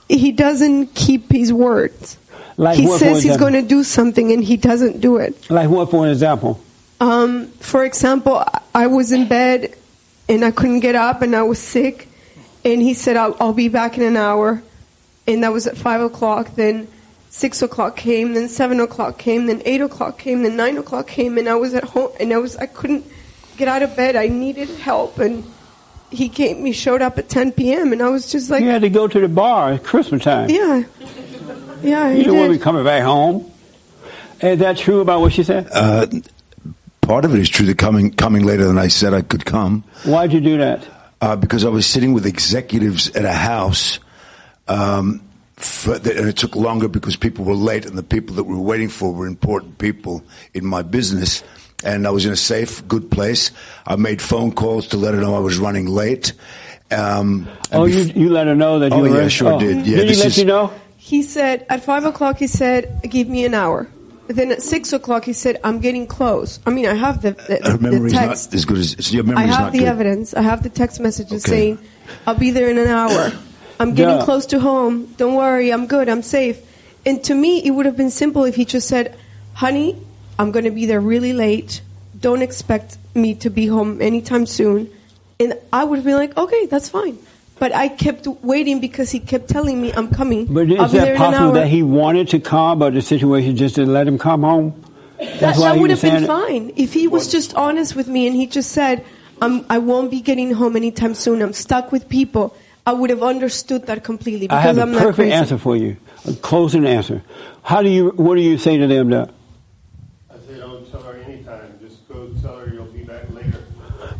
Speaker 25: he doesn't keep his words.
Speaker 1: Like
Speaker 25: he says he's going to do something and he doesn't do it.
Speaker 1: Like what, for an example?
Speaker 25: Um, for example, I- I was in bed and I couldn't get up and I was sick, and he said, "I'll, I'll be back in an hour," and that was at five o'clock. Then six o'clock came, then seven o'clock came, then eight o'clock came, then nine o'clock came, and I was at home and I was I couldn't get out of bed. I needed help, and he came. He showed up at ten p.m. and I was just like,
Speaker 1: you had to go to the bar at Christmas time.
Speaker 25: yeah, yeah.
Speaker 1: You
Speaker 25: He
Speaker 1: didn't want to be coming back home. Is that true about what she said?
Speaker 17: Uh, part of it is true that coming coming later than I said I could come.
Speaker 1: Why'd you do that?
Speaker 17: Uh, because I was sitting with executives at a house, um, for, and it took longer because people were late, and the people that we were waiting for were important people in my business. And I was in a safe, good place. I made phone calls to let her know I was running late. Um,
Speaker 1: Oh,
Speaker 17: bef-
Speaker 1: you you let her know that you
Speaker 17: Oh,
Speaker 1: were.
Speaker 17: yeah, sure did. Yeah,
Speaker 1: did he let
Speaker 17: is-
Speaker 1: you know?
Speaker 25: He said at five o'clock. He said, "Give me an hour." Then at six o'clock, he said, "I'm getting close." I mean, I have the the,
Speaker 17: her
Speaker 25: the
Speaker 17: memory's
Speaker 25: text.
Speaker 17: not as good as your
Speaker 25: I
Speaker 17: memory's
Speaker 25: have
Speaker 17: not
Speaker 25: the
Speaker 17: good.
Speaker 25: evidence. I have the text messages
Speaker 17: Okay.
Speaker 25: saying, "I'll be there in an hour. I'm getting
Speaker 17: Yeah.
Speaker 25: close to home. Don't worry. I'm good. I'm safe." And to me, it would have been simple if he just said, "Honey, I'm going to be there really late. Don't expect me to be home anytime soon." And I would have been like, "Okay, that's fine." But I kept waiting because he kept telling me, "I'm coming.
Speaker 1: But is that possible that he wanted to come, but the situation just didn't let him come home?
Speaker 25: That,
Speaker 1: That's why
Speaker 25: that would have been fine if he was just honest with me and he just said, I'm, "I won't be getting home anytime soon. I'm stuck with people." I would have understood that completely because
Speaker 1: I
Speaker 25: because
Speaker 1: have a
Speaker 25: am not
Speaker 1: perfect
Speaker 25: crazy.
Speaker 1: answer for you, a closing answer. How do you? What do you say to them? That,
Speaker 27: I said, don't tell her anytime. Just go tell her you'll be back later.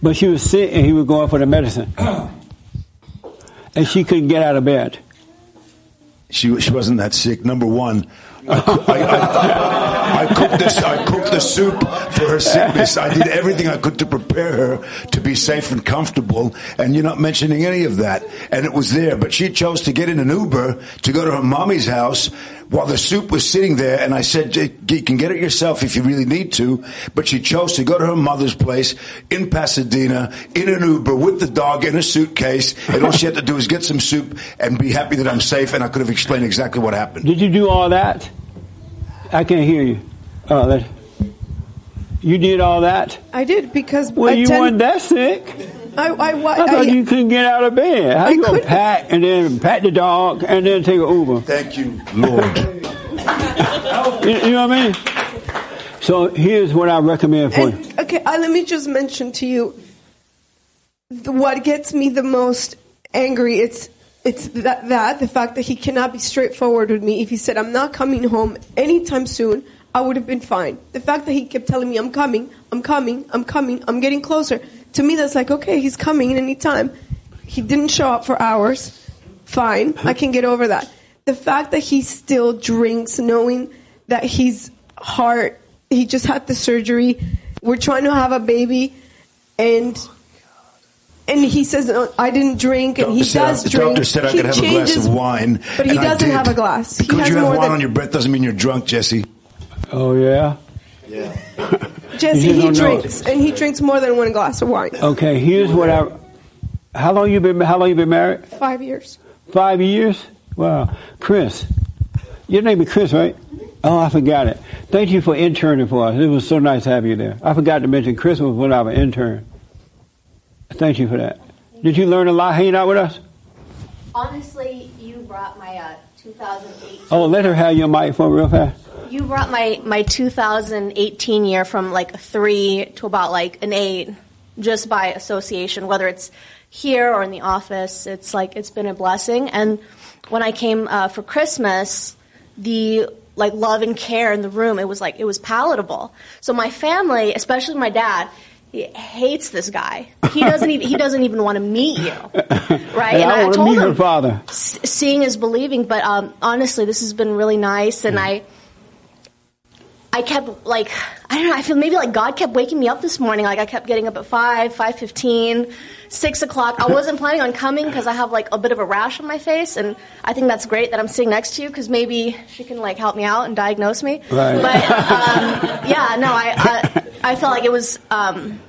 Speaker 1: but she was sick and he was going for the medicine, and she couldn't get out of bed.
Speaker 17: She she wasn't that sick. Number one, I, I, I, I cooked this. I cooked the soup for her sickness. I did everything I could to prepare her to be safe and comfortable. And you're not mentioning any of that. And it was there, but she chose to get in an Uber to go to her mommy's house while the soup was sitting there. And I said, "You can get it yourself if you really need to." But she chose to go to her mother's place in Pasadena in an Uber with the dog in a suitcase. And all she had to do was get some soup and be happy that I'm safe. And I could have explained exactly what happened.
Speaker 1: Did you do all that? I can't hear you. Oh, that, you did all that.
Speaker 25: I did because
Speaker 1: Well,
Speaker 25: at
Speaker 1: you
Speaker 25: 10
Speaker 1: weren't that sick.
Speaker 25: I, I, wa-
Speaker 1: I thought
Speaker 25: I-
Speaker 1: you couldn't get out of bed. How
Speaker 25: I
Speaker 1: you gonna
Speaker 25: couldn't.
Speaker 1: pack and then pat the dog and then take an Uber?
Speaker 17: Thank you, Lord.
Speaker 1: You, you know what I mean? So here's what I recommend for you.
Speaker 25: Okay, uh, let me just mention to you the, what gets me the most angry. It's it's that, that the fact that he cannot be straightforward with me. If he said I'm not coming home anytime soon, I would have been fine. The fact that he kept telling me I'm coming, I'm coming, I'm coming, I'm getting closer. To me, that's like okay, he's coming anytime. He didn't show up for hours. Fine, I can get over that. The fact that he still drinks, knowing that his heart, he just had the surgery. We're trying to have a baby, and and he says "No, I didn't drink, and he
Speaker 17: Doctor said,
Speaker 25: does
Speaker 17: the
Speaker 25: drink.
Speaker 17: doctor said I
Speaker 25: He
Speaker 17: could have a glass
Speaker 25: changes-
Speaker 17: of wine.
Speaker 25: but he doesn't have a glass. He
Speaker 17: Because
Speaker 25: has
Speaker 17: you have wine
Speaker 25: than-
Speaker 17: on your breath doesn't mean you're drunk, Jesse.
Speaker 1: Oh yeah.
Speaker 17: Yeah.
Speaker 25: Jesse, he drinks, and he drinks more than one glass of wine.
Speaker 1: Okay, here's what I. How long you been? How long you been married?
Speaker 25: Five years.
Speaker 1: Five years. Wow, Chris. Your name is Chris, right? Oh, I forgot it. Thank you for interning for us. It was so nice to have you there. I forgot to mention Chris was when I was an intern. Thank you for that. Did you learn a lot hanging out with us?
Speaker 24: Honestly, you brought my uh, 2008.
Speaker 1: Oh, let her have your microphone real fast.
Speaker 24: You brought my my 2018 year from like a three to about like an eight, just by association. Whether it's here or in the office, it's like it's been a blessing. And when I came uh, for Christmas, the like love and care in the room, it was like it was palatable. So my family, especially my dad, he hates this guy. He doesn't even he doesn't even want to meet you, right?
Speaker 1: And I want to meet her father.
Speaker 24: s- seeing is believing. But um, honestly, this has been really nice, and I, I kept like I don't know. I feel maybe like God kept waking me up this morning. Like I kept getting up at five, five fifteen, six o'clock. I wasn't planning on coming because I have like a bit of a rash on my face, and I think that's great that I'm sitting next to you because maybe she can like help me out and diagnose me.
Speaker 1: Right.
Speaker 24: But um, yeah, no, I I, I felt like it was. Um,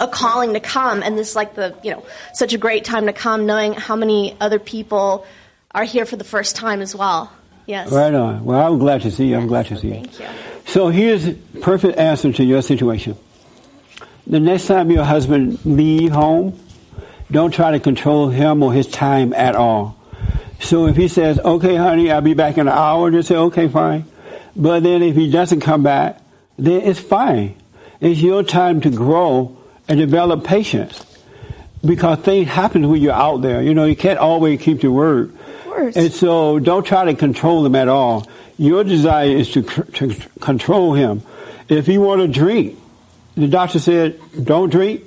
Speaker 24: a calling to come and this is like the you know such a great time to come knowing how many other people are here for the first time as well yes
Speaker 1: Right on. Well, I'm glad to see you. I'm glad to see you.
Speaker 24: thank you
Speaker 1: So here's a perfect answer to your situation. The next time your husband leave home, don't try to control him or his time at all. So if he says, okay, honey, I'll be back in an hour, just say, okay, fine. But then if he doesn't come back, then it's fine. It's your time to grow and develop patience. Because things happen when you're out there. You know, you can't always keep your word. And so don't try to control him at all. Your desire is to, to control him. If he want to drink, the doctor said, don't drink.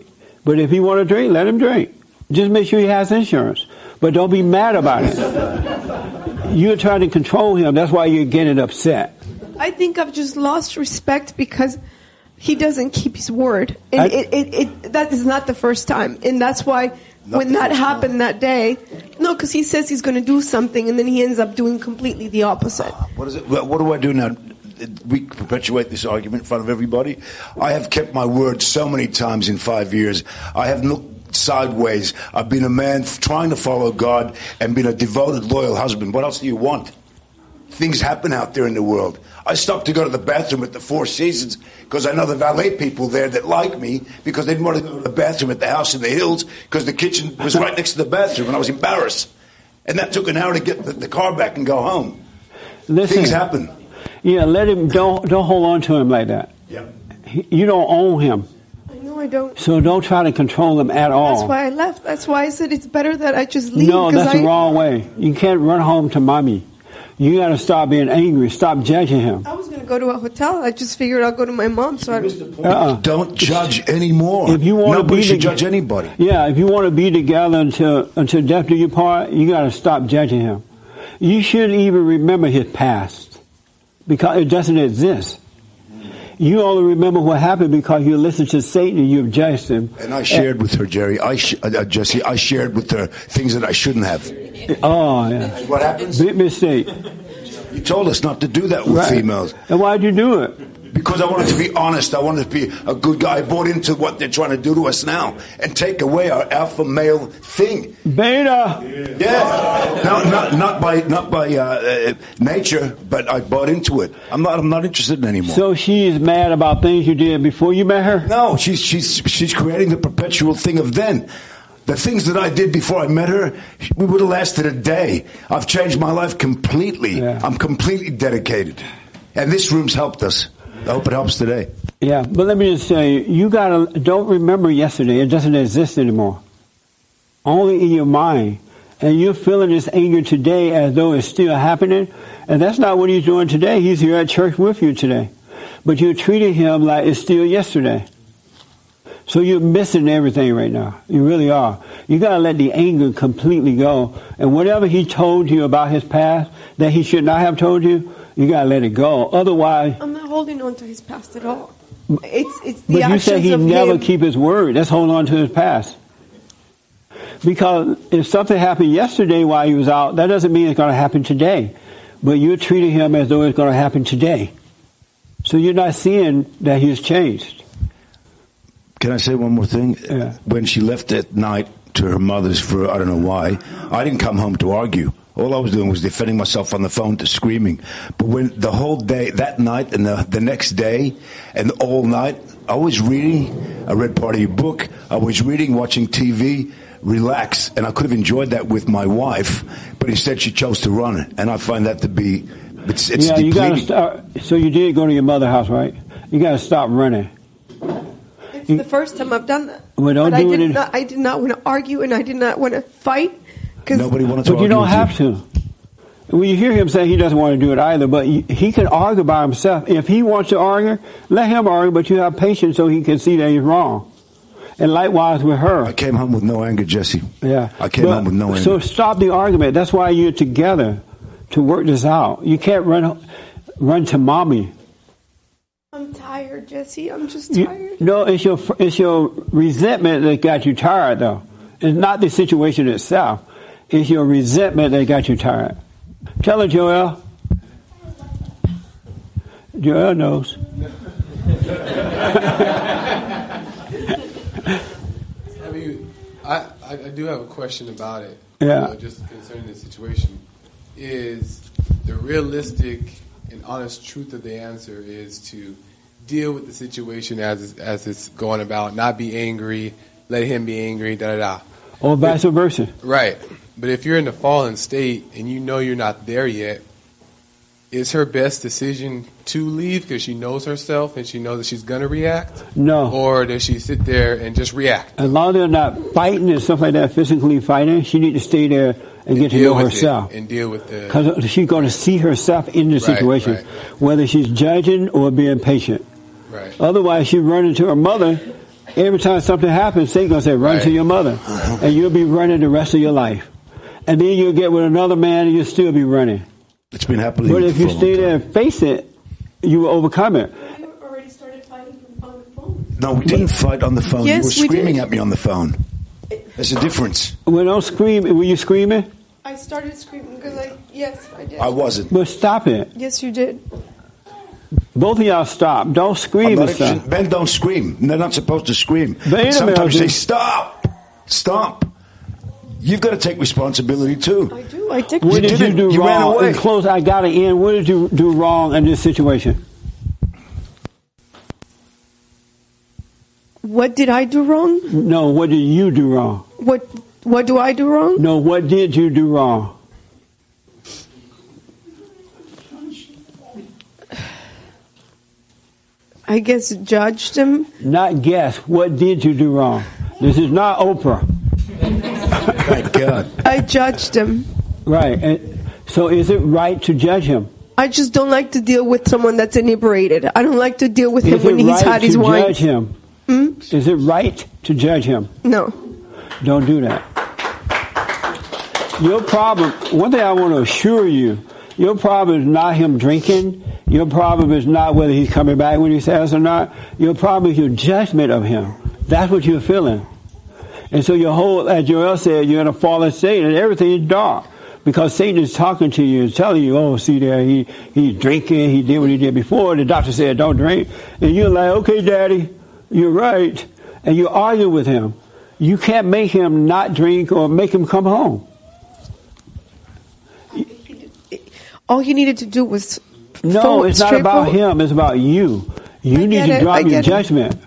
Speaker 1: But if he want to drink, let him drink. Just make sure he has insurance. But don't be mad about it. You're trying to control him. That's why you're getting upset.
Speaker 25: I think I've just lost respect because he doesn't keep his word, and
Speaker 1: I-
Speaker 25: it, it, it that is not the first time, and that's why when that happened that day, no, because he says he's going to do something, and then he ends up doing completely the opposite.
Speaker 17: Ah, what is it? What what do I do now? We perpetuate this argument in front of everybody. I have kept my word so many times in five years. I have looked sideways. I've been a man trying to follow God and been a devoted, loyal husband. What else do you want? Things happen out there in the world. I stopped to go to the bathroom at the Four Seasons because I know the valet people there that like me because they didn't want to go to the bathroom at the house in the hills because the kitchen was right next to the bathroom and I was embarrassed. And that took an hour to get the, the car back and go home.
Speaker 1: Listen,
Speaker 17: Things happen.
Speaker 1: Yeah, let him. Don't don't hold on to him like that.
Speaker 17: Yeah.
Speaker 1: He- You don't own him,
Speaker 25: I know I don't.
Speaker 1: so don't try to control them at all.
Speaker 25: That's why I left. That's why I said it's better that I just leave.
Speaker 1: No,
Speaker 25: 'cause
Speaker 1: that's
Speaker 25: I,
Speaker 1: the wrong way. You can't run home to mommy. You got to stop being angry. Stop judging him.
Speaker 25: I was going to go to a hotel. I just figured I'll go to my mom. So I
Speaker 1: Uh-uh.
Speaker 17: Don't judge anymore.
Speaker 1: If you want
Speaker 17: Nobody
Speaker 1: to be
Speaker 17: should
Speaker 1: toge-
Speaker 17: judge anybody.
Speaker 1: Yeah, if you want to be together until until death do you part, you got to stop judging him. You shouldn't even remember his past because it doesn't exist. You only remember what happened because you listened to Satan and you've judged him.
Speaker 17: And I shared with her, Jerry. I sh- uh, uh, Jesse. I shared with her things that I shouldn't have.
Speaker 1: Oh, yeah.
Speaker 17: What happens?
Speaker 1: Big mistake.
Speaker 17: You told us not to do that with
Speaker 1: Right.
Speaker 17: females.
Speaker 1: And why'd you do it?
Speaker 17: Because I wanted to be honest. I wanted to be a good guy. I bought into what they're trying to do to us now and take away our alpha male thing.
Speaker 1: Beta.
Speaker 17: Yeah. No, not not by not by uh, uh, nature, but I bought into it. I'm not. I'm not interested anymore.
Speaker 1: So she's mad about things you did before you met her?
Speaker 17: No, she's she's she's creating the perpetual thing of then. The things that I did before I met her, we would have lasted a day. I've changed my life completely. I'm completely dedicated, and this room's helped us. I hope it helps today.
Speaker 1: Yeah, but let me just say, you gotta, don't remember yesterday. It doesn't exist anymore. Only in your mind. And you're feeling this anger today as though it's still happening. And that's not what he's doing today. He's here at church with you today. But you're treating him like it's still yesterday. So you're missing everything right now. You really are. You gotta let the anger completely go. And whatever he told you about his past that he should not have told you, you gotta let it go. Otherwise,
Speaker 25: I'm not holding on to his past at all. It's it's the options of being.
Speaker 1: but you said he never
Speaker 25: him.
Speaker 1: keep his word. That's holding on to his past. Because if something happened yesterday while he was out, that doesn't mean it's going to happen today. But you're treating him as though it's going to happen today. So you're not seeing that he's changed.
Speaker 17: Can I say one more thing? When she left that night to her mother's for I don't know why, I didn't come home to argue. All I was doing was defending myself on the phone to screaming. But when the whole day, that night and the, the next day and all night, I was reading. I read part of your book. I was reading, watching TV, relax. And I could have enjoyed that with my wife, but instead she chose to run. And I find that to be, it's, it's
Speaker 1: yeah, you got to
Speaker 17: depleting.
Speaker 1: start. So you did go to your mother's house, right? You got to stop running.
Speaker 25: It's the first time I've done that.
Speaker 1: Well, don't
Speaker 25: but I
Speaker 1: do it
Speaker 25: did
Speaker 1: in-
Speaker 25: not. I did not want to argue, and I did not want to fight. Cause
Speaker 17: Nobody wanted to
Speaker 1: But you don't
Speaker 17: with
Speaker 1: have to. When you hear him say he doesn't want to do it either, but he he can argue by himself. If he wants to argue, let him argue, but you have patience so he can see that he's wrong. And likewise with her.
Speaker 17: I came home with no anger, Jesse.
Speaker 1: Yeah.
Speaker 17: I came home with no anger.
Speaker 1: So stop the argument. That's why you're together to work this out. You can't run run to mommy.
Speaker 25: I'm tired, Jesse. I'm just
Speaker 1: You-
Speaker 25: tired.
Speaker 1: no, it's your it's your resentment that got you tired, though. It's not the situation itself. It's your resentment that got you tired. Tell her, Joel. Joel knows.
Speaker 21: I mean, I, I, I do have a question about it.
Speaker 1: Yeah.
Speaker 21: You know, just concerning the situation. Is the realistic and honest truth of the answer is to deal with the situation as it's, as it's going about, not be angry, let him be angry, da da da.
Speaker 1: Or vice versa.
Speaker 21: Right. But if you're in the fallen state and you know you're not there yet, is her best decision to leave because she knows herself and she knows that she's going to react?
Speaker 1: No.
Speaker 21: Or does she sit there and just react?
Speaker 1: As long as they're not fighting and stuff like that, physically fighting, she need to stay there and get to know herself.
Speaker 21: and deal with the
Speaker 1: Because she's going to see herself in the
Speaker 21: Right,
Speaker 1: situation,
Speaker 21: right.
Speaker 1: whether she's judging or being patient.
Speaker 21: Right.
Speaker 1: Otherwise, she run into her mother. Every time something happens, Satan's going to say, run to your mother. Uh-huh. And you'll be running the rest of your life. And then you'll get with another man and you'll still be running.
Speaker 17: It's been happening.
Speaker 1: But if you
Speaker 17: for a long
Speaker 1: stay there and face it, you will overcome it.
Speaker 25: You already started fighting on the phone.
Speaker 17: No, we didn't fight on the phone.
Speaker 25: Yes,
Speaker 17: you were screaming
Speaker 25: did.
Speaker 17: at me on the phone. There's a difference.
Speaker 1: When don't scream, were you screaming?
Speaker 25: I started screaming because I, yes, I did.
Speaker 17: I wasn't.
Speaker 1: But stop it.
Speaker 25: Yes, you did.
Speaker 1: Both of y'all stop. Don't scream
Speaker 17: not
Speaker 1: and stuff.
Speaker 17: Men don't scream. They're not supposed to scream.
Speaker 1: Wait a
Speaker 17: Sometimes you say, stop, stop. You've got to take responsibility too.
Speaker 25: I do. I take.
Speaker 1: What did you
Speaker 17: didn't.
Speaker 1: do
Speaker 17: You ran
Speaker 1: wrong?
Speaker 17: away.
Speaker 1: In close, I got it in. What did you do wrong in this situation?
Speaker 25: What did I do wrong?
Speaker 1: No, what did you do wrong?
Speaker 25: What What do I do wrong?
Speaker 1: No, what did you do wrong?
Speaker 25: I guess judged him.
Speaker 1: Not guess. What did you do wrong? This is not Oprah.
Speaker 17: Thank God.
Speaker 25: I judged him.
Speaker 1: Right. And so is it right to judge him?
Speaker 25: I just don't like to deal with someone that's inebriated. I don't like to deal with him
Speaker 1: Is
Speaker 25: when
Speaker 1: it
Speaker 25: he's
Speaker 1: right
Speaker 25: had his
Speaker 1: to
Speaker 25: wine.
Speaker 1: judge him?
Speaker 25: Hmm?
Speaker 1: Is it right to judge him?
Speaker 25: No.
Speaker 1: Don't do that. Your problem, one thing I want to assure you, your problem is not him drinking. Your problem is not whether he's coming back when he says or not. Your problem is your judgment of him. That's what you're feeling. And so your whole, as Joel said, you're in a fallen state and everything is dark. Because Satan is talking to you and telling you, oh, see there, he, he's drinking, he did what he did before, the doctor said don't drink. And you're like, okay, daddy, you're right. And you argue with him. You can't make him not drink or make him come home.
Speaker 25: All he needed to do was
Speaker 1: No, it's not about him, it's about you. You
Speaker 25: I
Speaker 1: need to
Speaker 25: it,
Speaker 1: drop
Speaker 25: I
Speaker 1: your
Speaker 25: get it.
Speaker 1: judgment.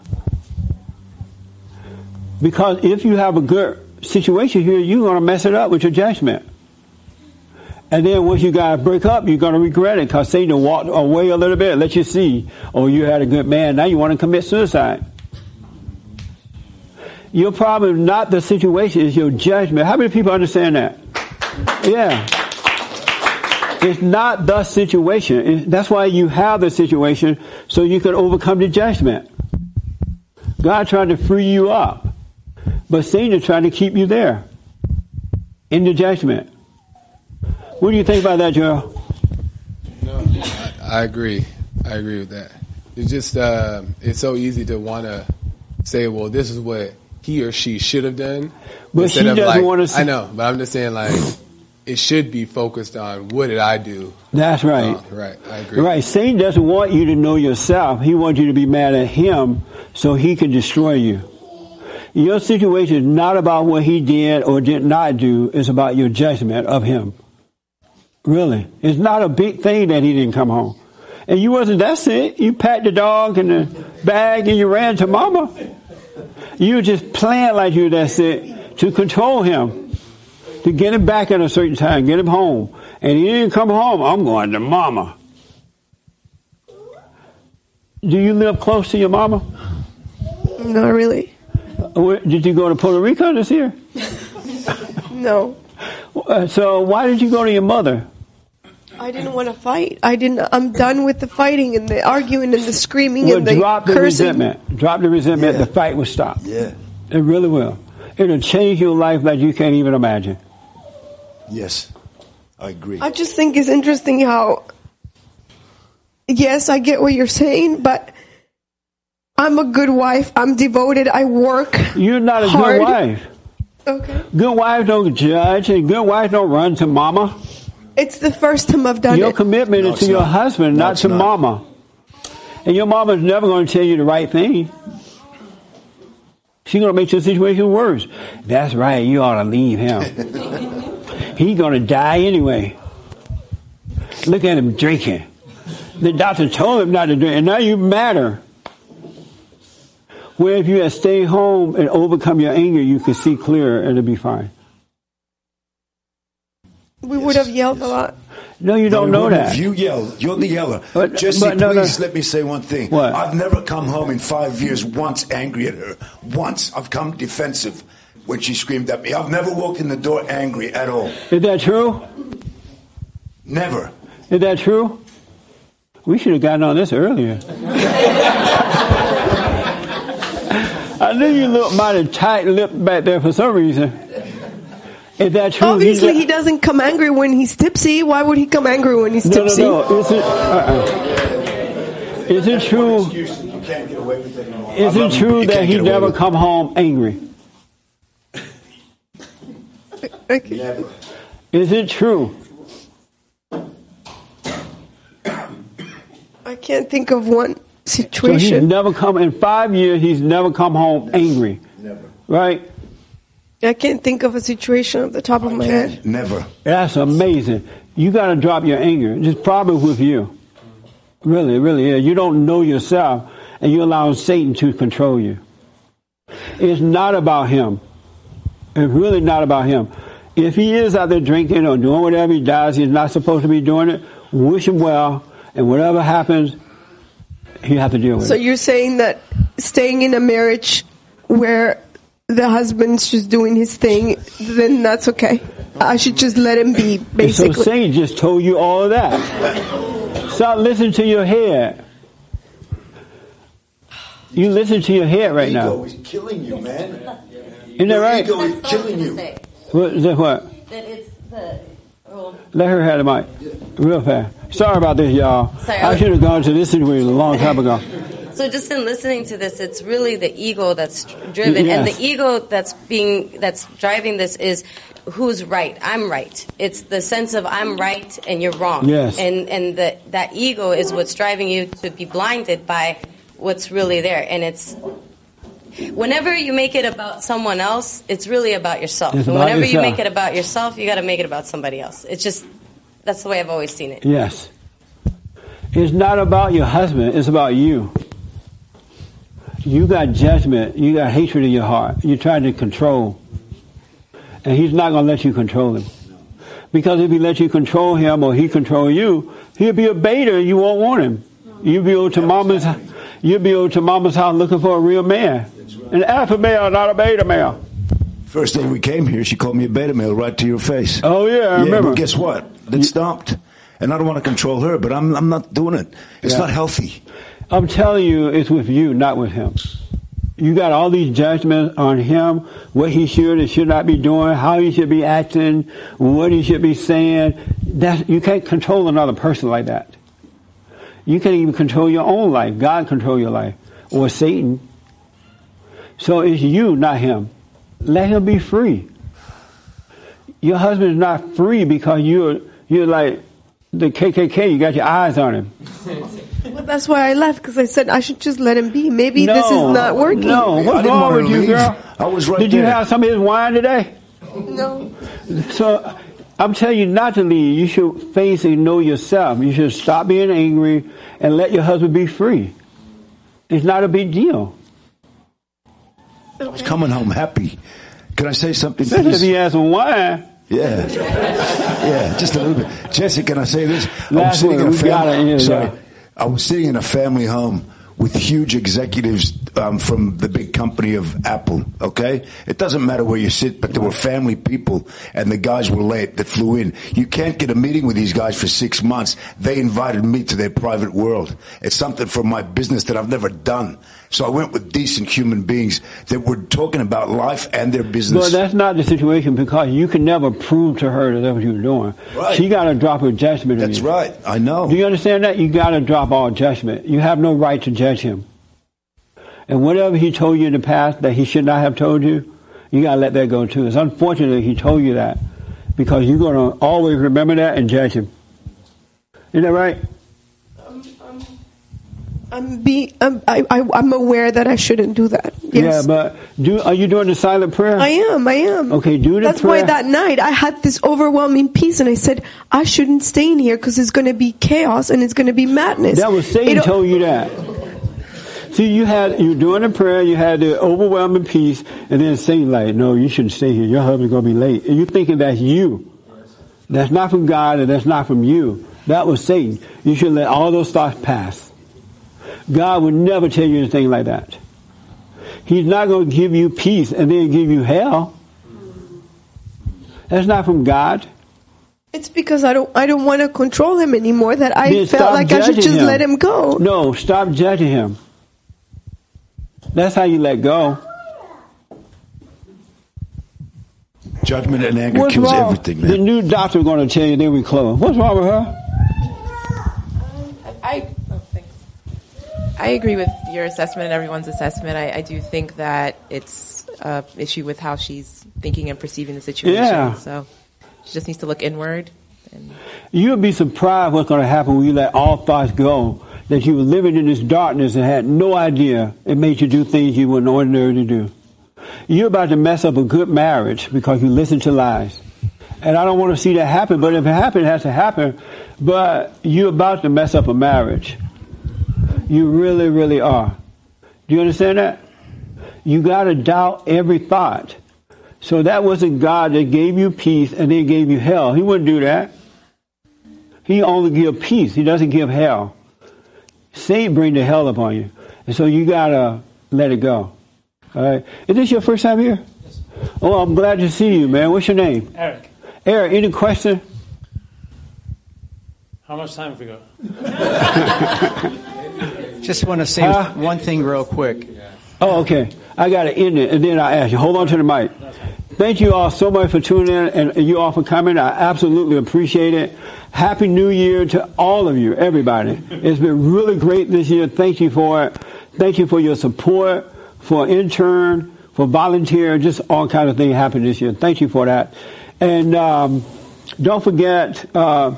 Speaker 1: Because if you have a good situation here, you're going to mess it up with your judgment. And then once you guys break up, you're going to regret it because Satan walked away a little bit, let you see, oh, you had a good man, now you want to commit suicide. Your problem is not the situation, it's your judgment. How many people understand that? Yeah. It's not the situation. That's why you have the situation so you can overcome the judgment. God trying to free you up, but Satan is trying to keep you there in the judgment. What do you think about that, Joel?
Speaker 21: No, I, I agree. I agree with that. It's just uh, it's so easy to want to say, well, this is what he or she should have done.
Speaker 1: But
Speaker 21: instead
Speaker 1: she doesn't
Speaker 21: like-
Speaker 1: wanna see-
Speaker 21: I know, but I'm just saying, like, it should be focused on what did I do.
Speaker 1: That's right.
Speaker 21: Uh, right. I agree.
Speaker 1: Right. Satan doesn't want you to know yourself. He wants you to be mad at him so he can destroy you. Your situation is not about what he did or did not do. It's about your judgment of him. Really. It's not a big thing that he didn't come home. And you wasn't that sick. You packed the dog in the bag and you ran to mama. You just playing like you were that sick to control him. To get him back at a certain time, get him home. And he didn't come home, I'm going to mama. Do you live close to your mama?
Speaker 25: Not really.
Speaker 1: Where- Did you go to Puerto Rico this year?
Speaker 25: No.
Speaker 1: Uh, So why did you go to your mother?
Speaker 25: I didn't want to fight. I didn't. I'm done with the fighting and the arguing and the screaming
Speaker 1: Well,
Speaker 25: and the
Speaker 1: drop the
Speaker 25: cursing.
Speaker 1: resentment. Drop the resentment. The fight will stop.
Speaker 17: Yeah.
Speaker 1: It really will. It'll change your life like you can't even imagine.
Speaker 17: Yes, I agree.
Speaker 25: I just think it's interesting how, yes, I get what you're saying, but I'm a good wife. I'm devoted. I work.
Speaker 1: You're not a
Speaker 25: hard.
Speaker 1: good wife.
Speaker 25: Okay.
Speaker 1: Good wives don't judge, and good wives don't run to mama.
Speaker 25: It's the first time I've done
Speaker 1: your
Speaker 25: it.
Speaker 1: commitment
Speaker 17: No,
Speaker 1: is
Speaker 17: it's
Speaker 1: to your
Speaker 17: not.
Speaker 1: husband,
Speaker 17: No,
Speaker 1: not to
Speaker 17: not.
Speaker 1: mama. And your mama's never going to tell you the right thing. She's going to make your situation worse. That's right. You ought to leave him. He's going to die anyway. Look at him drinking. The doctor told him not to drink, and now you matter. Where if you had stayed home and overcome your anger, you could see clearer and it'd be fine.
Speaker 25: We would have yelled a lot.
Speaker 1: No, you don't know that.
Speaker 17: If you yell, you're the yeller.
Speaker 1: But-
Speaker 17: Jesse,
Speaker 1: but no, no.
Speaker 17: please let me say one thing.
Speaker 1: What?
Speaker 17: I've never come home in five years once angry at her. Once. I've come defensive when she screamed at me. I've never walked in the door angry at all.
Speaker 1: Is that true?
Speaker 17: Never.
Speaker 1: Is that true? We should have gotten on this earlier. I knew you looked mighty tight lipped back there for some reason. Is that true?
Speaker 25: Obviously,
Speaker 1: He's-
Speaker 25: he doesn't come angry when he's tipsy. Why would he come angry when he's
Speaker 1: no,
Speaker 25: tipsy?
Speaker 1: no, no. Is it, uh-uh. is it true?
Speaker 17: You can't get away with it anymore. I
Speaker 1: Is
Speaker 17: love
Speaker 1: it
Speaker 17: you, but
Speaker 1: true that
Speaker 17: can't
Speaker 1: he never come home angry?
Speaker 17: Never.
Speaker 1: Is it true?
Speaker 25: I can't think of one
Speaker 1: So he's
Speaker 25: situation.
Speaker 1: never come in five years. He's never come home angry,
Speaker 17: Never.
Speaker 1: right?
Speaker 25: I can't think of a situation off the top of my head.
Speaker 17: Never.
Speaker 1: That's amazing. You got to drop your anger. It's probably with you. Really, really is. You don't know yourself, and you allow Satan to control you. It's not about him. It's really not about him. If he is out there drinking or doing whatever he does, he's not supposed to be doing it. Wish him well, and whatever happens, he have to deal with
Speaker 25: So
Speaker 1: it.
Speaker 25: you're saying that staying in a marriage where the husband's just doing his thing, then that's okay. I should just let him be,
Speaker 1: And so
Speaker 25: basically.
Speaker 1: Satan just told you all of that. Stop listening to your head. You listen to your head right
Speaker 17: Ego
Speaker 1: now.
Speaker 17: is killing you, man.
Speaker 1: Isn't that right?
Speaker 17: Ego is killing you.
Speaker 1: What, is that what?
Speaker 4: That it's the. Oh,
Speaker 1: Let her have the mic. Real fast. Sorry about this, y'all.
Speaker 4: Sorry,
Speaker 1: I should have gone to this situation a long time ago.
Speaker 4: So just in listening to this, it's really the ego that's driven, and the ego that's being that's driving this is who's right. I'm right. It's the sense of I'm right and you're wrong.
Speaker 1: Yes.
Speaker 4: And and the, that ego is what's driving you to be blinded by what's really there, and it's. Whenever you make it about someone else, it's really about yourself.
Speaker 1: It's
Speaker 4: and
Speaker 1: about
Speaker 4: whenever you make it about yourself, you got to make it about somebody else. It's just that's the way I've always seen it.
Speaker 1: Yes. It's not about your husband, it's about you. You got judgment, you got hatred in your heart. You're trying to control. And he's not going to let you control him. Because if he let you control him or he control you, he'll be a beta and you won't want him. You'll be over to mama's, you'll be over to mama's house looking for a real man. An alpha male, not a beta male.
Speaker 17: First day we came here, she called me a beta male right to your face.
Speaker 1: Oh yeah, I
Speaker 17: yeah,
Speaker 1: remember.
Speaker 17: but guess what? It stopped. And I don't want to control her, but I'm I'm not doing it. It's
Speaker 1: Yeah.
Speaker 17: not healthy.
Speaker 1: I'm telling you, it's with you, not with him. You got all these judgments on him, what he should and should not be doing, how he should be acting, what he should be saying. That you can't control another person like that. You can't even control your own life. God control your life, or Satan. So it's you, not him. Let him be free. Your husband is not free because you're you're like the KKK. You got your eyes on him.
Speaker 25: Well, that's why I left because I said I should just let him be. Maybe this is not working.
Speaker 1: No, what's
Speaker 17: didn't
Speaker 1: wrong with you,
Speaker 17: leave.
Speaker 1: girl?
Speaker 17: I was right
Speaker 1: Did you have some of his wine today?
Speaker 25: No.
Speaker 1: So I'm telling you not to leave. You should face and know yourself. You should stop being angry and let your husband be free. It's not a big deal.
Speaker 17: I was coming home happy. Can I say something?
Speaker 1: Especially if he has some wine.
Speaker 17: Yeah. Yeah, just a little bit. Jesse, can I say this? I
Speaker 1: Last
Speaker 17: was sitting in a family, sorry. I was sitting in a family home with huge executives um, from the big company of Apple. Okay, it doesn't matter where you sit, but there were family people, and the guys were late that flew in. You can't get a meeting with these guys for six months. They invited me to their private world. It's something from my business that I've never done. So I went with decent human beings that were talking about life and their business.
Speaker 1: Well, that's not the situation because you can never prove to her that that's what you were doing.
Speaker 17: Right.
Speaker 1: She got to drop her judgment.
Speaker 17: That's right. I know.
Speaker 1: Do you understand that? You got to drop all judgment. You have no right to judge him. And whatever he told you in the past that he should not have told you, you got to let that go too. It's unfortunate he told you that because you're going to always remember that and judge him. Isn't that right?
Speaker 25: I'm be I'm, I, I, I'm aware that I shouldn't do that. Yes.
Speaker 1: Yeah, but do are you doing the silent prayer?
Speaker 25: I am. I am.
Speaker 1: Okay, do the
Speaker 25: That's
Speaker 1: prayer.
Speaker 25: why that night I had this overwhelming peace, and I said I shouldn't stay in here because it's going to be chaos and it's going to be madness.
Speaker 1: That was Satan
Speaker 25: It-
Speaker 1: told you that. See, you had you doing the prayer, you had the overwhelming peace, and then Satan like, no, you shouldn't stay here. Your husband's gonna be late, and you thinking that's you. That's not from God, and that's not from you. That was Satan. You should let all those thoughts pass. God would never tell you anything like that. He's not going to give you peace and then give you hell. That's not from God.
Speaker 25: It's because I don't I don't want to control him anymore. That I
Speaker 1: Then
Speaker 25: felt like I should
Speaker 1: judging
Speaker 25: just let him go.
Speaker 1: No, stop judging him. That's how you let go.
Speaker 17: Judgment and anger
Speaker 1: What's
Speaker 17: kills
Speaker 1: wrong?
Speaker 17: everything, man.
Speaker 1: The new doctor going to tell you then we close. What's wrong with her?
Speaker 28: I oh, thanks. I agree with your assessment and everyone's assessment. I, I do think that it's a issue with how she's thinking and perceiving the situation.
Speaker 1: Yeah.
Speaker 28: So she just needs to look inward.
Speaker 1: You'll be surprised what's going to happen when you let all thoughts go. That you were living in this darkness and had no idea it made you do things you wouldn't ordinarily do. You're about to mess up a good marriage because you listen to lies. And I don't want to see that happen, but if it happens, it has to happen. But you're about to mess up a marriage. You really, really are. Do you understand that? You got to doubt every thought. So that wasn't God that gave you peace and then gave you hell. He wouldn't do that. He only give peace. He doesn't give hell. Satan bring the hell upon you. And so you gotta let it go. All right. Is this your first time here? Yes. Oh, I'm glad to see you, man. What's your name?
Speaker 29: Eric,
Speaker 1: Eric, any question?
Speaker 29: how much time have we got?
Speaker 30: Just want to say
Speaker 1: Huh?
Speaker 30: one thing real quick.
Speaker 1: Oh, okay. I got to end it, and then I ask you. Hold on to the mic. Thank you all so much for tuning in, and you all for coming. I absolutely appreciate it. Happy New Year to all of you, everybody. It's been really great this year. Thank you for it. Thank you for your support, for intern, for volunteer, just all kind of things happened this year. Thank you for that. And um, don't forget, uh,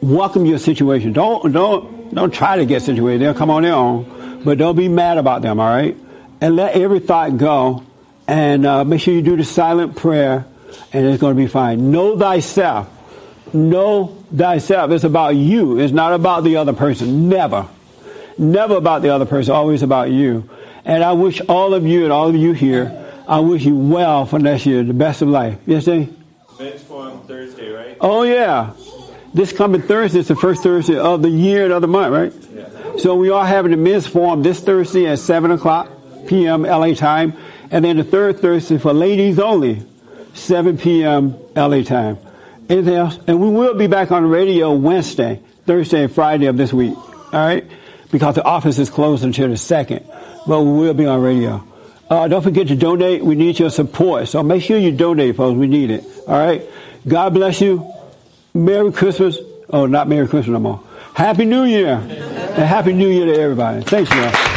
Speaker 1: welcome your situation. Don't don't don't try to get situated. They'll come on their own, but don't be mad about them. All right, and let every thought go, and uh, make sure you do the silent prayer, and it's going to be fine. Know thyself. Know thyself. It's about you. It's not about the other person. Never, never about the other person. Always about you. And I wish all of you and all of you here, I wish you well for next year, the best of life. Yes, Dave?
Speaker 31: Men's Forum Thursday, right?
Speaker 1: Oh yeah. This coming Thursday is the first Thursday of the year and of the month, right? So we are having the men's forum this Thursday at 7 o'clock p.m. LA time. And then the third Thursday for ladies only, 7 p.m. LA time. Anything else? And we will be back on the radio Wednesday, Thursday, and Friday of this week. All right? Because the office is closed until the second. But we will be on radio. Uh, don't forget to donate. We need your support. So make sure you donate, folks. We need it. All right? God bless you. Merry Christmas. Oh, not Merry Christmas no more. Happy New Year. And Happy New Year to everybody. Thanks, you. all.